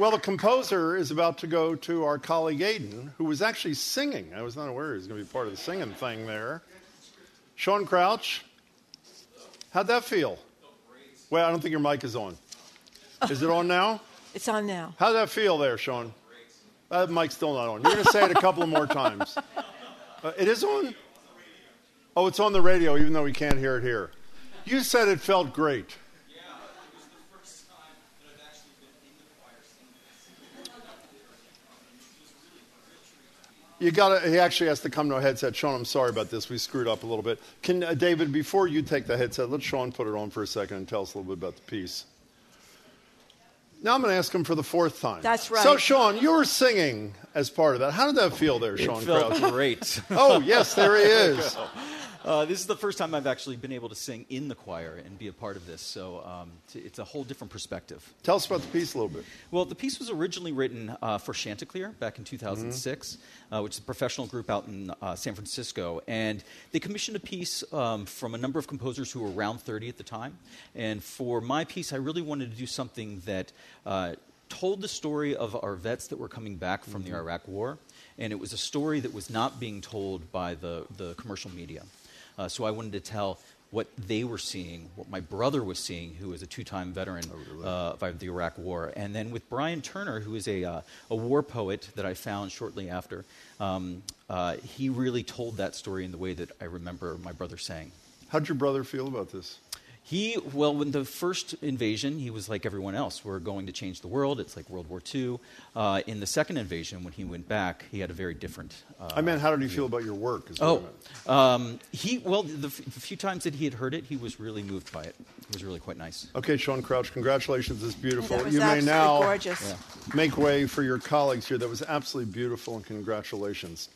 Well, the composer is about to go to our colleague Aiden, who was actually singing. I was not aware he was going to be part of the singing thing there. Sean Crouch, how'd that feel? Well, I don't think your mic is on. Is it on now? It's on now. How'd that feel there, Sean? That mic's still not on. You're going to say it a couple more times. Uh, it is on? Oh, it's on the radio, even though we can't hear it here. You said it felt great. You got to. He actually has to come to a headset. Sean, I'm sorry about this. We screwed up a little bit. Can uh, David, before you take the headset, let Sean put it on for a second and tell us a little bit about the piece. Now I'm going to ask him for the fourth time. That's right. So, Sean, you were singing as part of that. How did that feel there, It Sean felt Crouch? great. oh, yes, there he is. Uh, this is the first time I've actually been able to sing in the choir and be a part of this, so um, t- it's a whole different perspective. Tell us about the piece a little bit. Well, the piece was originally written uh, for Chanticleer back in 2006, uh, which is a professional group out in uh, San Francisco. And they commissioned a piece um, from a number of composers who were around 30 at the time. And for my piece, I really wanted to do something that uh, told the story of our vets that were coming back from the Iraq War. And it was a story that was not being told by the, the commercial media. Uh, so I wanted to tell what they were seeing, what my brother was seeing, who was a two-time veteran uh, of the Iraq War, and then with Brian Turner, who is a, uh, a war poet that I found shortly after. Um, uh, he really told that story in the way that I remember my brother saying. How'd your brother feel about this? He, well, when the first invasion, he was like everyone else. We're going to change the world. It's like World War II. Uh, in the second invasion, when he went back, he had a very different. Uh, I meant, how did he feel about your work? Is what Oh, um, he well, the, f- the few times that he had heard it, he was really moved by it. It was really quite nice. Okay, Sean Crouch, congratulations. It's beautiful. That was you may now gorgeous. Make way for your colleagues here. That was absolutely beautiful, and congratulations.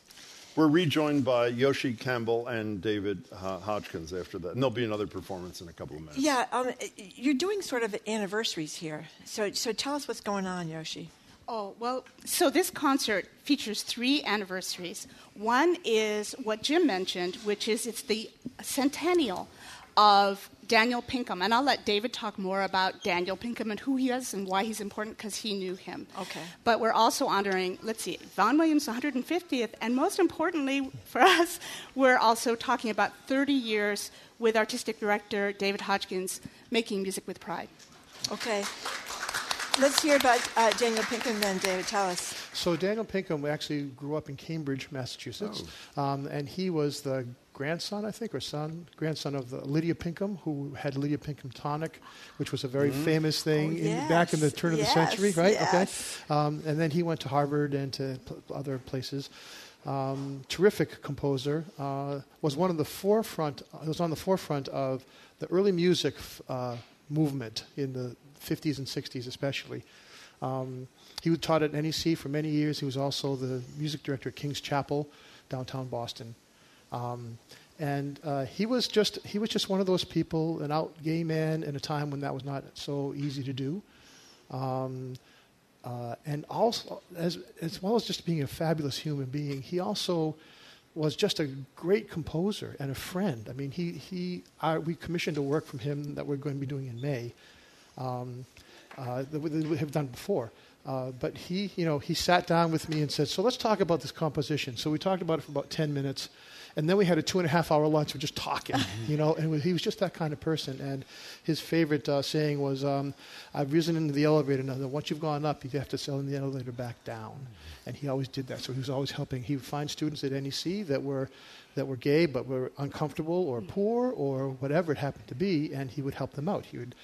We're rejoined by Yoshi Campbell and David uh, Hodgkins after that. And there'll be another performance in a couple of minutes. Yeah, um, you're doing sort of anniversaries here. So, so tell us what's going on, Yoshi. Oh, well, so this concert features three anniversaries. One is what Jim mentioned, which is it's the centennial of Daniel Pinkham. And I'll let David talk more about Daniel Pinkham and who he is and why he's important because he knew him. Okay. But we're also honoring, let's see, Vaughan Williams' 150th, and most importantly for us, we're also talking about 30 years with artistic director David Hodgkins making music with pride. Okay. Let's hear about uh, Daniel Pinkham then, David. Tell us. So Daniel Pinkham actually grew up in Cambridge, Massachusetts, um, and he was the grandson, I think, or son, grandson of the Lydia Pinkham, who had Lydia Pinkham tonic, which was a very Mm-hmm. Mhm. famous thing Oh, in, back in the turn of the century, right? yes. Okay. Um, and then he went to Harvard and to pl- other places. Um, terrific composer. Uh, was one of the forefront. uh, Was on the forefront of the early music f- uh, movement in the 50s and 60s, especially. Um, he taught at NEC for many years. He was also the music director at King's Chapel, downtown Boston. Um, and uh, he was just he was just one of those people, an out gay man in a time when that was not so easy to do. Um, uh, and also, as, as well as just being a fabulous human being, he also was just a great composer and a friend. I mean, he, he I, we commissioned a work from him that we're going to be doing in May um, uh, that we, have done before. Uh, but he, you know, he sat down with me and said, "So let's talk about this composition." So we talked about it for about ten minutes, and then we had a two and a half hour lunch of just talking, you know. And he was just that kind of person. And his favorite uh, saying was, um, "I've risen into the elevator now. that Once you've gone up, you have to sell in the elevator back down." And he always did that. So he was always helping. He would find students at NEC that were that were gay but were uncomfortable or poor or whatever it happened to be, and he would help them out. He would.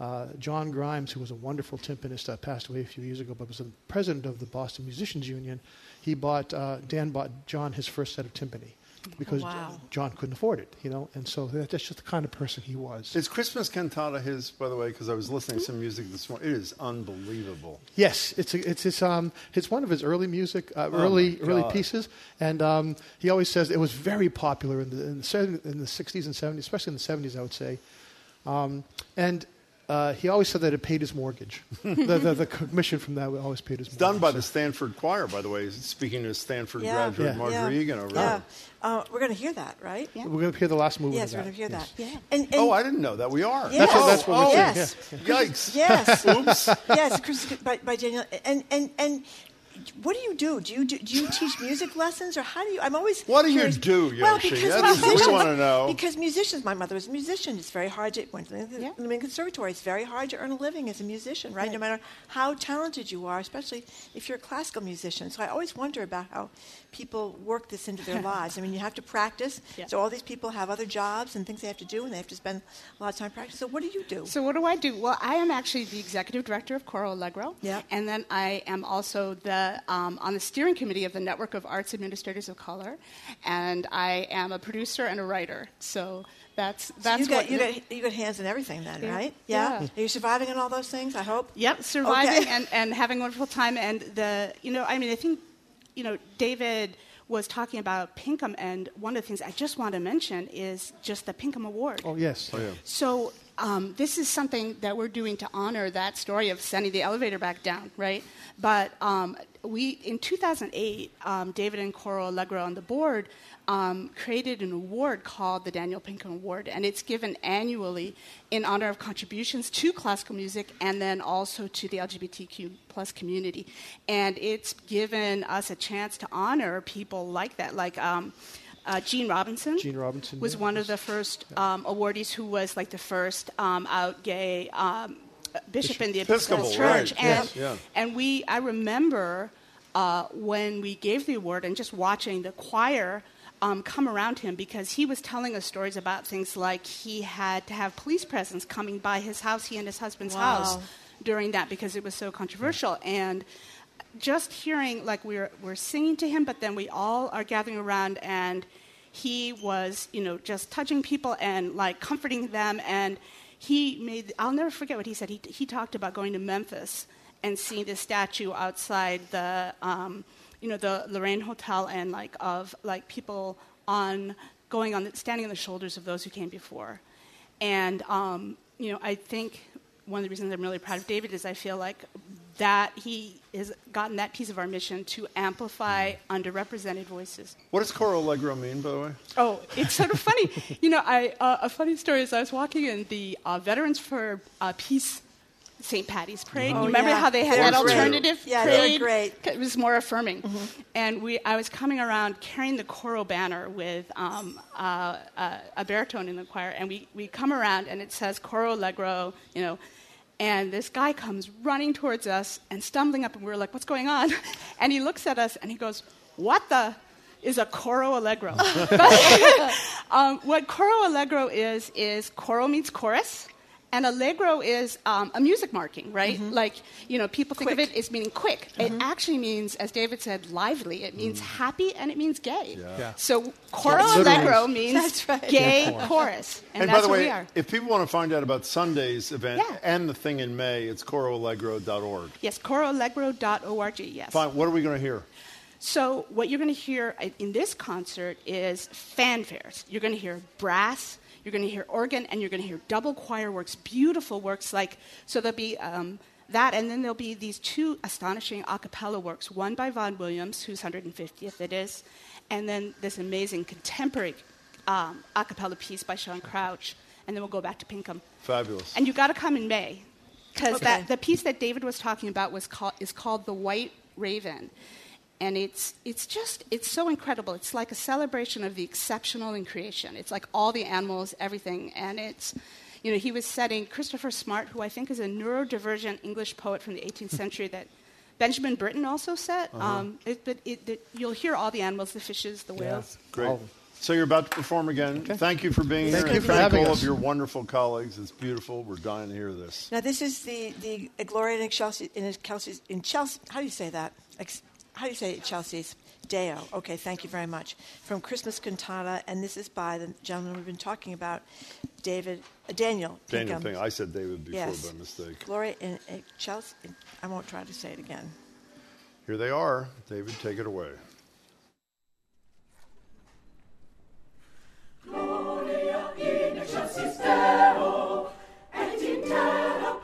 Uh, John Grimes, who was a wonderful timpanist, uh, passed away a few years ago, but was the president of the Boston Musicians Union. He bought uh, Dan bought John his first set of timpani because wow. John couldn't afford it, you know, and so that, that's just the kind of person he was. Is Christmas Cantata his, by the way? Because I was listening to some music this morning. It is unbelievable. Yes, it's a, it's his, um, it's one of his early music, uh, Oh early early pieces, and um, he always says it was very popular in the in the, 70, in the 60s and 70s, especially in the 70s, I would say. Um, and uh, he always said that it paid his mortgage. the, the, the commission from that always paid his It's mortgage. done by the Stanford Choir, by the way. Speaking to Stanford Yeah. graduate Yeah. Margery yeah. Eagan over yeah. there. Uh, we're going to hear that, right? We're going to hear the last movement. Yes, of we're going to hear yes. that. And, and Oh, I didn't know that. We are. Yes. That's what- that's what we're oh, saying, yes. Yikes. Yes. Oops. yes, by, by Daniel. And, and, and what do you do? Do you do, do you teach music lessons, or how do you? I'm always What do you curious- do, Well, because That's what we musicians, wanna know. Because musicians, my mother was a musician. It's very hard to went to the the conservatory. It's very hard to earn a living as a musician, right? No matter how talented you are, especially if you're a classical musician. So I always wonder about how people work this into their lives. I mean, you have to practice. Yeah. So all these people have other jobs and things they have to do, and they have to spend a lot of time practicing. So what do you do? So what do I do? Well, I am actually the executive director of Coro Allegro. Yeah. And then I am also the um, on the steering committee of the Network of Arts Administrators of Color, and I am a producer and a writer. So that's So that's you got, what you got you got hands in everything then, Yeah. right? Yeah. Are you surviving in all those things? I hope. Yep, surviving Okay. and, and having a wonderful time. And the, you know, I mean, I think, you know, David was talking about Pinkham, and one of the things I just want to mention is just the Pinkham Award. Oh, yes. Oh, yeah. So um, this is something that we're doing to honor that story of sending the elevator back down, right? But um, we, in 2008, um, David and Coro Allegro on the board um, created an award called the Daniel Pinkham Award, and it's given annually in honor of contributions to classical music and then also to the LGBTQ plus community. And it's given us a chance to honor people like that, like. Uh, Gene Robinson, Gene Robinson, was yeah. one of the first um, awardees who was like the first um, out gay um, bishop in the Episcopal Episcopal, Church, right, and yes, yeah. and we I remember uh, when we gave the award and just watching the choir. Um, come around him because he was telling us stories about things like he had to have police presence coming by his house, he and his husband's Wow. house, during that because it was so controversial. And just hearing like we're we're singing to him, but then we all are gathering around and he was you know just touching people and like comforting them and he made I'll never forget what he said. He he talked about going to Memphis and seeing the statue outside the um, you know the Lorraine Hotel and like of like people on going on the, standing on the shoulders of those who came before. And um, you know, I think one of the reasons I'm really proud of David is I feel like that he has gotten that piece of our mission to amplify underrepresented voices. What does Coro Allegro mean, by the way? Oh, it's sort of funny. you know, I, uh, a funny story is I was walking in the uh, Veterans for uh, Peace St. Patty's Parade. Oh, you remember yeah. how they had that were great. alternative Yeah, they were great. It was more affirming. And we, I was coming around carrying the Coro banner with um, uh, uh, a baritone in the choir, and we, we come around and it says Coro Allegro, you know, and this guy comes running towards us and stumbling up, and we're like, what's going on? And he looks at us and he goes, what the is a coro allegro? But, um, what coro allegro is, is coro means chorus. And allegro is um, a music marking, right? Like, you know, people think of it as meaning quick. It actually means, as David said, lively. It means mm. happy and it means gay. Yeah. So coro Yeah, allegro means right. gay Yeah, chorus. chorus. And, And, that's by the way, we are. if people want to find out about Sunday's event Yeah. and the thing in May, it's coroallegro.org. Yes, coroallegro.org, yes. Fine. What are we going to hear? So, what you're going to hear uh, in this concert is fanfares. You're going to hear brass, you're going to hear organ, and you're going to hear double choir works, beautiful works like, so there'll be um, that, and then there'll be these two astonishing a cappella works, one by Vaughan Williams, whose 150th it is, and then this amazing contemporary um, a cappella piece by Sean Crouch, and then we'll go back to Pinkham. Fabulous. And you've got to come in May, because Okay. that the piece that David was talking about was called is called the White Raven, and it's it's just it's so incredible. It's like a celebration of the exceptional in creation. It's like all the animals, everything, and it's. You know, he was setting Christopher Smart, who I think is a neurodivergent English poet from the 18th century that Benjamin Britten also set. Uh-huh. Um, it, but it, it, you'll hear all the animals, the fishes, the whales. Great. So you're about to perform again. Thank you for being here. Thank here. you and for thank having all us. of your wonderful colleagues. It's beautiful. We're dying to hear this. Now this is the the Gloria in Chelsea in Chelsea's in Chelsea. How do you say that? Ex- How do you say it, Chelsea's Deo? Okay, thank you very much. From Christmas Cantata, and this is by the gentleman we've been talking about, David uh, Daniel. Daniel Pinkham. Ping. I said David before Yes. by mistake. Gloria in, in Chelsea. I won't try to say it again. Here they are. David, take it away. Gloria in excelsis Deo, et in terra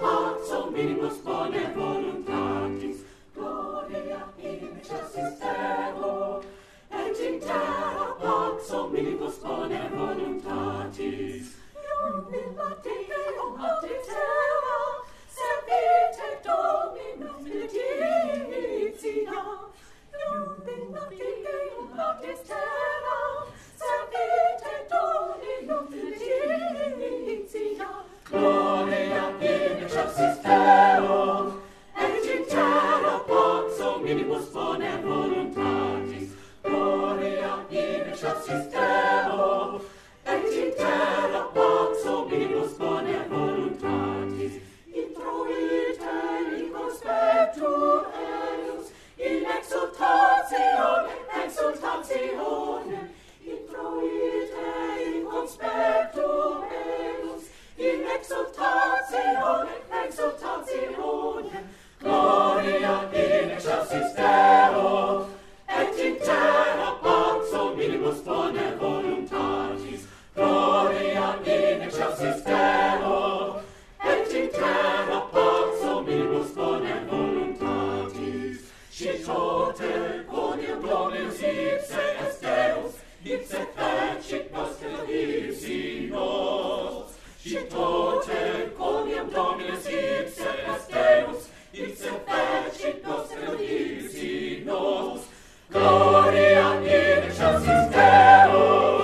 mihi postpone voluntatis. Ium in matite, um auditera, servite Dominus Divina. Ium in matite, um auditera, servite dominum Divina. Gloria in exorcis Deo, et in terra potsum minibus bonem voluntatis. Gloria in excelsis Deo, et in terra primus bone voluntatis, gloria in excelsis Deo, et in terra paxo minus bone voluntatis, si tote conium dominus ipse est Deus, ipse fecit nostra ipsi nos, si tote conium dominus ipse est Deus, ipse fecit nostra ipsi nos, Gloria in excelsis Deo,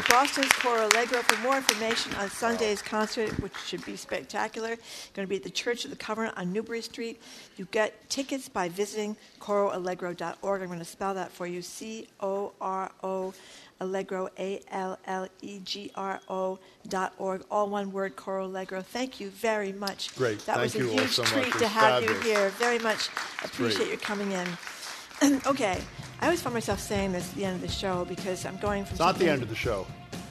to you. Boston's Coro Allegro. For more information on Sunday's concert, which should be spectacular, going to be at the Church of the Covenant on Newbury Street. You get tickets by visiting coroallegro.org. I'm going to spell that for you: C O R O. Allegro, A L L E G R O dot org, all one word, Coro Allegro. Thank you very much. Great. That Thank was a you huge so treat to have fabulous. you here. Very much appreciate Great. your coming in. okay, I always find myself saying this at the end of the show because I'm going from It's not the end of the show.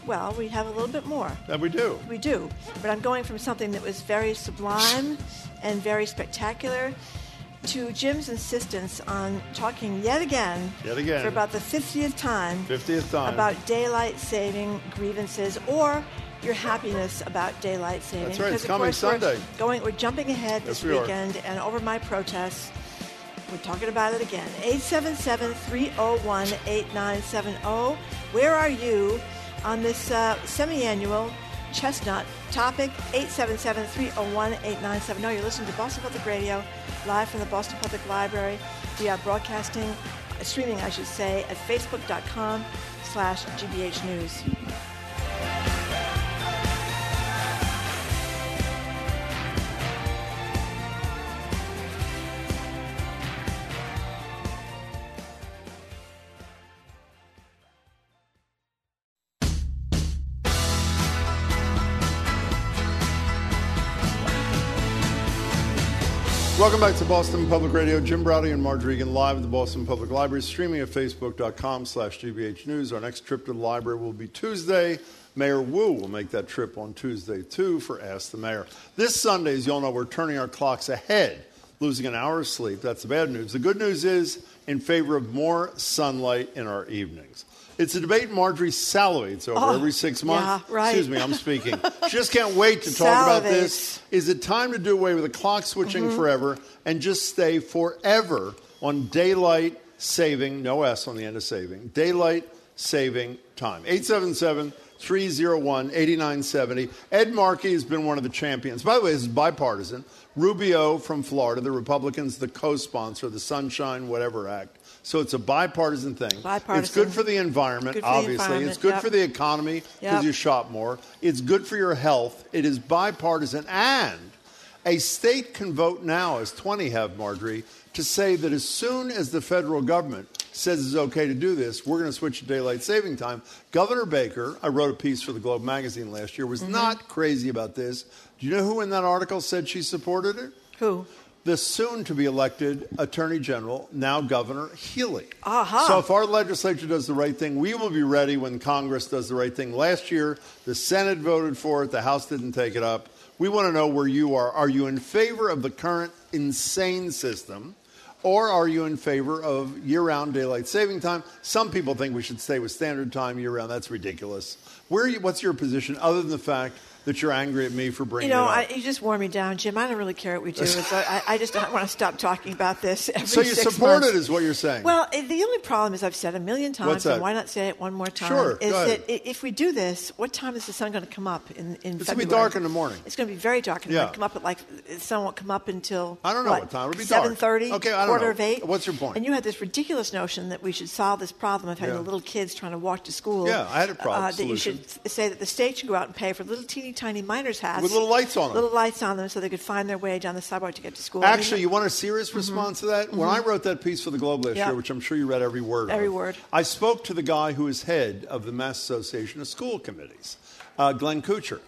Well, we have a little bit more. That we do. We do, but I'm going from something that was very sublime and very spectacular to Jim's insistence on talking yet again, Yet again. for about the 50th time, 50th time. about daylight saving grievances or your happiness about daylight saving. That's right, Because it's of coming course we're Sunday. Going, we're jumping ahead Yes, this we are. weekend, and over my protests, we're talking about it again. 877-301-8970. Where are you on this uh, semi-annual chestnut topic? 877-301-8970. You're listening to Boston Public Radio, live from the Boston Public Library. We are broadcasting, uh, streaming, I should say, at facebook.com slash GBH News. Welcome back to Boston Public Radio. Jim Braude and Margery Eagan live at the Boston Public Library, streaming at facebook.com slash GBH News. Our next trip to the library will be Tuesday. Mayor Wu will make that trip on Tuesday, too, for Ask the Mayor. This Sunday, as you all know, we're turning our clocks ahead, losing an hour of sleep. That's the bad news. The good news is in favor of more sunlight in our evenings. It's a debate Margery salivates over Oh, every six months. yeah, right. Excuse me, I'm speaking. She just can't wait to talk about this. Is it time to do away with the clock switching Mhm. forever and just stay forever on daylight saving, no S on the end of saving, daylight saving time? 877 301 8970. Ed Markey has been one of the champions. By the way, this is bipartisan. Rubio from Florida, the Republicans, the co sponsor, the Sunshine Whatever Act. So it's a bipartisan thing. Bipartisan. It's good for the environment, for the obviously. environment, It's good yep. for the economy because Yep. you shop more. It's good for your health. It is bipartisan. And a state can vote now, as 20 have, Margery, to say that as soon as the federal government says it's okay to do this. We're going to switch to daylight saving time. Governor Baker, I wrote a piece for the Globe magazine last year, was Mm-hmm. not crazy about this. Do you know who in that article said she supported it? Who? The soon to be elected Attorney General, now Governor Healy. Aha. So if our legislature does the right thing, we will be ready when Congress does the right thing. Last year, the Senate voted for it, the House didn't take it up. We want to know where you are. Are you in favor of the current insane system? Or are you in favor of year round daylight saving time? Some people think we should stay with standard time year round. That's ridiculous. Where you, what's your position other than the fact that you're angry at me for You bringing know, it up? I, you just wore me down, Jim. I don't really care what we do. I, I just don't want to stop talking about this every so you support months. it, is what you're saying? Well, the only problem is I've said a million times, and why not say it one more time? Sure, Is that if we do this, what time is the sun going to come up in, in It's gonna be dark in the morning. It's going to be very dark in the Yeah. morning. Come up at like the sun won't come up until I don't know what time. It'll be. Seven thirty. Okay, I don't quarter know. of eight. What's your point? And you had this ridiculous notion that we should solve this problem of having Yeah. the little kids trying to walk to school. Yeah, I had a problem- Uh, that you should say that the state should go out and pay for little teeny tiny miners hats With little lights on them. little lights on them, so they could find their way down the sidewalk to get to school. I mean, Actually, you want a serious response to that? When I wrote that piece for the Globe last Yeah. year, which I'm sure you read every word Every of, word. I spoke to the guy who is head of the Mass Association of School Committees, uh, Glenn Koocher.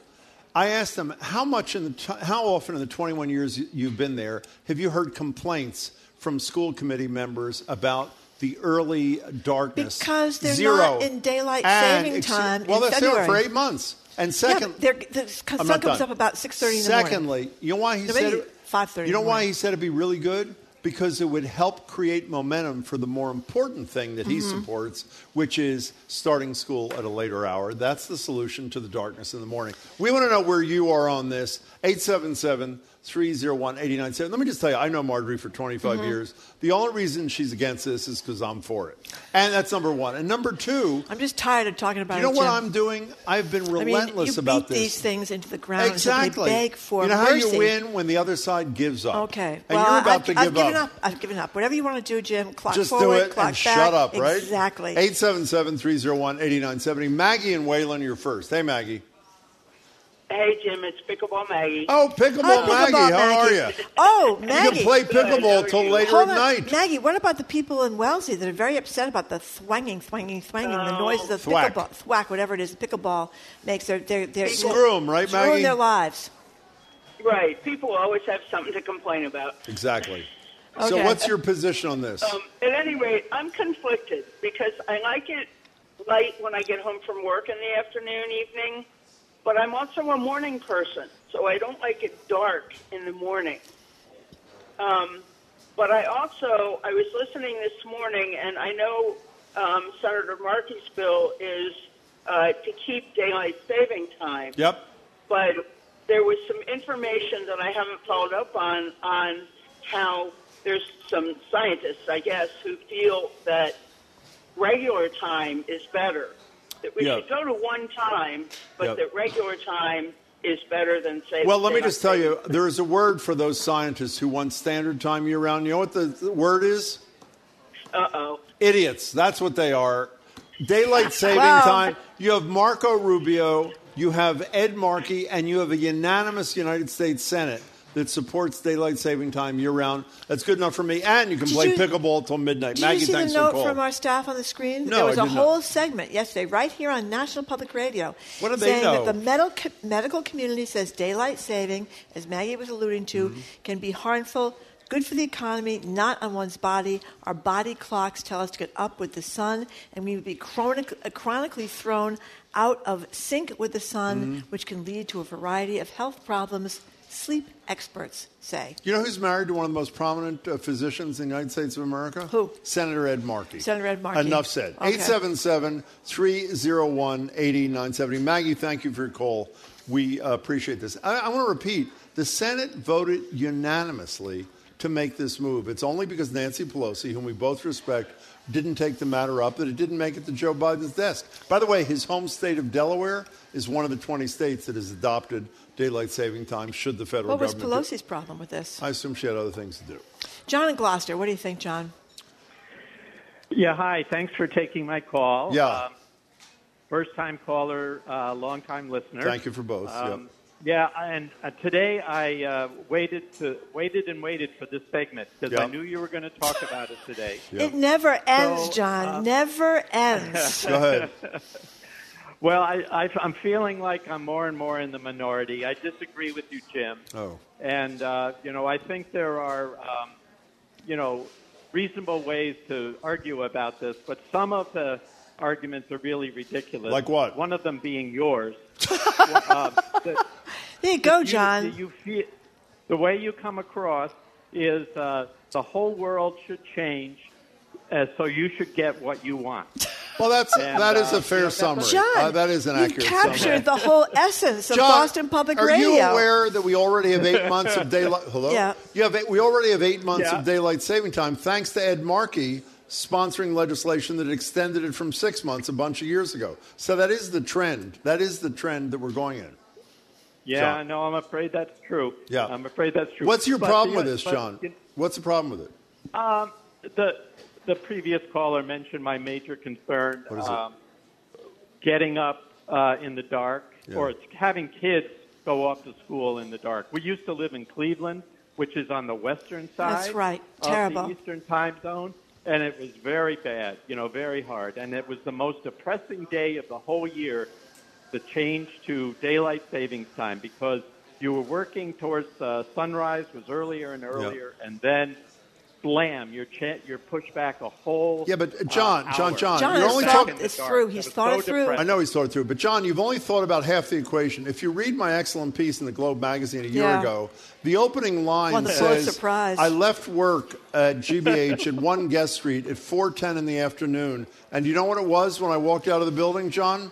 I asked him how much in the t- how often in the 21 years you've been there have you heard complaints from school committee members about the early darkness? Because they're Zero. not in daylight And saving ex- time Well, in that's it for eight months. And second, they're- the sun comes done. up about 6:30 in morning. Secondly, you know why he No, said 5:30 You know why he said it'd be really good? Because it would help create momentum for the more important thing that he Mhm. supports, which is starting school at a later hour. That's the solution to the darkness in the morning. We want to know where you are on this. 877 301 897. Let me just tell you, I know Margery for 25 Mhm. years. The only reason she's against this is because I'm for it. And that's number one. And number two, I'm just tired of talking about you know it. what Jim. I'm doing? I've been relentless I mean, you about beat this. these things into the ground Exactly. beg for you know how mercy. you win when the other side gives up. Okay. And well, you're about I've, to I've give given up. up. I've given up. Whatever you want to do, Jim. Clock Just forward, do it clock and back. shut up, right? Exactly. 877-301-8970. Maggie and Wayland, you're first. Hey, Maggie. Hey, Jim, it's Pickleball Maggie. Oh, Pickleball Hi, Maggie, oh, Pickleball how are you? Oh, Maggie. Oh, You can play pickleball till later Hold at on. night. Maggie, what about the people in Wellesley that are very upset about the thwanging, thwanging, thwanging, the Oh. noises of Thwack. pickleball, thwack, whatever it is, pickleball makes. They're, they're, they're, Screw 'em, right, it's ruined Maggie? their lives. Right. People always have something to complain about. Exactly. So what's your position on this? Um, at any rate, I'm conflicted because I like it light when I get home from work in the afternoon, evening, but I'm also a morning person, so I don't like it dark in the morning. Um, but I also, I was listening this morning, and I know um, Senator Markey's bill is uh, to keep daylight saving time. Yep. but there was some information that I haven't followed up on on how there's some scientists, I guess, who feel that regular time is better. That we Yeah. should go to one time, but Yep. that regular time is better than say. Well, let me just tell you, there is a word for those scientists who want standard time year round. You know what the, the word is? Uh oh. Idiots. That's what they are. Daylight saving Wow. time. You have Marco Rubio, you have Ed Markey, and you have a unanimous United States Senate that supports daylight saving time year round. That's good enough for me. And you can Did play you- pickleball till midnight. Did Maggie, you see the note call. from our staff on the screen? No, there was I a did not. whole segment yesterday, right here on National Public Radio, What do they saying know? that the medical medical community says daylight saving, as Maggie was alluding to, Mm-hmm. can be harmful. Good for the economy, not on one's body. Our body clocks tell us to get up with the sun, and we would be chronic, uh, chronically thrown out of sync with the sun, Mm-hmm. which can lead to a variety of health problems. Sleep experts say. You know who's married to one of the most prominent uh, physicians in the United States of America? Who? Senator Ed Markey. Senator Ed Markey. Enough said. Okay. 877 301 8970. Maggie, thank you for your call. We uh, appreciate this. I, I want to repeat the Senate voted unanimously to make this move. It's only because Nancy Pelosi, whom we both respect, didn't take the matter up that it didn't make it to Joe Biden's desk. By the way, his home state of Delaware is one of the 20 states that has adopted daylight saving time should the federal What was government. do- Pelosi's problem with this? I assume she had other things to do. John in Gloucester, what do you think, John? Yeah, hi. Thanks for taking my call. Yeah. Um, first time caller, uh, long time listener. Thank you for both, Um, Yeah, and uh, today I uh, waited to waited and waited for this segment because I knew you were going to talk about it today. It never ends, So, John. uh, never ends. Go ahead. Well, I, I, I'm feeling like I'm more and more in the minority. I disagree with you, Jim. Oh. And, uh, you know, I think there are, um, you know, reasonable ways to argue about this, but some of the arguments are really ridiculous. Like what? One of them being yours. uh, the, there you go, you- John. You feel, the way you come across is uh, the whole world should change, uh, so you should get what you want. Well, that's And, that is uh, a fair you know, that's summary. John, Uh, that is an you accurate captured summary. the whole essence of John, Boston Public are Radio. you aware that we already have eight months of daylight? Hello. Yeah. You have eight, we already have eight months Yeah. of daylight saving time, thanks to Ed Markey sponsoring legislation that extended it from six months a bunch of years ago. So that is the trend. That is the trend that we're going in. Yeah, John. no, I'm afraid that's true. Yeah. I'm afraid that's true. What's your But problem with this, but, John? What's the problem with it? Um, the the previous caller mentioned my major concern. What is it? um, Getting up uh, in the dark, Yeah. or having kids go off to school in the dark. We used to live in Cleveland, which is on the western side. That's right. Of Terrible. the eastern time zone, and it was very bad. You know, very hard, and it was the most depressing day of the whole year. The change to daylight savings time because you were working towards uh, sunrise was earlier and earlier, and then slam, you're cha- you're pushed back a whole. Yeah, but uh, John, uh, John. John, John you're only talking. this through. He's thought so it through. depressing. I know he's thought it through, but John, you've only thought about half the equation. If you read my excellent piece in the Globe magazine a year Yeah. ago, the opening line Won the says, Pulitzer Prize. "I left work at GBH at One Guest Street at 4:10 in the afternoon, and you know what it was when I walked out of the building, John?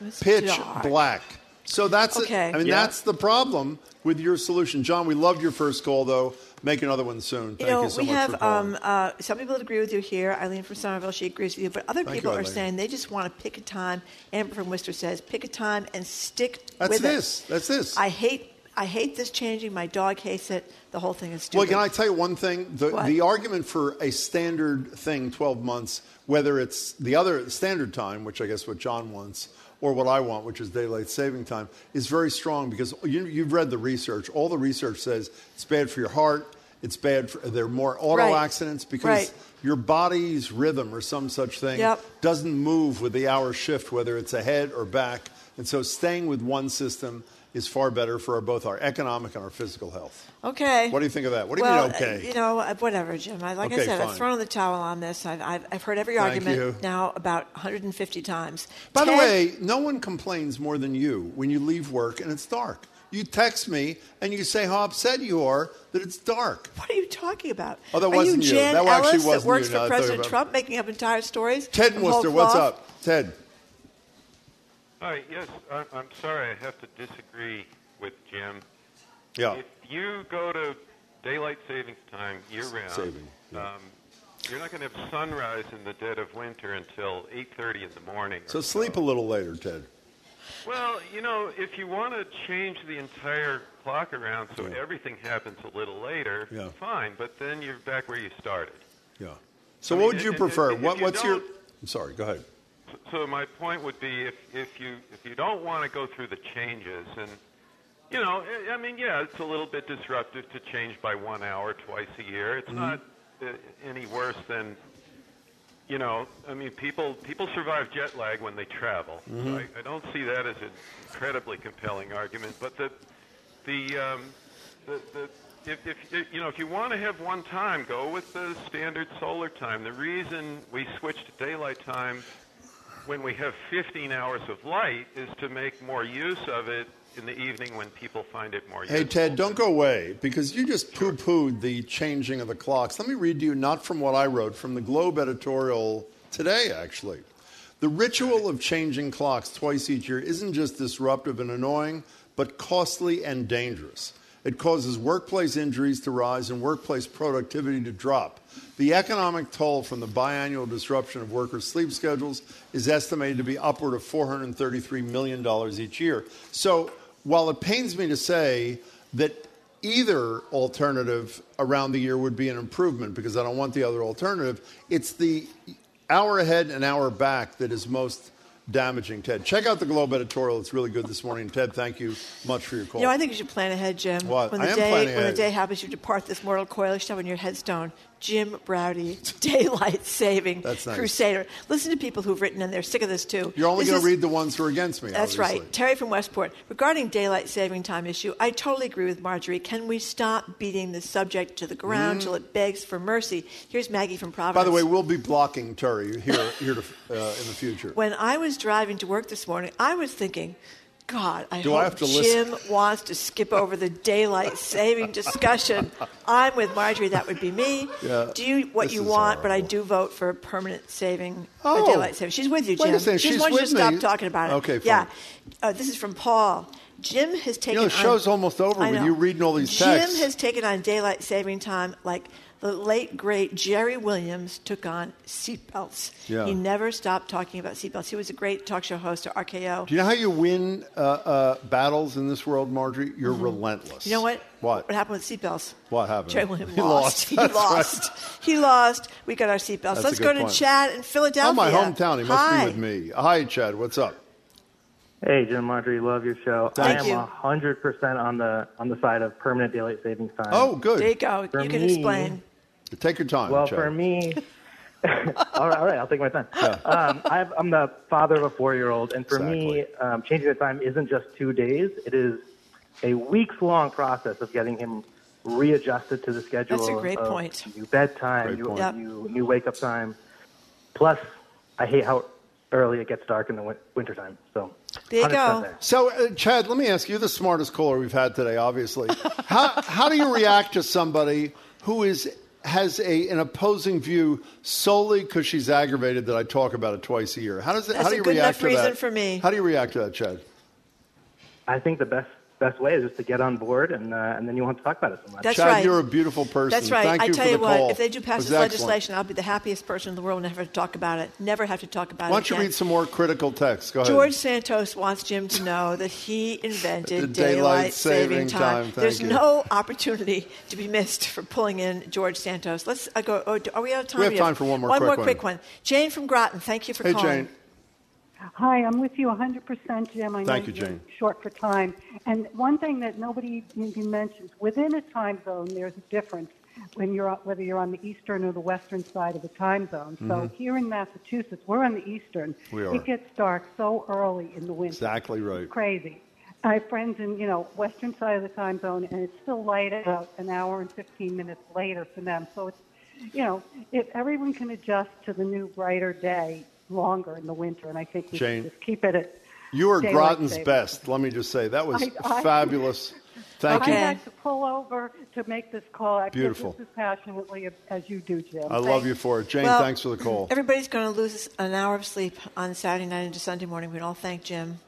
It's Pitch dark. black." So that's it. Okay. I mean, Yeah. that's the problem with your solution, John. We loved your first call, though. Make another one soon. Thank you know, so we much have for um, uh, some people that agree with you here. Eileen from Somerville, she agrees with you, but other Thank people you, are saying they just want to pick a time. Amber from Worcester says, pick a time and stick That's with this. it. That's this. I hate, I hate this changing. My dog hates it. The whole thing is Well, can I tell you one thing? The, What? the argument for a standard thing, 12 months, whether it's the other standard time, which I guess what John wants, or what I want, which is daylight saving time, is very strong because you, you've read the research. All the research says it's bad for your heart. It's bad for there are more auto Right. accidents because Right. your body's rhythm or some such thing Yep. doesn't move with the hour shift, whether it's ahead or back. And so staying with one system is far better for our, both our economic and our physical health. Okay. What do you think of that? What do you well, mean, okay? uh, You know, uh, whatever, Jim. I, like I said, fine. I've thrown the towel on this. I've, I've, I've heard every Thank argument you. now about 150 times. By the way, no one complains more than you when you leave work and it's dark. You text me and you say how upset you are that it's dark. What are you talking about? Oh, that are wasn't you you. Jan That actually Ellis wasn't that works you. For President Trump, making up entire stories? Ted Worcester, what's up? Ted. Hi, yes, I'm, I'm sorry. I have to disagree with Jim. Yeah. If you go to daylight savings time year round, Saving, um, you're not going to have sunrise in the dead of winter until 8:30 in the morning. So sleep a little later, Ted. Well, you know, if you want to change the entire clock around so Yeah. everything happens a little later, Yeah. fine. But then you're back where you started. Yeah. So I what mean, would you and- prefer? and if what, you what's your? I'm sorry. Go ahead. So my point would be if, if you if you don't want to go through the changes and you know I- I mean yeah it's a little bit disruptive to change by one hour twice a year it's Mhm. not uh, any worse than you know I mean people people survive jet lag when they travel Mhm. so I, I don't see that as an incredibly compelling argument but the the um, the, the if, if you know if you want to have one time, go with the standard solar time. The reason we switched to daylight time when we have 15 hours of light is to make more use of it in the evening when people find it more useful. Hey. Ted, don't go away because you just poo pooed the changing of the clocks. Let me read to you not from what I wrote, from the Globe editorial today, actually. The ritual of changing clocks twice each year isn't just disruptive and annoying, but costly and dangerous. It causes workplace injuries to rise and workplace productivity to drop. The economic toll from the biannual disruption of workers' sleep schedules is estimated to be upward of $433 million each year. So, while it pains me to say that either alternative around the year would be an improvement because I don't want the other alternative, it's the hour ahead and hour back that is most damaging Ted. Check out the Globe editorial; it's really good this morning. Ted, thank you much for your call. You know, I think you should plan ahead, Jim. What? When I the am day planning when ahead. the day happens, you depart this mortal coil. You should have on your headstone, Jim Braude, daylight saving That's nice. crusader. Listen to people who've written, and they're sick of this too. You're only going to read the ones who are against me. That's obviously. right. Terry from Westport. Regarding daylight saving time issue, I totally agree with Margery. Can we stop beating the subject to the ground Mm. till it begs for mercy? Here's Maggie from Providence. By the way, we'll be blocking Terry here, here to, uh, in the future. when I was driving to work this morning, I was thinking, God, I Do hope I have to Jim listen? wants to skip over the daylight saving discussion. I'm with Margery. That would be me. Yeah, do what you want, but I do vote for permanent saving, Oh. daylight saving. She's with you, Jim. second, She just she's wants you to stop talking about it. Okay, fine. Yeah. Uh, this is from Paul. Jim has taken. You know, the on- show's almost over know. you reading all these Jim texts. has taken on daylight saving time like the late great Jerry Williams took on seatbelts. Yeah. He never stopped talking about seatbelts. He was a great talk show host at RKO. Do you know how you win uh, uh, battles in this world, Margery? You're relentless. You know what? What? What happened with seatbelts? What happened? Jerry Williams He lost. lost. He lost. right. He lost. We got our seatbelts. Let's good go to point. Chad in Philadelphia. Oh, my hometown. He must Hi. be with me. Hi, Chad. What's up? Hey, Jim Marjorie, love your show. Thank I you. am hundred percent on the on the side of permanent daylight savings time. Oh, good. There you go. For you can me- explain. Take your time. Well, Chad. for me, all right, all right, I'll take my time. Um, I have, I'm the father of a four-year-old, and for me, um, changing the time isn't just two days; it is a weeks-long process of getting him readjusted to the schedule. That's a great of point. New bedtime, Great new, point. Yep. new new wake-up time. Plus, I hate how early it gets dark in the win- wintertime. So There you go. there. So, uh, Chad, let me ask you, the smartest caller we've had today, obviously. how, how do you react to somebody who is has a, an opposing view solely because she's aggravated that I talk about it twice a year? How does it, That's how do a you good react enough to reason that? for me. How do you react to that, Chad? I think the best best way is just to get on board, and uh, and then you won't have to talk about it so much. That's Chad, right. you're a beautiful person. That's right. Thank I you tell for you the what, call. if they do pass this legislation, I'll be the happiest person in the world. Never have to talk about it. Never have to talk about it. Why it. don't you again. read some more critical text? Go ahead. George Santos wants Jim to know that he invented The daylight saving saving time. time, thank There's you. no opportunity to be missed for pulling in George Santos. Let's uh, go. Oh, are we out of time? We have yet? time for one more One quick more one. quick one. Jane from Groton. Thank you for Hey, calling. Jane. Hi, I'm with you 100%, Jim. I know Thank you, you're Jane. Short for time. And one thing that nobody even mentions, within a time zone, there's a difference when you're whether you're on the eastern or the western side of the time zone. So Mhm. here in Massachusetts, we're on the eastern. We are. It gets dark so early in the winter. Exactly right. It's crazy. I have friends in, you know, western side of the time zone, and it's still light about an hour and 15 minutes later for them. So it's, you know, if everyone can adjust to the new brighter day longer in the winter, and I think we Jane. just keep it at You are Groton's savings. best. Let me just say that was I- I- fabulous. Thank I you. had to pull over to make this call. I Beautiful. just as passionately as you do, Jim. I love you for it, Jane. Well, thanks for the call. Everybody's going to lose an hour of sleep on Saturday night into Sunday morning. We'd all thank Jim.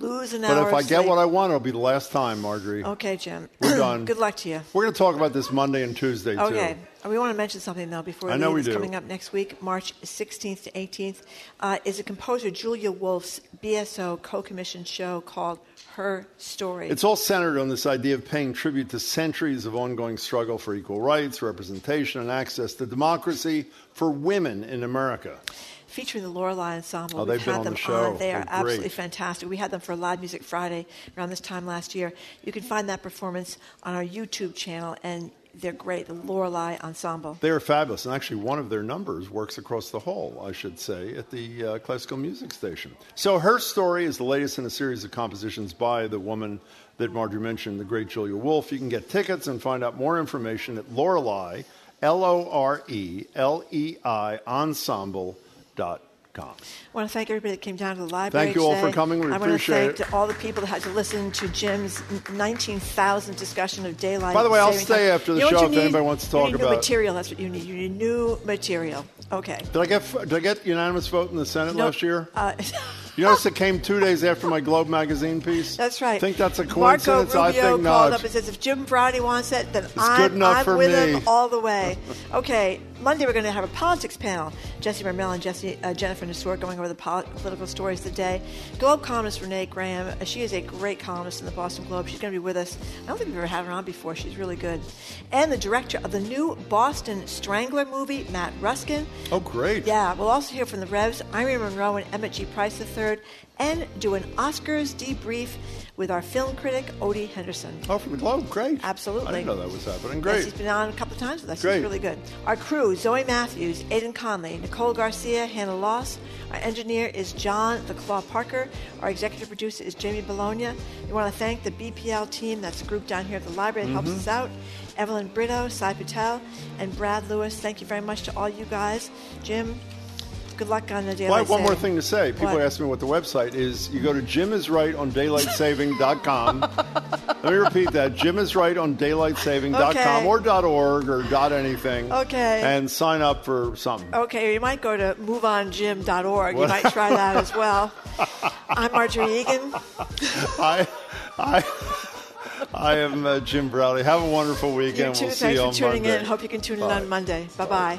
Lose an But hour if I get what I want, it'll be the last time, Margery. Okay, Jim. We're done. Good luck to you. We're going to talk about this Monday and Tuesday Okay. too. Uh, We want to mention something though before we I know leave. we It's do. coming up next week, March 16th to 18th, uh, is a composer Julia Wolfe's BSO co-commissioned show called Her Story. It's all centered on this idea of paying tribute to centuries of ongoing struggle for equal rights, representation, and access to democracy for women in America. Featuring the Lorelei Ensemble. Oh, We've had on them the show. on. They are They're absolutely great. fantastic. We had them for Live Music Friday around this time last year. You can find that performance on our YouTube channel, and they're great. The Lorelei Ensemble. They are fabulous, and actually, one of their numbers works across the hall, I should say, at the uh, classical music station. So, her story is the latest in a series of compositions by the woman that Margery mentioned, the great Julia Wolfe. You can get tickets and find out more information at Lorelei, L O R E L E I ensemble.com. I want to thank everybody that came down to the library. Thank you all for coming. We I appreciate want to thank all the people that had to listen to Jim's 19,000 discussion of daylight. By the way, I'll stay time. after the You know show if need? anybody wants to You talk need about new it. material. That's what you need. You need new material. Okay. Did I get did I get unanimous vote in the Senate No, last year? Uh, You notice it came two days after my Globe magazine piece. That's right. I think that's a Marco coincidence? Rubio I think called not. up and says, if Jim Braude wants it, then I'm, enough I'm for with me. him all the way. okay, Monday we're going to have a politics panel. Jesse Mermell and Jesse, uh, Jennifer Nassour going over the pol- political stories of the day. Globe columnist Renee Graham, uh, she is a great columnist in the Boston Globe. She's going to be with us. I don't think we've ever had her on before. She's really good. And the director of the new Boston Strangler movie, Matt Ruskin. Oh, great. Yeah, we'll also hear from the Revs, Irene Monroe and Emmett G. Price III. 23rd, and do an Oscars debrief with our film critic, Odie Henderson. Oh, from the Globe. Great. Absolutely. I didn't know that was happening. Yes, Great. he's been on a couple of times with us. Great. He's really good. Our crew, Zoe Matthews, Aidan Conley, Nicole Garcia, Hannah Loss. Our engineer is John the Claw Parker. Our executive producer is Jamie Bologna. We want to thank the BPL team, that's a group down here at the library that helps Mhm. us out. Evelyn Brito, Sai Patel, and Brad Lewis. Thank you very much to all you guys. Jim, good luck on the Well, I have one more thing to say. People What? ask me what the website is. You go to Jim is right on daylightsaving.com. Let me repeat that. Jim is right on daylightsaving.com Okay. or .org or dot anything. Okay. And sign up for something. Okay, you might go to moveongym.org. You might try that as well. I'm Margery Eagan. I, I, I am uh, Jim Braude. Have a wonderful weekend. You too. We'll Thanks you for tuning Monday. in. Hope you can tune in Bye. on Monday. Bye bye.